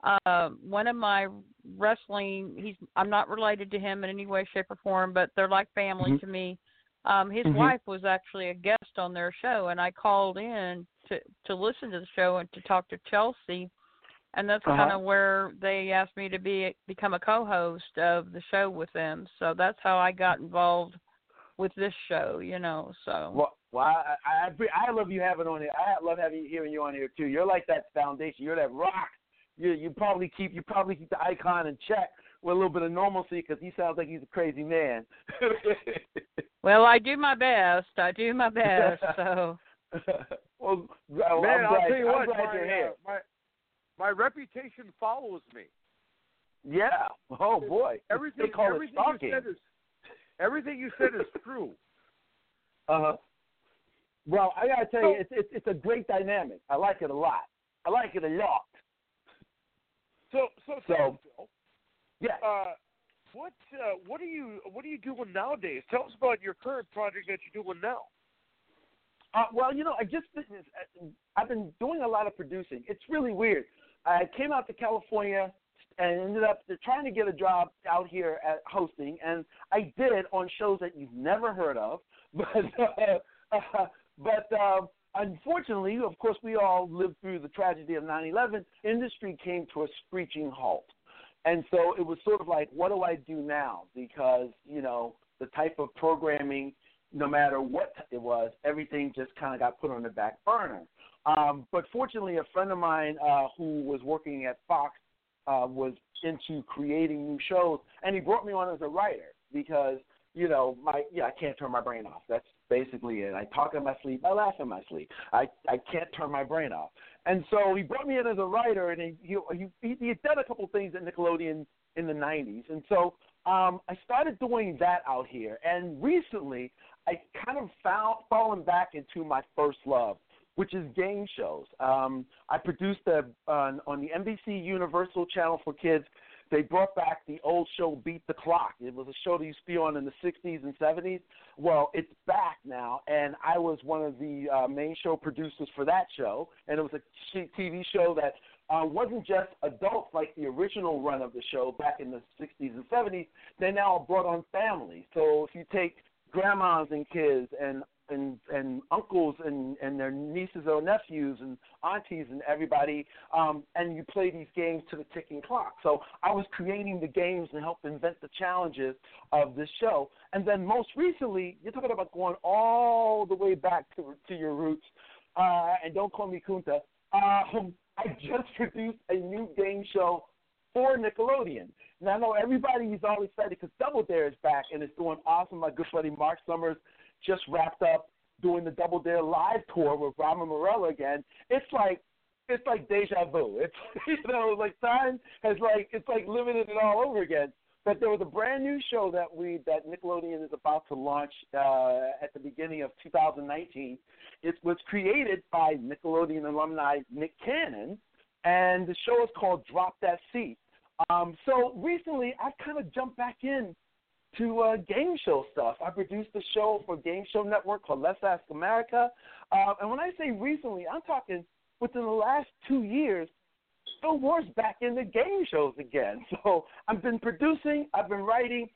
Speaker 5: uh, one of my wrestling, he's I'm not related to him in any way, shape, or form, but they're like family
Speaker 10: Mhm.
Speaker 5: to me. Um, his
Speaker 10: Mhm.
Speaker 5: wife was actually a guest on their show, and I called in to to listen to the show and to talk to Chelsea and that's
Speaker 10: Uh-huh.
Speaker 5: kind of where they asked me to be become a co-host of the show with them. So that's how I got involved with this show, you know. So
Speaker 10: Well, well I, I I love you having on here. I love having hearing you on here too. You're like that foundation. You're that rock. You you probably keep you probably keep the icon in check with a little bit of normalcy because he sounds like he's a crazy man.
Speaker 5: well, I do my best. I do my best. So
Speaker 10: well, well,
Speaker 4: Man,
Speaker 10: I'm
Speaker 4: I'll tell you
Speaker 10: I'm
Speaker 4: what,
Speaker 10: glad
Speaker 4: my,
Speaker 10: you're
Speaker 4: uh,
Speaker 10: here.
Speaker 4: my my reputation follows me.
Speaker 10: Yeah. Oh boy.
Speaker 4: Everything,
Speaker 10: they call it
Speaker 4: everything
Speaker 10: stalking.
Speaker 4: you said is everything you said is true.
Speaker 10: Uh huh. Well, I gotta tell you, it's, it's it's a great dynamic. I like it a lot. I like it a lot.
Speaker 4: So, so,
Speaker 10: So-
Speaker 4: Phil,
Speaker 10: Yeah.
Speaker 4: uh, what uh, what are you what are you doing nowadays? Tell us about your current project that you're doing now.
Speaker 10: Uh, well, you know, I just I've been doing a lot of producing. It's really weird. I came out to California and ended up trying to get a job out here at hosting, and I did on shows that you've never heard of. But uh, uh, but uh, unfortunately, of course, we all lived through the tragedy of 9/11. Industry came to a screeching halt, and so it was sort of like, what do I do now? Because you know the type of programming no matter what it was, everything just kind of got put on the back burner. Um, but fortunately, a friend of mine uh, who was working at Fox uh, was into creating new shows, and he brought me on as a writer because you know my yeah I can't turn my brain off. That's basically it. I talk in my sleep, I laugh in my sleep. I I can't turn my brain off. And so he brought me in as a writer, and he he he, he had done a couple things at Nickelodeon in the '90s, and so um, I started doing that out here. And recently, I kind of found fallen back into my first love, which is game shows. Um, I produced a on, on the NBC Universal Channel for Kids. They brought back the old show Beat the Clock. It was a show that used to be on in the 60s and 70s. Well, it's back now, and I was one of the uh, main show producers for that show. And it was a TV show that uh, wasn't just adults like the original run of the show back in the 60s and 70s. They now brought on families. So if you take grandmas and kids and and and uncles and and their nieces or nephews and aunties and everybody um and you play these games to the ticking clock so i was creating the games and helped invent the challenges of this show and then most recently you're talking about going all the way back to to your roots uh and don't call me kunta um i just produced a new game show for Nickelodeon. Now I know everybody's all excited because Double Dare is back and it's doing awesome. My good buddy Marc Summers just wrapped up doing the Double Dare live tour with Robin Morella again. It's like it's like deja vu. It's you know like time has like it's like living it all over again. But there was a brand new show that we that Nickelodeon is about to launch uh, at the beginning of 2019. It was created by Nickelodeon alumni Nick Cannon, and the show is called Drop That Seat. Um, so recently, I kind of jumped back in to uh, game show stuff. I produced a show for Game Show Network called Let's Ask America. Uh, and when I say recently, I'm talking within the last two years, Phil Moore's back in the game shows again. So I've been producing, I've been writing,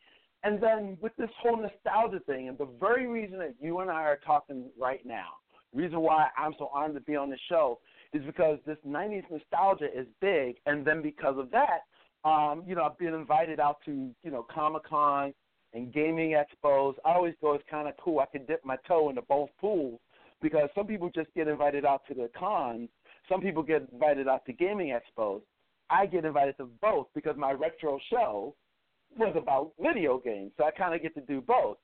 Speaker 10: and then with this whole nostalgia thing, and the very reason that you and I are talking right now, the reason why I'm so honored to be on the show is because this 90s nostalgia is big, and then because of that, um, you know, I've been invited out to, you know, Comic Con and gaming expos. I always go, it's kind of cool. I can dip my toe into both pools because some people just get invited out to the cons, some people get invited out to gaming expos. I get invited to both because my retro show was about video games, so I kind of get to do both.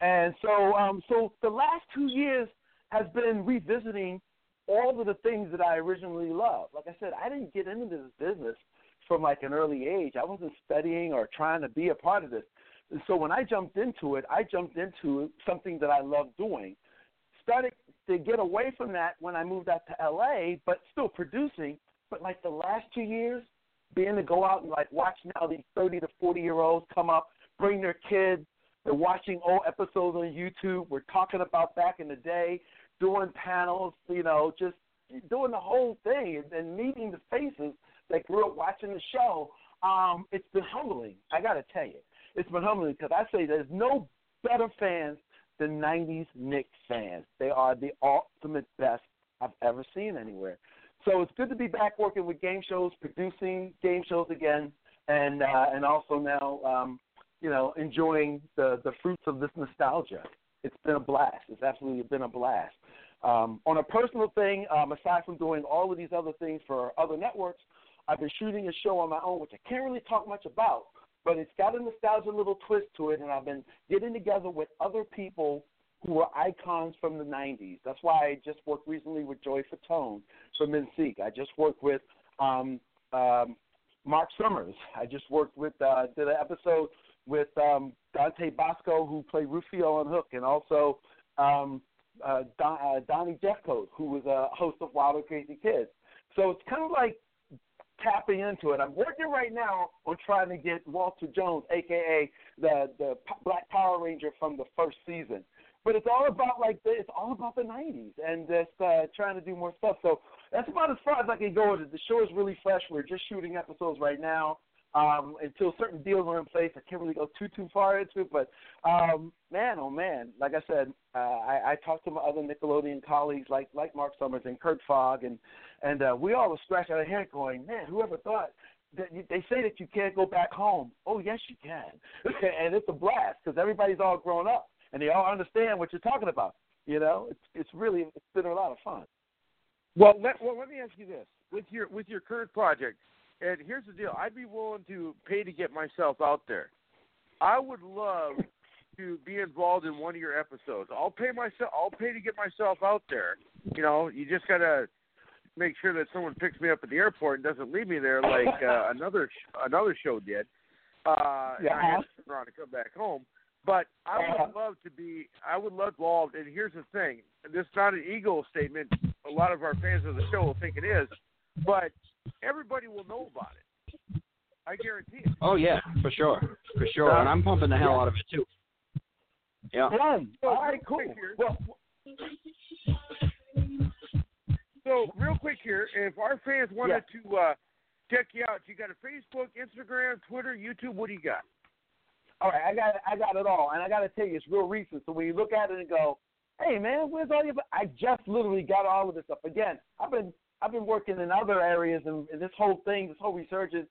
Speaker 10: And so, um, so the last two years has been revisiting all of the things that I originally loved. Like I said, I didn't get into this business from like an early age. I wasn't studying or trying to be a part of this. And so when I jumped into it, I jumped into something that I love doing. Started to get away from that when I moved out to LA, but still producing. But like the last two years, being to go out and like watch now these 30 to 40 year olds come up, bring their kids. They're watching old episodes on YouTube. We're talking about back in the day, doing panels, you know, just doing the whole thing and, and meeting the faces that grew up watching the show. Um, it's been humbling. I got to tell you, it's been humbling because I say there's no better fans than 90s Knicks fans. They are the ultimate best I've ever seen anywhere. So it's good to be back working with game shows, producing game shows again, and uh, and also now, um, you know, enjoying the the fruits of this nostalgia. It's been a blast. It's absolutely been a blast. Um, on a personal thing, um, aside from doing all of these other things for other networks, I've been shooting a show on my own, which I can't really talk much about, but it's got a nostalgia little twist to it, and I've been getting together with other people who were icons from the 90s. That's why I just worked recently with Joey Fatone from NSYNC. I just worked with um, um, Marc Summers. I just worked with, uh, did an episode with um, Dante Basco, who played Rufio on Hook, and also um, uh, Don, uh, Donnie Jeffcoat, who was a host of Wild and Crazy Kids. So it's kind of like tapping into it. I'm working right now on trying to get Walter Jones, aka the the Black Power Ranger from the first season. But it's all about like the, it's all about the '90s and just uh, trying to do more stuff. So that's about as far as I can go. The show is really fresh. We're just shooting episodes right now. Um, until certain deals are in place, I can't really go too too far into it. But um, man, oh man, like I said, uh, I, I talked to my other Nickelodeon colleagues like like Marc Summers and Kirk Fogg, and and uh, we all were scratching our head going, man, whoever thought that they say that you can't go back home. Oh yes, you can, and it's a blast because everybody's all grown up and they all understand what you're talking about. You know, it's it's really it's been a lot of fun.
Speaker 4: Well, let well let me ask you this: with your with your current project, and here's the deal: I'd be willing to pay to get myself out there. I would love to be involved in one of your episodes. I'll pay myself. I'll pay to get myself out there. You know, you just gotta make sure that someone picks me up at the airport and doesn't leave me there like uh, another sh- another show did. Uh,
Speaker 10: yeah.
Speaker 4: and I have to turn around and come back home. But I would love to be. I would love involved. And here's the thing: this is not an ego statement. A lot of our fans of the show will think it is, but everybody will know about it. I guarantee it.
Speaker 3: Oh yeah, for sure, for sure. And I'm pumping the hell out of it too. Yeah.
Speaker 10: Fun. All right, cool. Well,
Speaker 4: So real quick here, if our fans wanted to uh, check you out, you got a Facebook, Instagram, Twitter, YouTube. What do you got?
Speaker 10: all right, I got I got it all, and I got to tell you, it's real recent. So when you look at it and go, "Hey, man, where's all your?" I just literally got all of this stuff. Again, I've been I've been working in other areas, and, and this whole thing, this whole resurgence,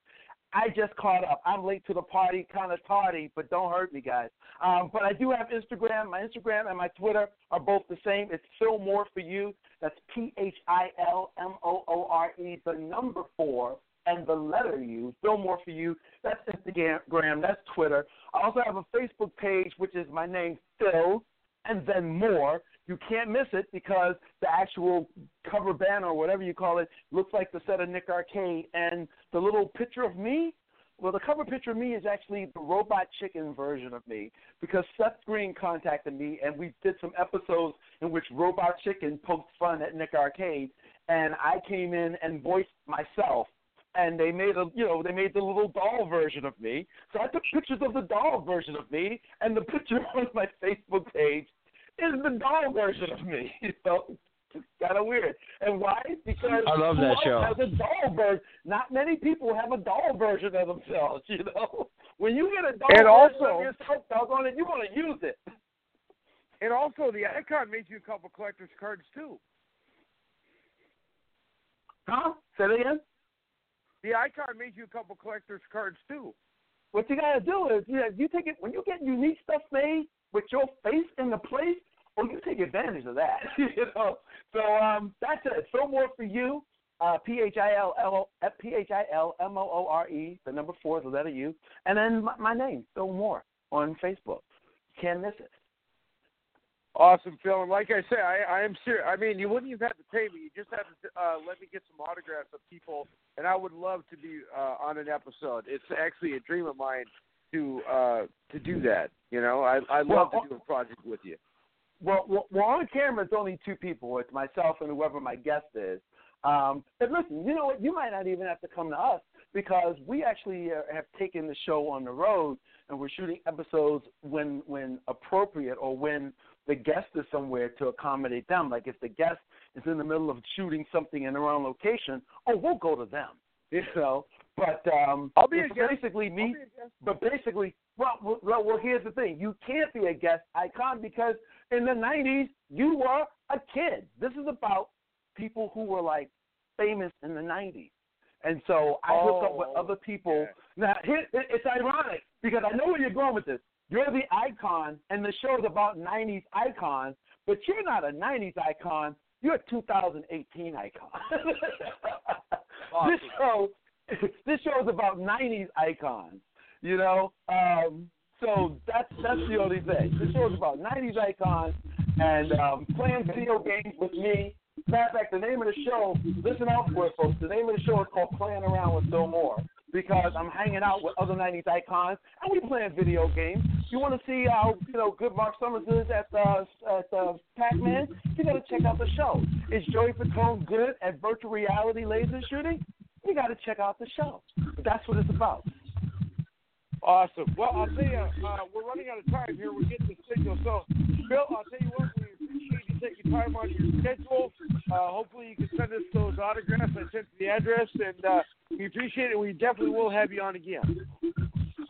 Speaker 10: I just caught up. I'm late to the party, kind of tardy, but don't hurt me, guys. Um, but I do have Instagram. My Instagram and my Twitter are both the same. It's Phil Moore for you. That's P H I L M O O R E, the number four and the letter U, Phil Moore for you. That's Instagram, that's Twitter. I also have a Facebook page, which is my name, Phil, and then more. You can't miss it because the actual cover banner or whatever you call it looks like the set of Nick Arcade, and the little picture of me. Well, the cover picture of me is actually the Robot Chicken version of me because Seth Green contacted me and we did some episodes in which Robot Chicken poked fun at Nick Arcade, and I came in and voiced myself and they made a you know they made the little doll version of me. So I took pictures of the doll version of me, and the picture on my Facebook page is the doll version of me. You know, it's kind of weird. And why? Because
Speaker 3: I love that show.
Speaker 10: Has a doll version. Not many people have a doll version of themselves. You know, when you get a doll
Speaker 4: And
Speaker 10: version
Speaker 4: also-
Speaker 10: of yourself, doggone it, you want to use it.
Speaker 4: And also, the icon made you a couple collector's cards too.
Speaker 10: Huh? Say it again.
Speaker 4: The icon made you a couple collector's cards too.
Speaker 10: What you gotta do is, you know, you take it when you get unique stuff made with your face in the place. Well, you take advantage of that. you know. So um, that's it. So more for you. Uh, P H I L L P H I L M O O R E. The number four is the letter U, and then my, my name, Phil Moore, on Facebook. Can't miss it.
Speaker 4: Awesome, Phil. And like I said, I, I am serious. I mean, you wouldn't even have to pay me. You just have to uh, let me get some autographs of people, and I would love to be uh, on an episode. It's actually a dream of mine to uh, to do that. You know, I I love
Speaker 10: Well,
Speaker 4: to do a project with you.
Speaker 10: Well, well, well, on camera, it's only two people. It's myself and whoever my guest is. Um, but listen, you know what? You might not even have to come to us because we actually uh, have taken the show on the road and we're shooting episodes when when appropriate or when the guest is somewhere to accommodate them. Like if the guest is in the middle of shooting something in their own location, oh, we'll go to them. You know, but um,
Speaker 4: I'll be a
Speaker 10: it's
Speaker 4: guest.
Speaker 10: basically me.
Speaker 4: be a guest.
Speaker 10: But basically, well, well, well, here's the thing: you can't be a guest icon because in the '90s you were a kid. This is about people who were like famous in the '90s, and so I hook up with
Speaker 4: Oh,
Speaker 10: other people.
Speaker 4: okay.
Speaker 10: Now, here, it- it's ironic because I know where you're going with this. You're the icon, and the show's about '90s icons, but you're not a '90s icon. You're a 2018 icon. This show, this show is about '90s icons. You know, um, so that's that's the only thing. This show is about '90s icons and um, playing video games with me. Matter of fact, the name of the show, listen out for it, folks. The name of the show is called Playing Around with Phil Moore because I'm hanging out with other '90s icons and we playing video games. You want to see how you know good Marc Summers is at uh, at uh, Pac-Man? You got to check out the show. Is Joey Fatone good at virtual reality laser shooting? You got to check out the show. That's what it's about.
Speaker 4: Awesome. Well, I'll tell you, uh, we're running out of time here. We're getting the signal. So, Bill, I'll tell you what, we appreciate you taking time on your schedule. Uh, hopefully, you can send us those autographs. I sent the address, and uh, we appreciate it. We definitely will have you on again.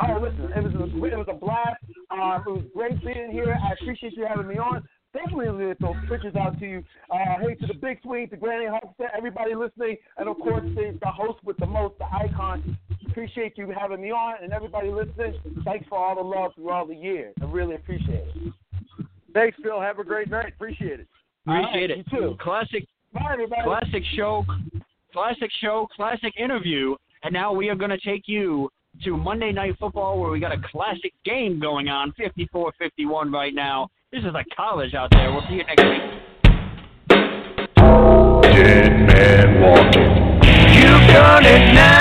Speaker 10: Oh, listen, it was a, it was a blast. Um, it was great being here. I appreciate you having me on. Definitely going to those pictures out to you. Uh, hey, to the Big Swing, to Granny Hulkster, everybody listening, and of course the, the host with the most, the icon. Appreciate you having me on, and everybody listening. Thanks for all the love through all the years. I really appreciate it.
Speaker 4: Thanks, Phil. Have a great night. Appreciate it.
Speaker 3: Appreciate
Speaker 10: right,
Speaker 3: it.
Speaker 10: you too.
Speaker 3: Classic,
Speaker 10: Bye, everybody.
Speaker 3: classic show, classic show, classic interview, and now we are going to take you to Monday Night Football, where we got a classic game going on, 54-51 right now. This is like college out there. We'll see you next week.
Speaker 11: Dead man walking. You've done it now.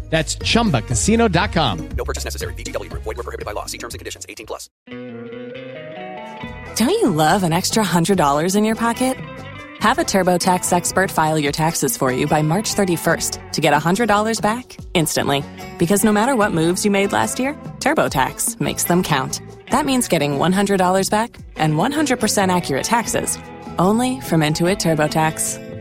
Speaker 12: That's chumbacasino.com.
Speaker 13: No purchase necessary. VGW Group. Void were prohibited by law. See terms and conditions. 18 plus.
Speaker 14: Don't you love an extra $100 in your pocket? Have a TurboTax expert file your taxes for you by March 31st to get $100 back instantly. Because no matter what moves you made last year, TurboTax makes them count. That means getting $100 back and 100% accurate taxes only from Intuit TurboTax.